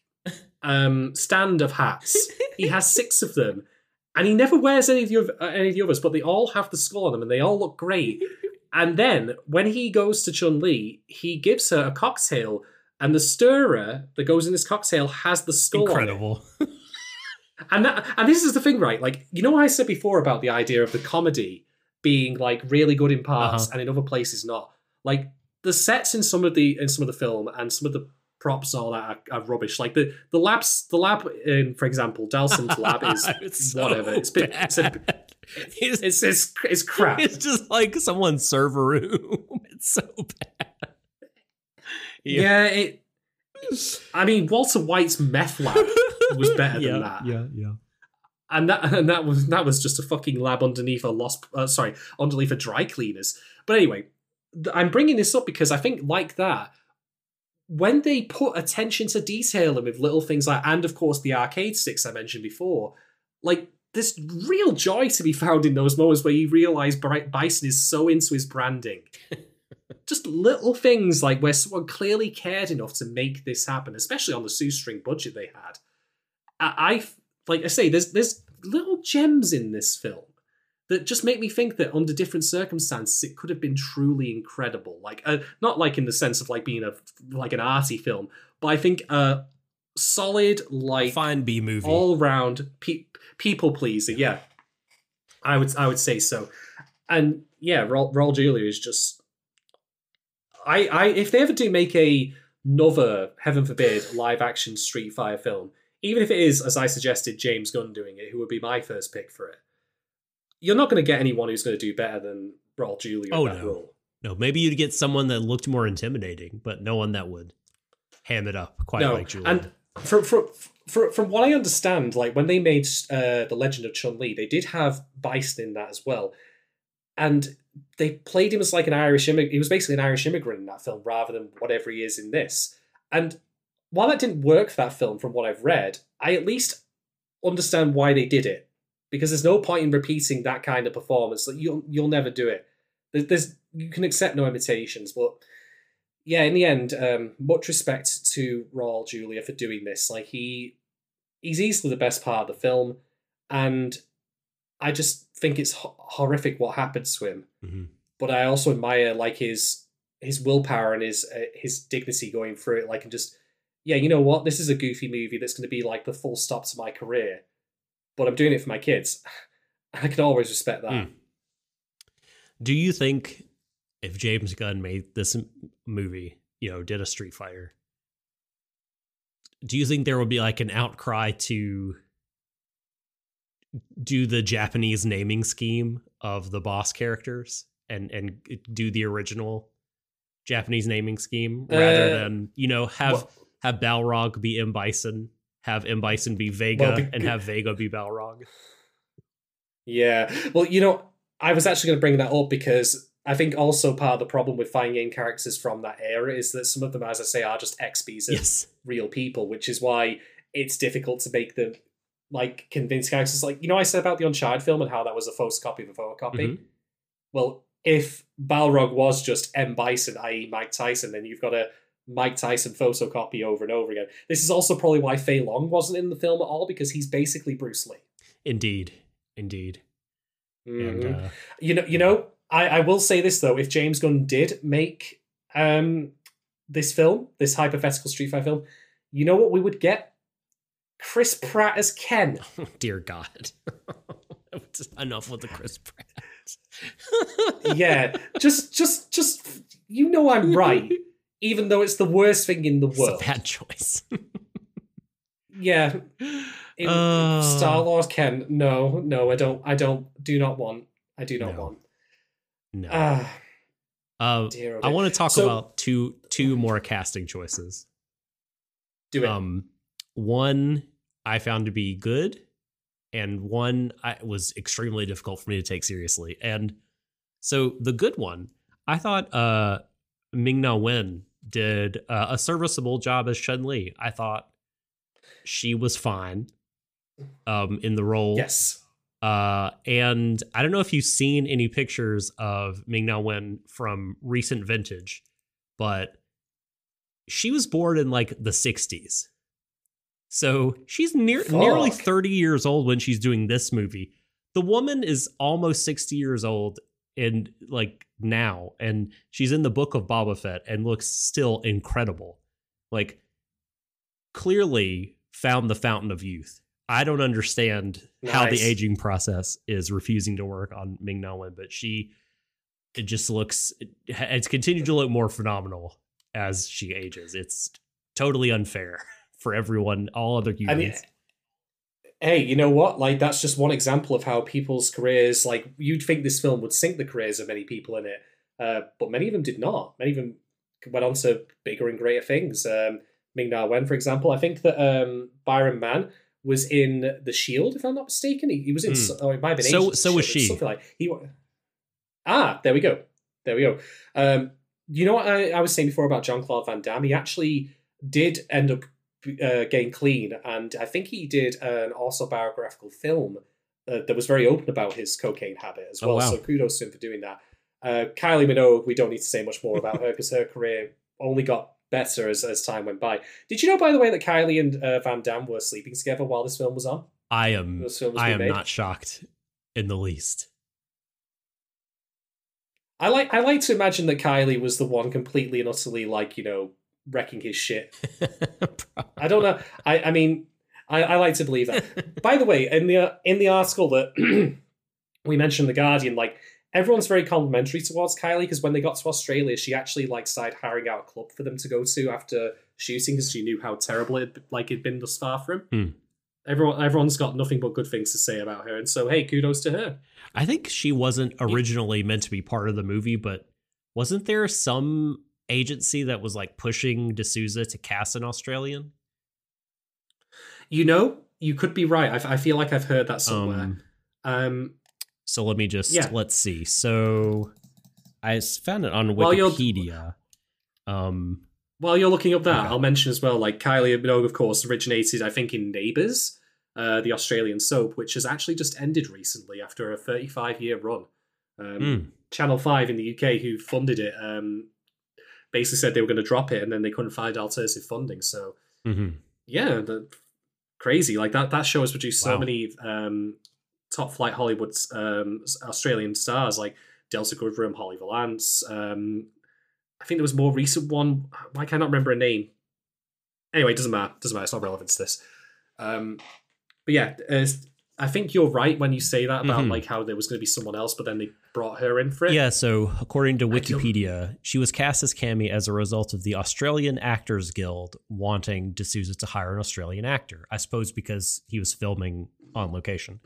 A: um stand of hats. He has six of them, and he never wears any of the uh, any of the others. But they all have the skull on them, and they all look great. And then when he goes to Chun Li, he gives her a cocktail, and the stirrer that goes in this cocktail has the skull.
B: Incredible.
A: And that, and this is the thing, right? Like you know, what I said before about the idea of the comedy being like really good in parts
B: Uh-huh.
A: and in other places not. Like the sets in some of the in some of the film and some of the props all that are, are rubbish. Like the the labs, the lab in, for example, Dhalsim's lab is
B: It's so
A: whatever. It's bit, it's, a,
B: bad. It's,
A: it's it's it's crap.
B: it's just like someone's server room. It's so bad.
A: yeah. it. I mean, Walter White's meth lab was better
B: yeah,
A: than that.
B: Yeah, yeah.
A: and that and that was that was just a fucking lab underneath a lost uh, sorry underneath a dry cleaners but anyway i'm bringing this up because i think like that when they put attention to detail and with little things like and of course the arcade sticks i mentioned before like there's real joy to be found in those moments where you realize bison is so into his branding just little things like where someone clearly cared enough to make this happen especially on the shoestring budget they had I, I like I say, there's there's little gems in this film that just make me think that under different circumstances it could have been truly incredible. Like uh, not like in the sense of like being a like an arty film, but I think a solid like
B: Fine B movie.
A: all round pe- people pleaser. Yeah, I would I would say so. And yeah, Raul, Raul Julia is just. I I if they ever do make a another heaven forbid live action Street Fighter film, even if it is as I suggested James Gunn doing it, who would be my first pick for it, you're not going to get anyone who's going to do better than Raul Julia
B: Oh, no.
A: role.
B: no, maybe you'd get someone that looked more intimidating, but no one that would ham it up quite
A: no,
B: like Julian.
A: and from from from from what I understand, like when they made uh, the Legend of Chun Li, they did have Bison in that as well, and they played him as like an Irish immigrant. He was basically an Irish immigrant in that film, rather than whatever he is in this. And while that didn't work for that film, from what I've read, I at least understand why they did it because there's no point in repeating that kind of performance. Like you'll you'll never do it. There's, there's you can accept no imitations, but yeah, in the end, um, much respect to Raul Julia for doing this. Like he, he's easily the best part of the film, and I just think it's ho- horrific what happens to him.
B: Mhm.
A: But I also admire like his his willpower and his uh, his dignity going through it. Like and just yeah, you know what? This is a goofy movie that's going to be like the full stop to my career, but I'm doing it for my kids. I can always respect that.
B: Mm. Do you think if James Gunn made this movie, you know, did a Street Fighter, do you think there would be like an outcry to do the Japanese naming scheme of the boss characters and and do the original Japanese naming scheme rather
A: Uh,
B: than you know have
A: Well-
B: have Balrog be M Bison, have M Bison be Vega,
A: Well, be-
B: and have Vega be Balrog?
A: Yeah. Well, you know, I was actually going to bring that up because I think also part of the problem with game characters from that era is that some of them, as I say, are just expies of
B: Yes.
A: real people, which is why it's difficult to make them like convince characters. Like, you know, I said about the Uncharted film and how that was a photocopy of a photocopy.
B: Mhm.
A: Well, if Balrog was just M. Bison, i.e., Mike Tyson, then you've got a Mike Tyson photocopy over and over again. This is also probably why Fei Long wasn't in the film at all because he's basically Bruce Lee.
B: Indeed. Indeed. And
A: Mhm.
B: uh,
A: You know, you know, I, I will say this though: if James Gunn did make um this film, this hypothetical Street Fighter film, you know what we would get? Chris Pratt as Ken.
B: Oh, dear God. Enough with the Chris Pratt.
A: Yeah, just, just, just. You know I'm right, even though it's the worst thing in the
B: It's a
A: world.
B: bad choice.
A: Yeah,
B: Uh.
A: Star Wars Ken. No, no, I don't. I don't. Do not want. I do not
B: No.
A: want.
B: No.
A: Ah,
B: Uh,
A: dear.
B: I want to talk
A: So-
B: about two two more casting choices.
A: do it.
B: Um, one, I found to be good, and one I, was extremely difficult for me to take seriously. And so the good one, I thought uh, Ming Na Wen did uh, a serviceable job as Chun Li. I thought she was fine um, in the role.
A: Yes.
B: Uh, and I don't know if you've seen any pictures of Ming Na Wen from recent vintage, but she was born in like the 60s. So she's near, nearly 30 years old when she's doing this movie. The woman is almost 60 years old and like now, and she's in the book of Boba Fett and looks still incredible. Like, clearly found the fountain of youth. I don't understand nice. how the aging process is refusing to work on Ming Na Wen, but she it just looks it's continued to look more phenomenal as she ages. It's totally unfair for everyone, all other humans. I mean,
A: hey, you know what? Like that's just one example of how people's careers. Like you'd think this film would sink the careers of many people in it, uh, but many of them did not. Many of them went on to bigger and greater things. Um, Ming Na Wen, for example, I think that um, Byron Mann was in The Shield, if I'm not mistaken. He, he was in. Mm. Oh, it might have been.
B: So, so was she.
A: Something like he. Ah, there we go. There we go. Um, you know what I, I was saying before about Jean Claude Van Damme? He actually did end up uh, getting clean, and I think he did an autobiographical film uh, that was very open about his cocaine habit as oh, well. Oh, wow. So kudos to him for doing that. Uh, Kylie Minogue, we don't need to say much more about her because her career only got better as, as time went by. Did you know, by the way, that Kylie and uh, Van Damme were sleeping together while this film was on?
B: I am. I am made? not shocked in the least.
A: I like. I like to imagine that Kylie was the one completely and utterly like you know wrecking his shit. I don't know. I. I mean, I, I like to believe that. by the way, in the in the article that we mentioned, the Guardian, like everyone's very complimentary towards Kylie because when they got to Australia, she actually like started hiring out a club for them to go to after shooting because she knew how terrible it like it'd been thus far for him.
B: Hmm.
A: Everyone, everyone's got nothing but good things to say about her, and so hey, kudos to her.
B: I think she wasn't originally meant to be part of the movie, but wasn't there some agency that was like pushing de Souza to cast an Australian?
A: You know, you could be right. I, I feel like I've heard that somewhere. Um, um,
B: so let me just yeah. let's see. So I found it on Wikipedia. While um,
A: while you're looking up that, okay. I'll mention as well, like Kylie Minogue, of course, originated, I think, in Neighbours, uh, the Australian soap, which has actually just ended recently after a 35 year run. Um, mm. Channel 5 in the UK, who funded it, um, basically said they were going to drop it and then they couldn't find alternative funding. So,
B: mm-hmm.
A: yeah, the, crazy. Like that, that show has produced wow. so many um, top flight Hollywood um, Australian stars like Delta Goodrem, Holly Valance. Um, I think there was a more recent one. Why can I not remember a name? Anyway, it doesn't matter. Doesn't matter. It's not relevant to this. Um, but yeah, I think you're right when you say that about mm-hmm. like how there was going to be someone else, but then they brought her in for it.
B: Yeah. So according to Wikipedia, she was cast as Cammy as a result of the Australian Actors Guild wanting de Souza to hire an Australian actor. I suppose because he was filming on location.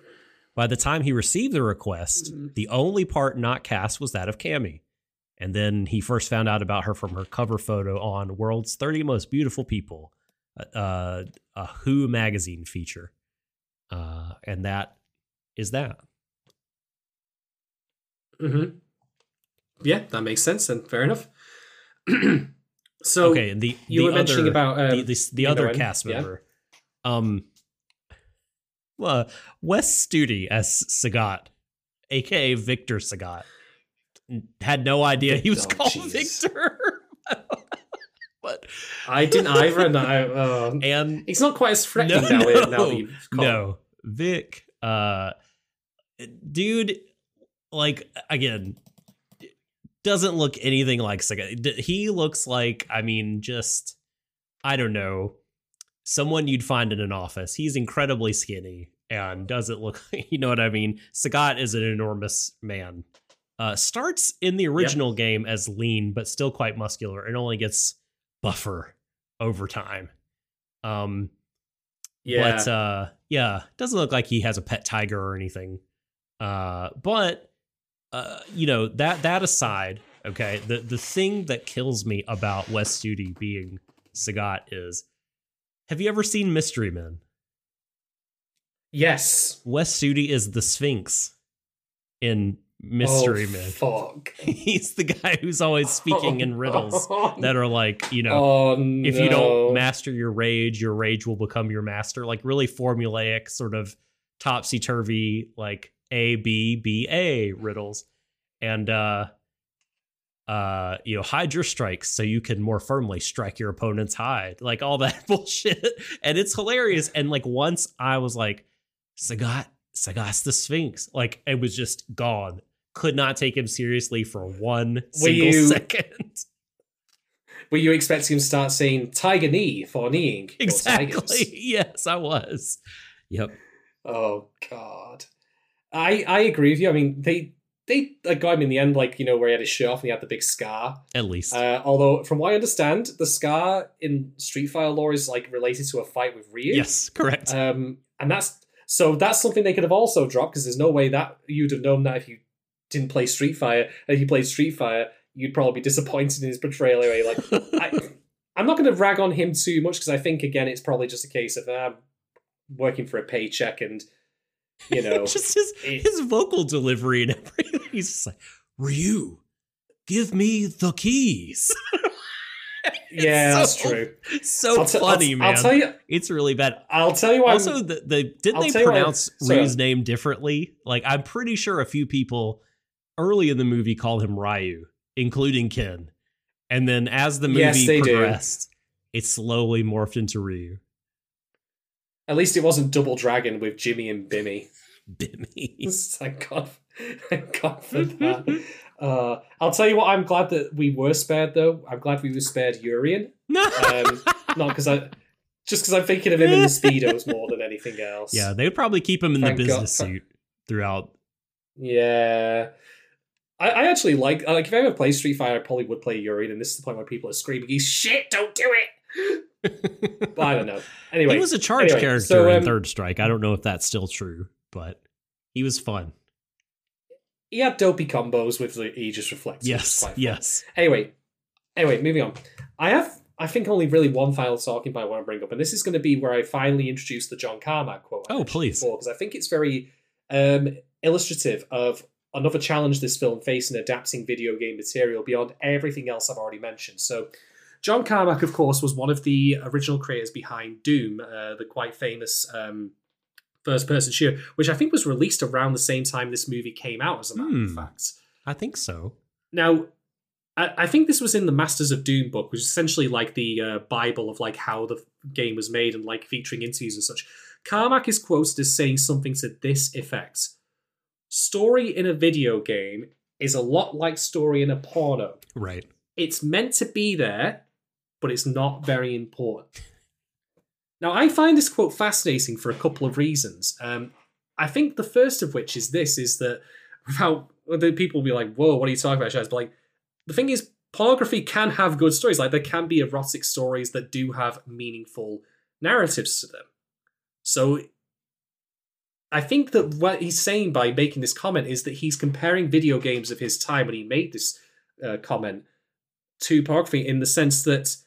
B: By the time he received the request, mm-hmm. the only part not cast was that of Cammy. And then he first found out about her from her cover photo on World's 30 Most Beautiful People, uh, a Who magazine feature. Uh, and that is that.
A: Mm-hmm. Yeah, that makes sense. And fair enough. so,
B: okay, the,
A: you
B: the
A: were other, mentioning about
B: uh, the, the, the other cast member. Yeah. Um, uh, Wes Studi as Sagat, aka Victor Sagat. Had no idea he was oh, called geez. Victor. but
A: I didn't either, and I, uh, and it's not quite as threatening no, now. No, now
B: no, Vic, uh, dude, like again, doesn't look anything like Sagat. He looks like, I mean, just I don't know, someone you'd find in an office. He's incredibly skinny and doesn't look, you know what I mean? Sagat is an enormous man. Uh, starts in the original yep. game as lean, but still quite muscular, and only gets buffer over time. Um, yeah, but uh, yeah, doesn't look like he has a pet tiger or anything. Uh, but uh, you know that that aside, okay, the the thing that kills me about Wes Studi being Sagat is have you ever seen Mystery Men?
A: Yes.
B: Wes Studi is the Sphinx in Mystery
A: oh,
B: Man.
A: Fuck.
B: He's the guy who's always speaking in riddles that are like, you know,
A: oh, no.
B: if you don't master your rage, your rage will become your master. Like really formulaic, sort of topsy turvy, like A B B A riddles, and uh, uh, you know, hide your strikes so you can more firmly strike your opponent's hide, like all that bullshit, and it's hilarious. And like once I was like, Sagat, Sagat's the Sphinx, like it was just gone. Could not take him seriously for one single
A: you-
B: second.
A: Were you expecting him to start saying tiger knee for kneeing?
B: Exactly. Yes, I was. Yep.
A: Oh God, I I agree with you. I mean, they they like, got him in the end, like you know, where he had his shirt off and he had the big scar.
B: At least.
A: Uh, although, from what I understand, the scar in Street Fighter lore is like related to a fight with Ryu.
B: yes, correct.
A: Um, and that's so that's something they could have also dropped because there's no way that you'd have known that if you didn't play Street Fighter. And if you played Street Fighter, you'd probably be disappointed in his portrayal anyway. Like, I, I'm not going to rag on him too much because I think again it's probably just a case of um, working for a paycheck and you know
B: just his
A: it-
B: his vocal delivery and everything. He's just like, Ryu, give me the keys.
A: yeah, that's
B: so-
A: true.
B: so
A: t-
B: funny,
A: I'll,
B: man.
A: I'll tell you.
B: it's really bad.
A: I'll tell you. Why
B: also,
A: I'm-
B: the, the didn't
A: I'll
B: they
A: tell you why-
B: pronounce. Ryu's name differently? Like, I'm pretty sure a few people early in the movie called him Ryu, including Ken. And then as the movie
A: Yes, they do.
B: progressed, it slowly morphed into Ryu.
A: At least it wasn't Double Dragon with Jimmy and Bimmy.
B: Bimmy.
A: Thank God. Thank God for that. Uh, I'll tell you what. I'm glad that we were spared, though. I'm glad we were spared Urien. Um, not because I, just because I'm thinking of him in the speedos more than anything else.
B: yeah, they would probably keep him in
A: Thank
B: the
A: God.
B: business suit throughout.
A: Yeah. I, I actually like like if I ever play Street Fighter, I probably would play Urien, and this is the point where people are screaming, "He's shit! Don't do it!" But I don't know. Anyway,
B: he was a charge
A: anyway,
B: character
A: so,
B: in
A: um,
B: Third Strike. I don't know if that's still true, but he was fun.
A: he had dopey combos with the Aegis was
B: Yes, yes.
A: Anyway, anyway, moving on. I have, I think, only really one final talking point I want to bring up, and this is going to be where I finally introduce the John Carmack quote.
B: Oh, please.
A: because I think it's very um, illustrative of another challenge this film faced in adapting video game material beyond everything else I've already mentioned. So, John Carmack, of course, was one of the original creators behind Doom, uh, the quite famous um, first-person shooter, which I think was released around the same time this movie came out. As a matter of
B: Hmm.
A: fact.
B: I think so.
A: Now, I, I think this was in the Masters of Doom book, which is essentially like the uh, Bible of like how the game was made and like featuring interviews and such. Carmack is quoted as saying something to this effect: "Story in a video game is a lot like story in a porno.
B: Right.
A: It's meant to be there, but it's not very important." Now, I find this quote fascinating for a couple of reasons. Um, I think the first of which is this: is that without the people will be like, "Whoa, what are you talking about?" Shaz?" But like, the thing is, pornography can have good stories. Like, there can be erotic stories that do have meaningful narratives to them. So, I think that what he's saying by making this comment is that he's comparing video games of his time when he made this uh, comment to pornography in the sense that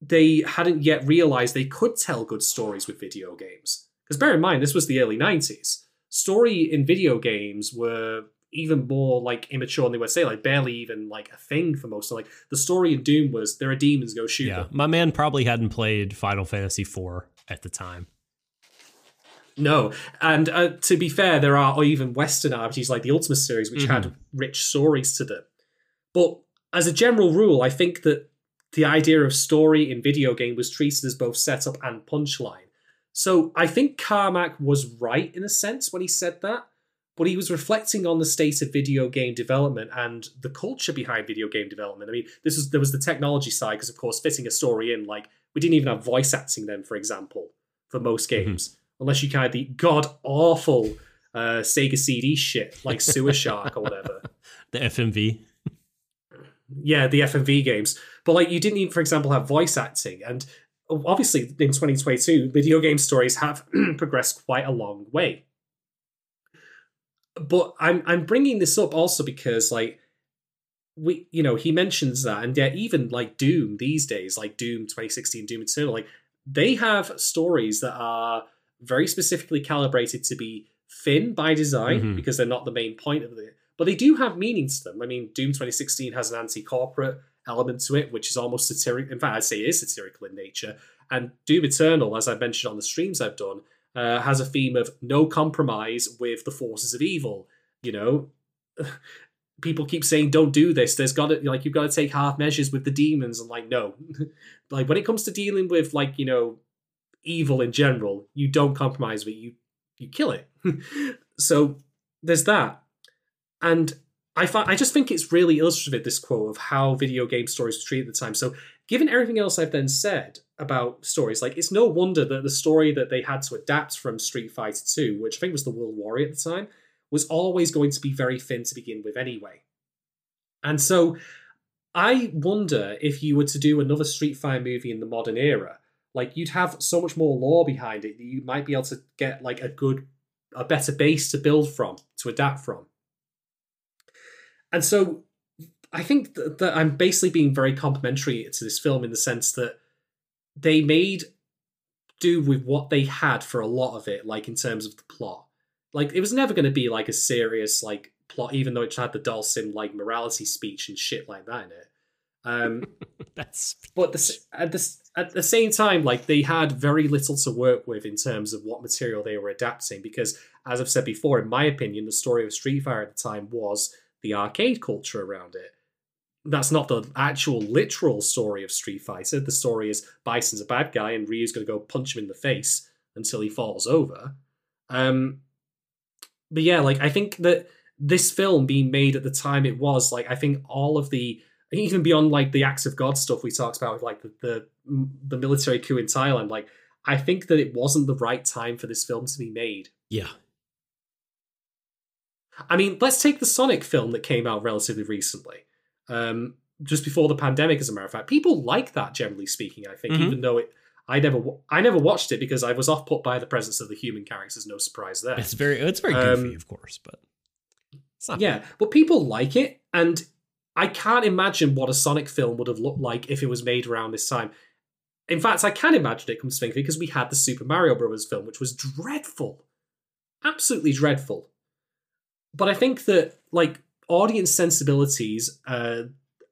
A: they hadn't yet realized they could tell good stories with video games. Because bear in mind, this was the early 90s. Story in video games were even more like immature than they would say, like barely even like a thing for most. of Like the story in Doom was there are demons, go shoot
B: Yeah.
A: them.
B: My man probably hadn't played Final Fantasy IV at the time.
A: No, and uh, to be fair, there are even Western RPGs like the Ultima series, which had rich stories to them. But as a general rule, I think that the idea of story in video game was treated as both setup and punchline. So I think Carmack was right in a sense when he said that, but he was reflecting on the state of video game development and the culture behind video game development. I mean, this was there was the technology side because, of course, fitting a story in, like we didn't even have voice acting then, for example, for most games, unless you kind the god awful uh, Sega CD shit like Sewer Shark or whatever.
B: The FMV.
A: Yeah, the FMV games. But like you didn't even, for example, have voice acting. And obviously in 2022, video game stories have progressed quite a long way. But I'm I'm bringing this up also because like we you know he mentions that and yeah even like Doom these days like Doom 2016 Doom Eternal like they have stories that are very specifically calibrated to be thin by design
B: Mhm.
A: because they're not the main point of it. But they do have meaning to them. I mean, Doom 2016 has an anti-corporate element to it, which is almost satirical. In fact, I'd say it is satirical in nature. And Doom Eternal, as I've mentioned on the streams I've done, uh, has a theme of no compromise with the forces of evil. You know, people keep saying don't do this. There's got to like you've got to take half measures with the demons, and like no, like when it comes to dealing with like you know evil in general, you don't compromise with it. You you kill it. so there's that, and I I just think it's really illustrative this quote of how video game stories were treated at the time. So given everything else I've then said about stories, like it's no wonder that the story that they had to adapt from Street Fighter 2, which I think was the World Warrior at the time, was always going to be very thin to begin with anyway. And so I wonder if you were to do another Street Fighter movie in the modern era, like you'd have so much more lore behind it that you might be able to get like a good a better base to build from, to adapt from. And so I think that, that I'm basically being very complimentary to this film in the sense that they made do with what they had for a lot of it, like in terms of the plot. Like it was never going to be like a serious like plot, even though it had the Dhalsim like morality speech and shit like that in it. Um,
B: That's
A: but the, at the at the same time, like they had very little to work with in terms of what material they were adapting. Because, as I've said before, in my opinion, the story of Street Fighter at the time was the arcade culture around it. That's not the actual literal story of Street Fighter. The story is Bison's a bad guy and Ryu's going to go punch him in the face until he falls over. Um, but yeah, like I think that this film being made at the time it was like I think all of the even beyond like the acts of God stuff we talked about, like the, the the military coup in Thailand, like I think that it wasn't the right time for this film to be made.
B: yeah.
A: I mean, let's take the Sonic film that came out relatively recently, um, just before the pandemic. As a matter of fact, people like that generally speaking. I think,
B: Mhm.
A: even though it, I never, I never watched it because I was off put by the presence of the human characters. No surprise there.
B: It's very it's very
A: Um,
B: goofy, of course, but it's not
A: Yeah, but people like it, and I can't imagine what a Sonic film would have looked like if it was made around this time. In fact, I can imagine it comes to think of it because we had the Super Mario Brothers film, which was dreadful, absolutely dreadful. But I think that like audience sensibilities uh,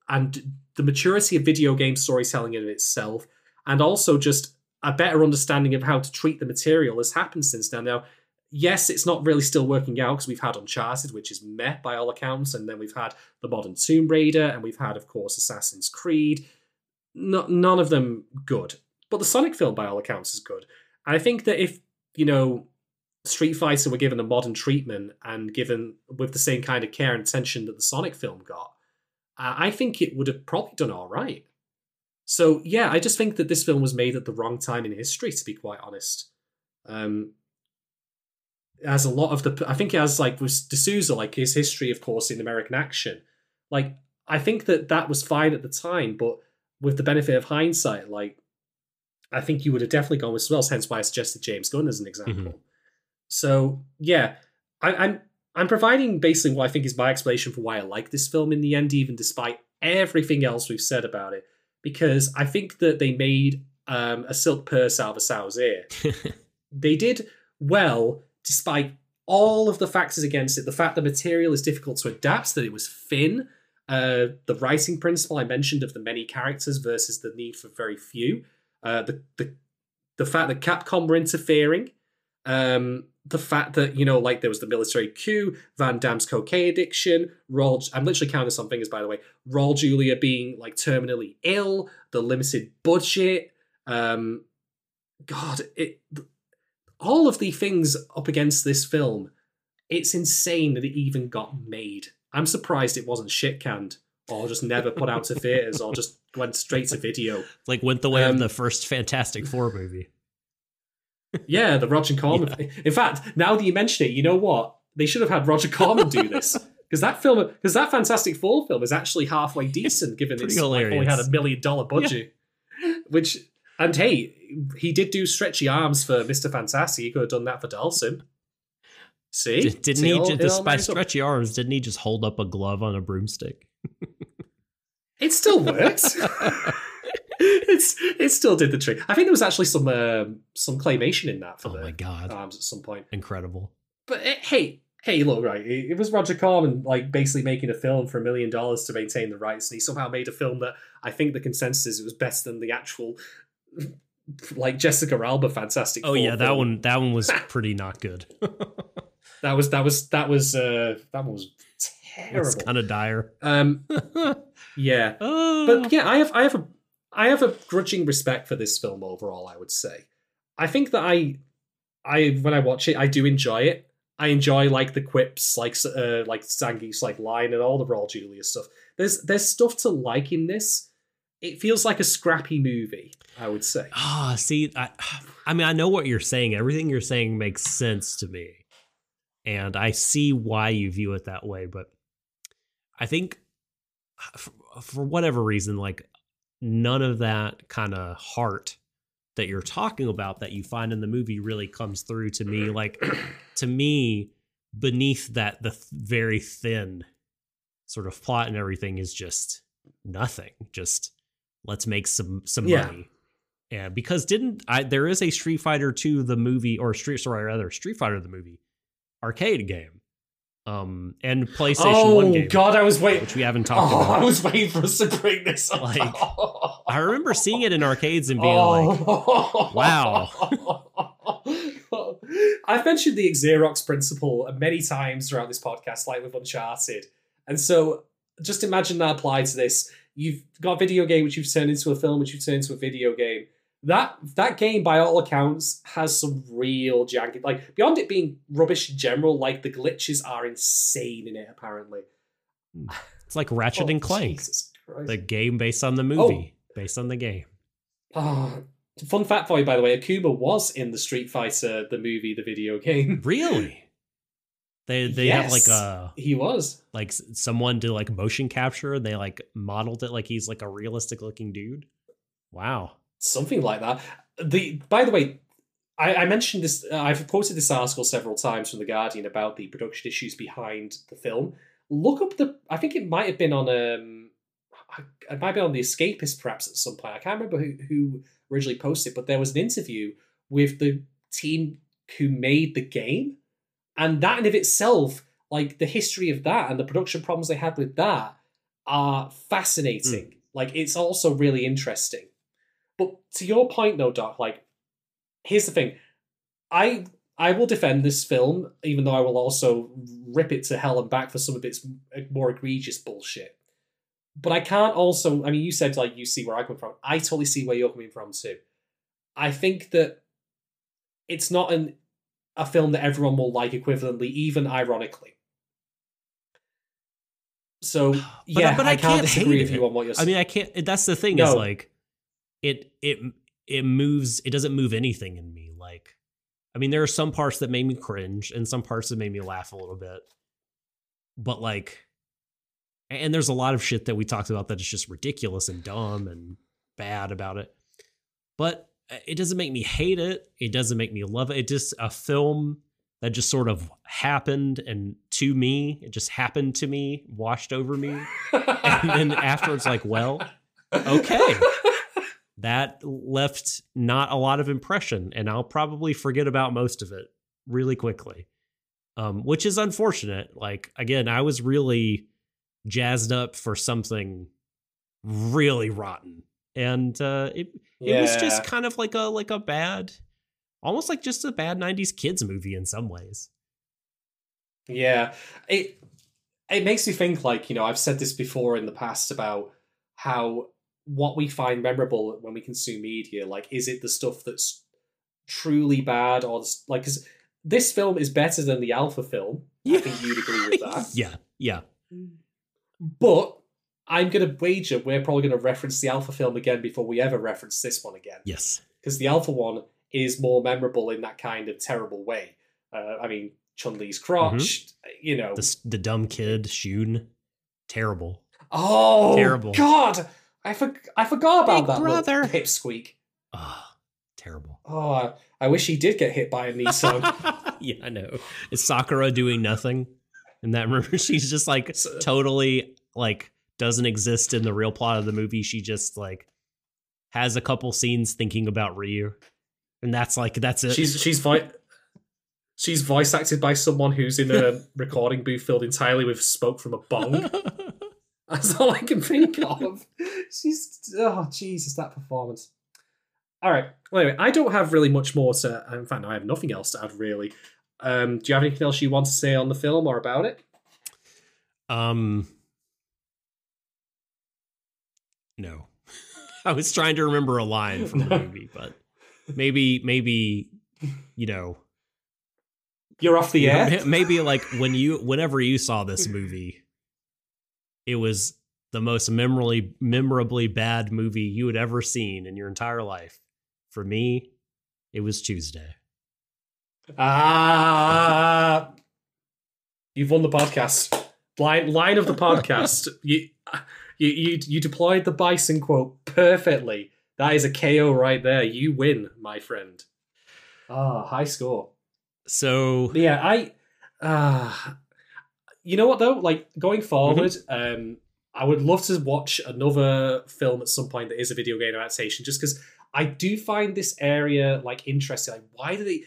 A: and the maturity of video game storytelling in itself, and also just a better understanding of how to treat the material has happened since now. Now, yes, it's not really still working out because we've had Uncharted, which is met by all accounts, and then we've had the modern Tomb Raider, and we've had, of course, Assassin's Creed. No, none of them good, but the Sonic film, by all accounts, is good. I think that if you know Street Fighter were given a modern treatment and given with the same kind of care and attention that the Sonic film got, uh, I think it would have probably done all right. So yeah, I just think that this film was made at the wrong time in history, to be quite honest. Um, a lot of the. I think it has like with de Souza, like his history, of course, in American action. Like I think that that was fine at the time, but with the benefit of hindsight, like I think you would have definitely gone with else. Hence why I suggested James Gunn as an example. So yeah, I, I'm I'm providing basically what I think is my explanation for why I like this film in the end, even despite everything else we've said about it, because I think that they made um, a silk purse out of a sow's ear. they did well despite all of the factors against it. The fact the material is difficult to adapt, that it was thin, uh, the writing principle I mentioned of the many characters versus the need for very few, uh, the the the fact that Capcom were interfering, um, the fact that you know, like there was the military coup, Van Damme's cocaine addiction, Raul. I'm literally counting some fingers, by the way. Raul Julia being like terminally ill, the limited budget. Um, God, it all of the things up against this film. It's insane that it even got made. I'm surprised it wasn't shit canned or just never put out to theaters or just went straight to video.
B: like went the way
A: Um,
B: of the first Fantastic Four movie.
A: Yeah, the Roger Corman. In fact, now that you mention it, you know what? They should have had Roger Corman do this because that film, because that Fantastic Four film is actually halfway decent, given
B: Pretty
A: it's like, only had a million dollar budget. Which, and hey, he did do stretchy arms for Mister Fantastic. He could have done that for Dhalsim. See,
B: D- didn't
A: See,
B: he?
A: all-
B: just by
A: marries up.
B: stretchy arms, didn't he just hold up a glove on a broomstick?
A: It still works. it's it still did the trick. I think there was actually some um, some claymation in that for
B: oh my god,
A: arms at some point.
B: incredible!
A: But eh, hey, hey, look, right? It, it was Roger Corman like basically making a film for a million dollars to maintain the rights, and he somehow made a film that I think the consensus is it was better than the actual like Jessica Alba Fantastic.
B: Oh yeah, that one that one was pretty not good.
A: That was that was that was uh that one was
B: it's kind of dire.
A: Um, yeah,
B: Oh.
A: but yeah, I have I have a I have a grudging respect for this film overall. I would say, I think that I I when I watch it, I do enjoy it. I enjoy like the quips, like uh, like Zangief's like line and all the Raul Julia stuff. There's there's stuff to like in this. It feels like a scrappy movie. I would say.
B: Ah, see, I, I mean, I know what you're saying. Everything you're saying makes sense to me, and I see why you view it that way. But I think, for, for whatever reason, like none of that kind of heart that you're talking about that you find in the movie really comes through to me. Like to me, beneath that, the th- very thin sort of plot and everything is just nothing. Just let's make some some
A: Yeah.
B: money. Yeah, because didn't I? There is a Street Fighter Two the movie, or Street sorry rather Street Fighter the movie arcade game, um, and PlayStation
A: oh
B: One game,
A: God, I was waiting.
B: which we haven't talked
A: Oh,
B: about.
A: I was waiting for us to bring this up.
B: Like, I remember seeing it in arcades and being like,
A: Oh.
B: wow.
A: I've mentioned the Xerox principle many times throughout this podcast, like with Uncharted. And so just imagine that applied to this. You've got a video game which you've turned into a film, which you've turned into a video game. That that game, by all accounts, has some real janky. Like beyond it being rubbish in general, like the glitches are insane in it. Apparently, hmm.
B: it's like Ratchet
A: Oh,
B: and Clank, the game based on the oh. movie, based on the game.
A: Oh, fun fact for you, by the way, Akuma was in the Street Fighter, the movie, the video game.
B: Really? They they have like
A: Yes.
B: a
A: He was.
B: like someone did like motion capture and they like modeled it like he's like a realistic looking dude. Wow.
A: Something like that. The by the way, I, I mentioned this. Uh, I've quoted this article several times from the Guardian about the production issues behind the film. Look up the. I think it might have been on um, I- it might be on the Escapist perhaps at some point. I can't remember who, who originally posted, but there was an interview with the team who made the game, and that in of itself, like the history of that and the production problems they had with that, are fascinating. Like it's also really interesting. But to your point though, Doc, like here's the thing. I I will defend this film, even though I will also rip it to hell and back for some of its more egregious bullshit. But I can't also I mean you said like you see where I come from. I totally see where you're coming from too. I think that it's not an a film that everyone will like equivalently, even ironically. So yeah,
B: but
A: I,
B: I
A: can't disagree with
B: it.
A: you on what you're
B: I mean, I can't. That's the thing is like, it it it moves. It doesn't move anything in me. Like, I mean, there are some parts that made me cringe and some parts that made me laugh a little bit. But like, and there's a lot of shit that we talked about that is just ridiculous and dumb and bad about it. But uh, it doesn't make me hate it. It doesn't make me love it. It just a film that just sort of happened and to me, it just happened to me, washed over me and then afterwards like well okay that left not a lot of impression and i'll probably forget about most of it really quickly um, which is unfortunate. Like again i was really jazzed up for something really rotten and uh, it it was just kind of like a like a bad almost like just a bad 90s kids movie in some ways.
A: Yeah, it it makes me think like you know I've said this before in the past about how what we find memorable when we consume media like is it the stuff that's truly bad or the s- like 'cause this film is better than the Alpha film. I think you'd agree with that.
B: yeah yeah
A: But I'm gonna wager we're probably gonna reference the Alpha film again before we ever reference this one again
B: yes
A: because the Alpha one is more memorable in that kind of terrible way. Uh, I mean, Chun Li's crotch, you know.
B: the, the dumb kid shun terrible
A: Oh,
B: Terrible.
A: God, I for- I forgot about
B: Big
A: that little
B: brother.
A: hip squeak.
B: Ah, terrible.
A: Oh, I, I wish he did get hit by a Nissan.
B: yeah, I know. Is Sakura doing nothing? In that movie, she's just like
A: So-
B: totally like doesn't exist in the real plot of the movie. She just like has a couple scenes thinking about Ryu, and that's like that's it.
A: She's she's vi- she's voice acted by someone who's in a recording booth filled entirely with smoke from a bong. That's all I can think of. She's oh Jesus, that performance. All right. Well, anyway, I don't have really much more to. In fact, no, I have nothing else to add. Really. Um, do you have anything else you want to say on the film or about it?
B: um, no. I was trying to remember a line from the movie, but maybe maybe you know
A: You're off the air.
B: Maybe like when you, whenever you saw this movie, it was the most memorably, memorably bad movie you had ever seen in your entire life. For me, it was Tuesday.
A: Ah, you've won the podcast. Line line of the podcast. you, you you you deployed the bison quote perfectly. That is a KO right there. You win, my friend. Ah, high score.
B: So
A: yeah, I. Uh, you know what though? Like going forward, um, I would love to watch another film at some point that is a video game adaptation, just because I do find this area like interesting. Like, why do they?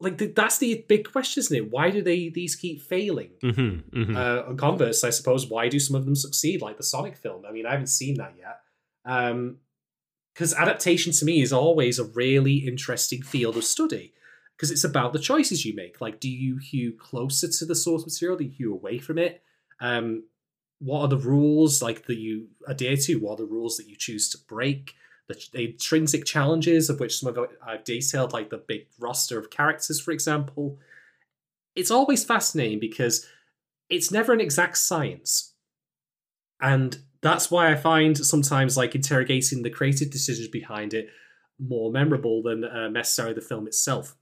A: Like th- that's the big question, isn't it? Why do they these keep failing?
B: mhm, mhm.
A: Uh, on converse, I suppose, why do some of them succeed, like the Sonic film? I mean, I haven't seen that yet. Um, because adaptation to me is always a really interesting field of study because it's about the choices you make. Like, do you hew closer to the source material? Do you hew away from it? Um, what are the rules like that you adhere to? What are the rules that you choose to break? The, the intrinsic challenges of which some of I've detailed, like the big roster of characters, for example. It's always fascinating because it's never an exact science. And that's why I find sometimes like interrogating the creative decisions behind it more memorable than uh, necessarily the film itself.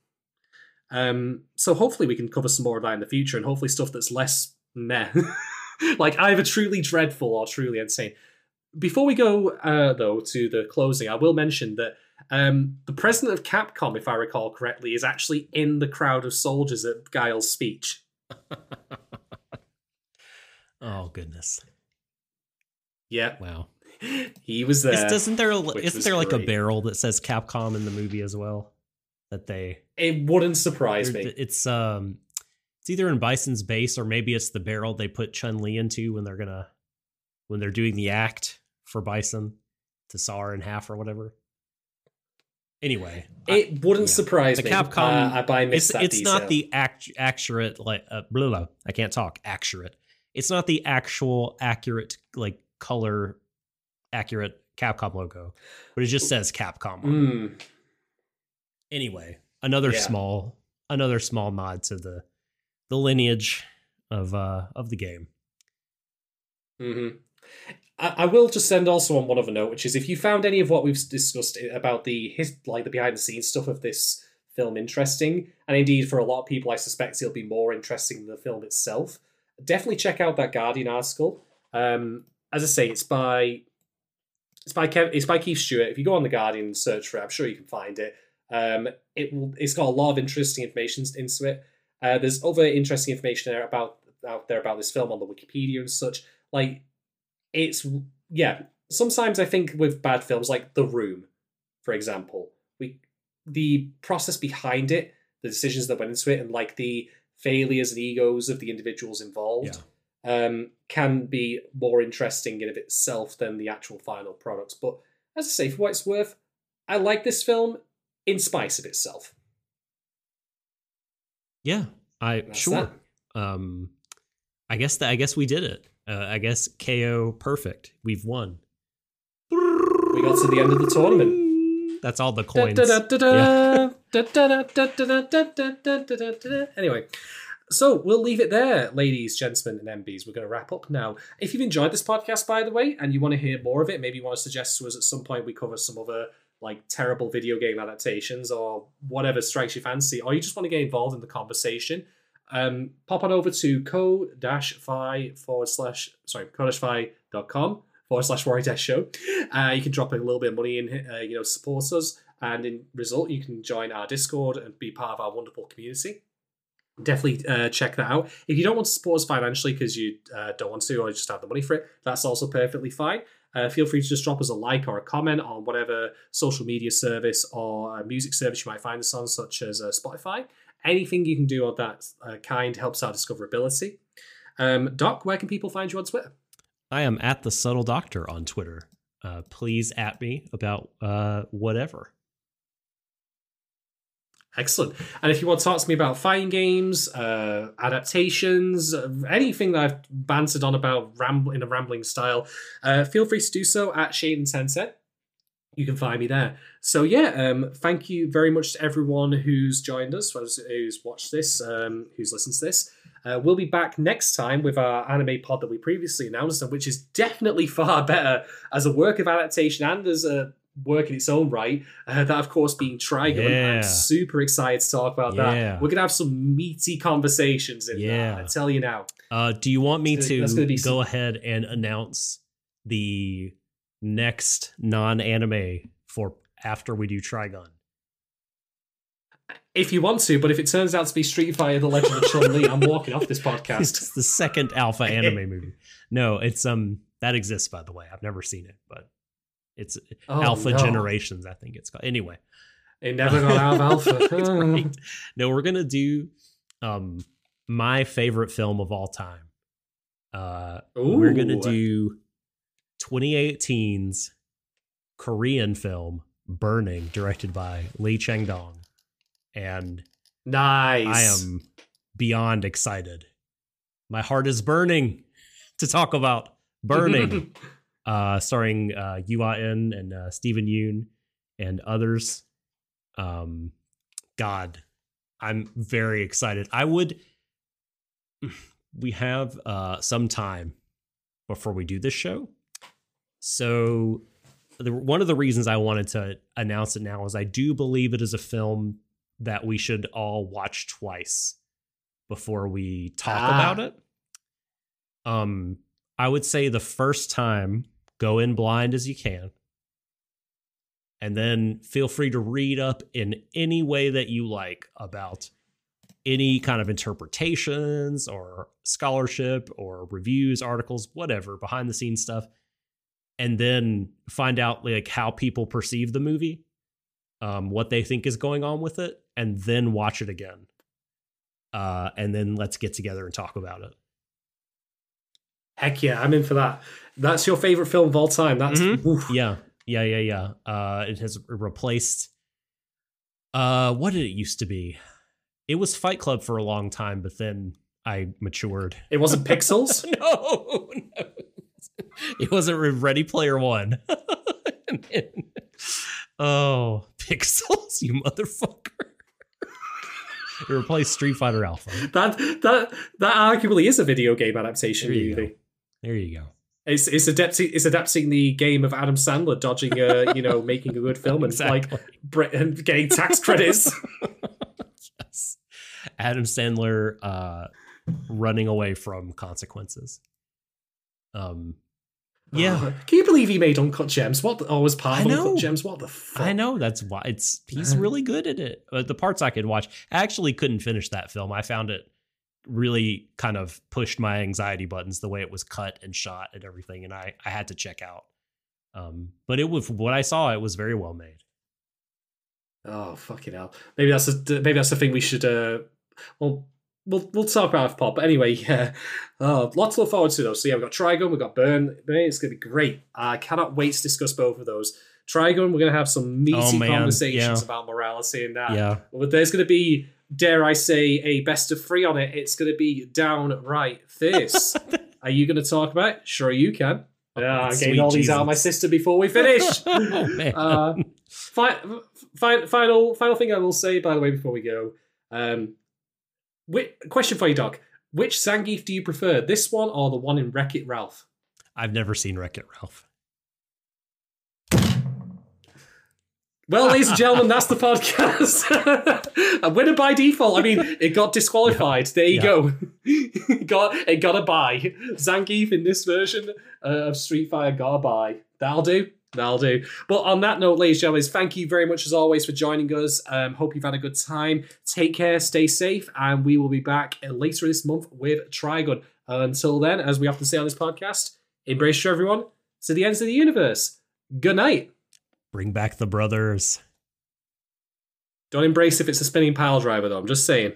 A: Um, so hopefully we can cover some more of that in the future, and hopefully stuff that's less meh, like either truly dreadful or truly insane. Before we go uh, though to the closing, I will mention that um, the president of Capcom, if I recall correctly, is actually in the crowd of soldiers at Guile's speech.
B: oh goodness!
A: Yeah,
B: Wow.
A: he was
B: Is-
A: there.
B: doesn't there isn't there like a barrel that says Capcom in the movie as well? That they
A: It wouldn't surprise me.
B: it's um it's either in Bison's base or maybe it's the barrel they put Chun Li into when they're gonna when they're doing the act for Bison to saw her in half or whatever. Anyway, I-
A: It wouldn't
B: yeah.
A: surprise
B: The
A: me.
B: Capcom-
A: uh, I missed
B: it's it's
A: detail.
B: not the act accurate like uh, blah, blah, I can't talk accurate. It's not the actual accurate like color accurate Capcom logo, but it just says Capcom.
A: Mm,
B: Anyway, another
A: Yeah.
B: small another small nod to the the lineage of uh of the game.
A: hmm I, I will just send also on one other note, which is if you found any of what we've discussed about the his like the behind the scenes stuff of this film interesting, and indeed for a lot of people, I suspect it'll be more interesting than the film itself. Definitely check out that Guardian article. Um, as I say, it's by it's by Kev, it's by Keith Stewart. If you go on the Guardian and search for it, I'm sure you can find it. Um, it it's got a lot of interesting information into it. Uh, there's other interesting information there about out there about this film on the Wikipedia and such. Like it's yeah. Sometimes I think with bad films like The Room, for example, we the process behind it, the decisions that went into it, and like the failures and egos of the individuals involved, um, can be more interesting in of itself than the actual final product. But as I say, for what it's worth, I like this film in spite of itself.
B: Yeah, I sure. Um, I guess that I guess we did it. Uh, I guess KO perfect. We've won.
A: We got to the end of the tournament.
B: That's all the coins.
A: Anyway, so we'll leave it there, ladies, gentlemen, and MBs. We're going to wrap up now. If you've enjoyed this podcast, by the way, and you want to hear more of it, maybe you want to suggest to us at some point we cover some other like terrible video game adaptations or whatever strikes your fancy, or you just want to get involved in the conversation, um, pop on over to Ko-fi forward slash sorry Ko-fi.com forward slash worry dash show. Uh, you can drop a little bit of money in, uh, you know, support us, and in result, you can join our Discord and be part of our wonderful community. Definitely uh, check that out. If you don't want to support us financially because you uh, don't want to or you just have the money for it, that's also perfectly fine. Uh, feel free to just drop us a like or a comment on whatever social media service or uh, music service you might find us on, such as uh, Spotify. Anything you can do of that uh, kind helps our discoverability. Um, Doc, where can people find you on Twitter?
B: I am at the subtle doctor on Twitter. Uh, please at me about whatever.
A: Excellent. And if you want to talk to me about fighting games, uh, adaptations, anything that I've bantered on about ramble in a rambling style, uh, feel free to do so at Shane and Tencent. You can find me there. So yeah, um, thank you very much to everyone who's joined us, who's watched this, um, who's listened to this. Uh, we'll be back next time with our anime pod that we previously announced, which is definitely far better as a work of adaptation and as a work in its own right. Uh, that, of course, being Trigun.
B: Yeah.
A: I'm super excited to talk about
B: Yeah.
A: that. We're gonna have some meaty conversations in
B: Yeah.
A: that. I tell you now.
B: Uh, do you want me
A: gonna-
B: to go
A: some-
B: ahead and announce the next non-anime for after we do Trigun?
A: If you want to, but if it turns out to be Street Fighter: The Legend of Chun Li, I'm walking off this podcast.
B: It's the second alpha anime movie. No, it's um that exists by the way. I've never seen it, but it's
A: Oh,
B: Alpha
A: no.
B: Generations. I think it's called. Anyway,
A: It never got out of Alpha.
B: Right. No, we're gonna do um my favorite film of all time. Uh, we're gonna
A: Ooh.
B: do 2018's Korean film Burning, directed by Lee Chang Dong, and
A: nice.
B: I am beyond excited. My heart is burning to talk about Burning, uh, starring uh, Yoo Ah-in and uh, Steven Yeun and others. Um, God, I'm very excited. I would. We have uh, some time before we do this show, so the, one of the reasons I wanted to announce it now is I do believe it is a film that we should all watch twice before we talk
A: Ah.
B: about it. Um, I would say the first time go in blind as you can. And then feel free to read up in any way that you like about any kind of interpretations or scholarship or reviews, articles, whatever, behind the scenes stuff. And then find out like how people perceive the movie, um, what they think is going on with it, and then watch it again. Uh, and then let's get together and talk about it.
A: Heck yeah, I'm in for that. That's your favorite film of all time. That's
B: Mhm. Yeah, yeah, yeah, yeah. Uh, it has replaced. Uh, what did it used to be? It was Fight Club for a long time, but then I matured.
A: It wasn't Pixels.
B: no, no, it wasn't Ready Player One. And then- oh, Pixels, you motherfucker! it replaced Street Fighter Alpha.
A: that that that arguably is a video game adaptation
B: There you
A: movie.
B: go. There you go.
A: It's it's adapting it's adapting the game of Adam Sandler dodging a you know making a good film and like
B: Exactly.
A: bre- and getting tax credits.
B: yes. Adam Sandler uh running away from consequences. Um yeah.
A: Oh, can you believe he made Uncut Gems? What? The, oh, was part of. Uncut Gems? What the fuck?
B: I know that's why it's he's really good at it. Uh, the parts I could watch. I actually couldn't finish that film. I found it really kind of pushed my anxiety buttons the way it was cut and shot and everything and I I had to check out. Um but it was what I saw it was very well made.
A: Oh fucking hell! Maybe that's the maybe that's the thing we should. uh Well, we'll we'll talk about pop. But anyway, yeah. Oh, lots to look forward to though. So yeah, we've got Trigun, we've got Burn. It's gonna be great. I cannot wait to discuss both of those. Trigun, we're gonna have some meaty
B: Oh,
A: conversations
B: yeah.
A: about morality and that.
B: yeah.
A: But there's gonna be, dare I say, a best of three on it. It's gonna be downright fierce. Are you gonna talk about it? Sure, you can. Yeah, I'm getting
B: Sweet
A: all these out of my
B: Jesus.
A: system before we finish.
B: oh.
A: Uh, fi- fi- final final thing I will say, by the way, before we go. Um, whi- question for you, Doc. Which Zangief do you prefer, this one or the one in Wreck It Ralph?
B: I've never seen Wreck It Ralph.
A: Well, ladies and gentlemen, that's the podcast. a winner by default. I mean, it got disqualified. There you
B: Yeah.
A: go. it got it got a buy. Zangief in this version uh, of Street Fighter got a buy. That'll do. That'll do. But on that note, ladies and gentlemen, thank you very much as always for joining us. Um, hope you've had a good time. Take care, stay safe, and we will be back later this month with Trigun. Until then, as we have to say on this podcast, embrace you, everyone. to the ends of the universe. Good night.
B: Bring back the brothers.
A: Don't embrace if it's a spinning pile driver, though. I'm just saying.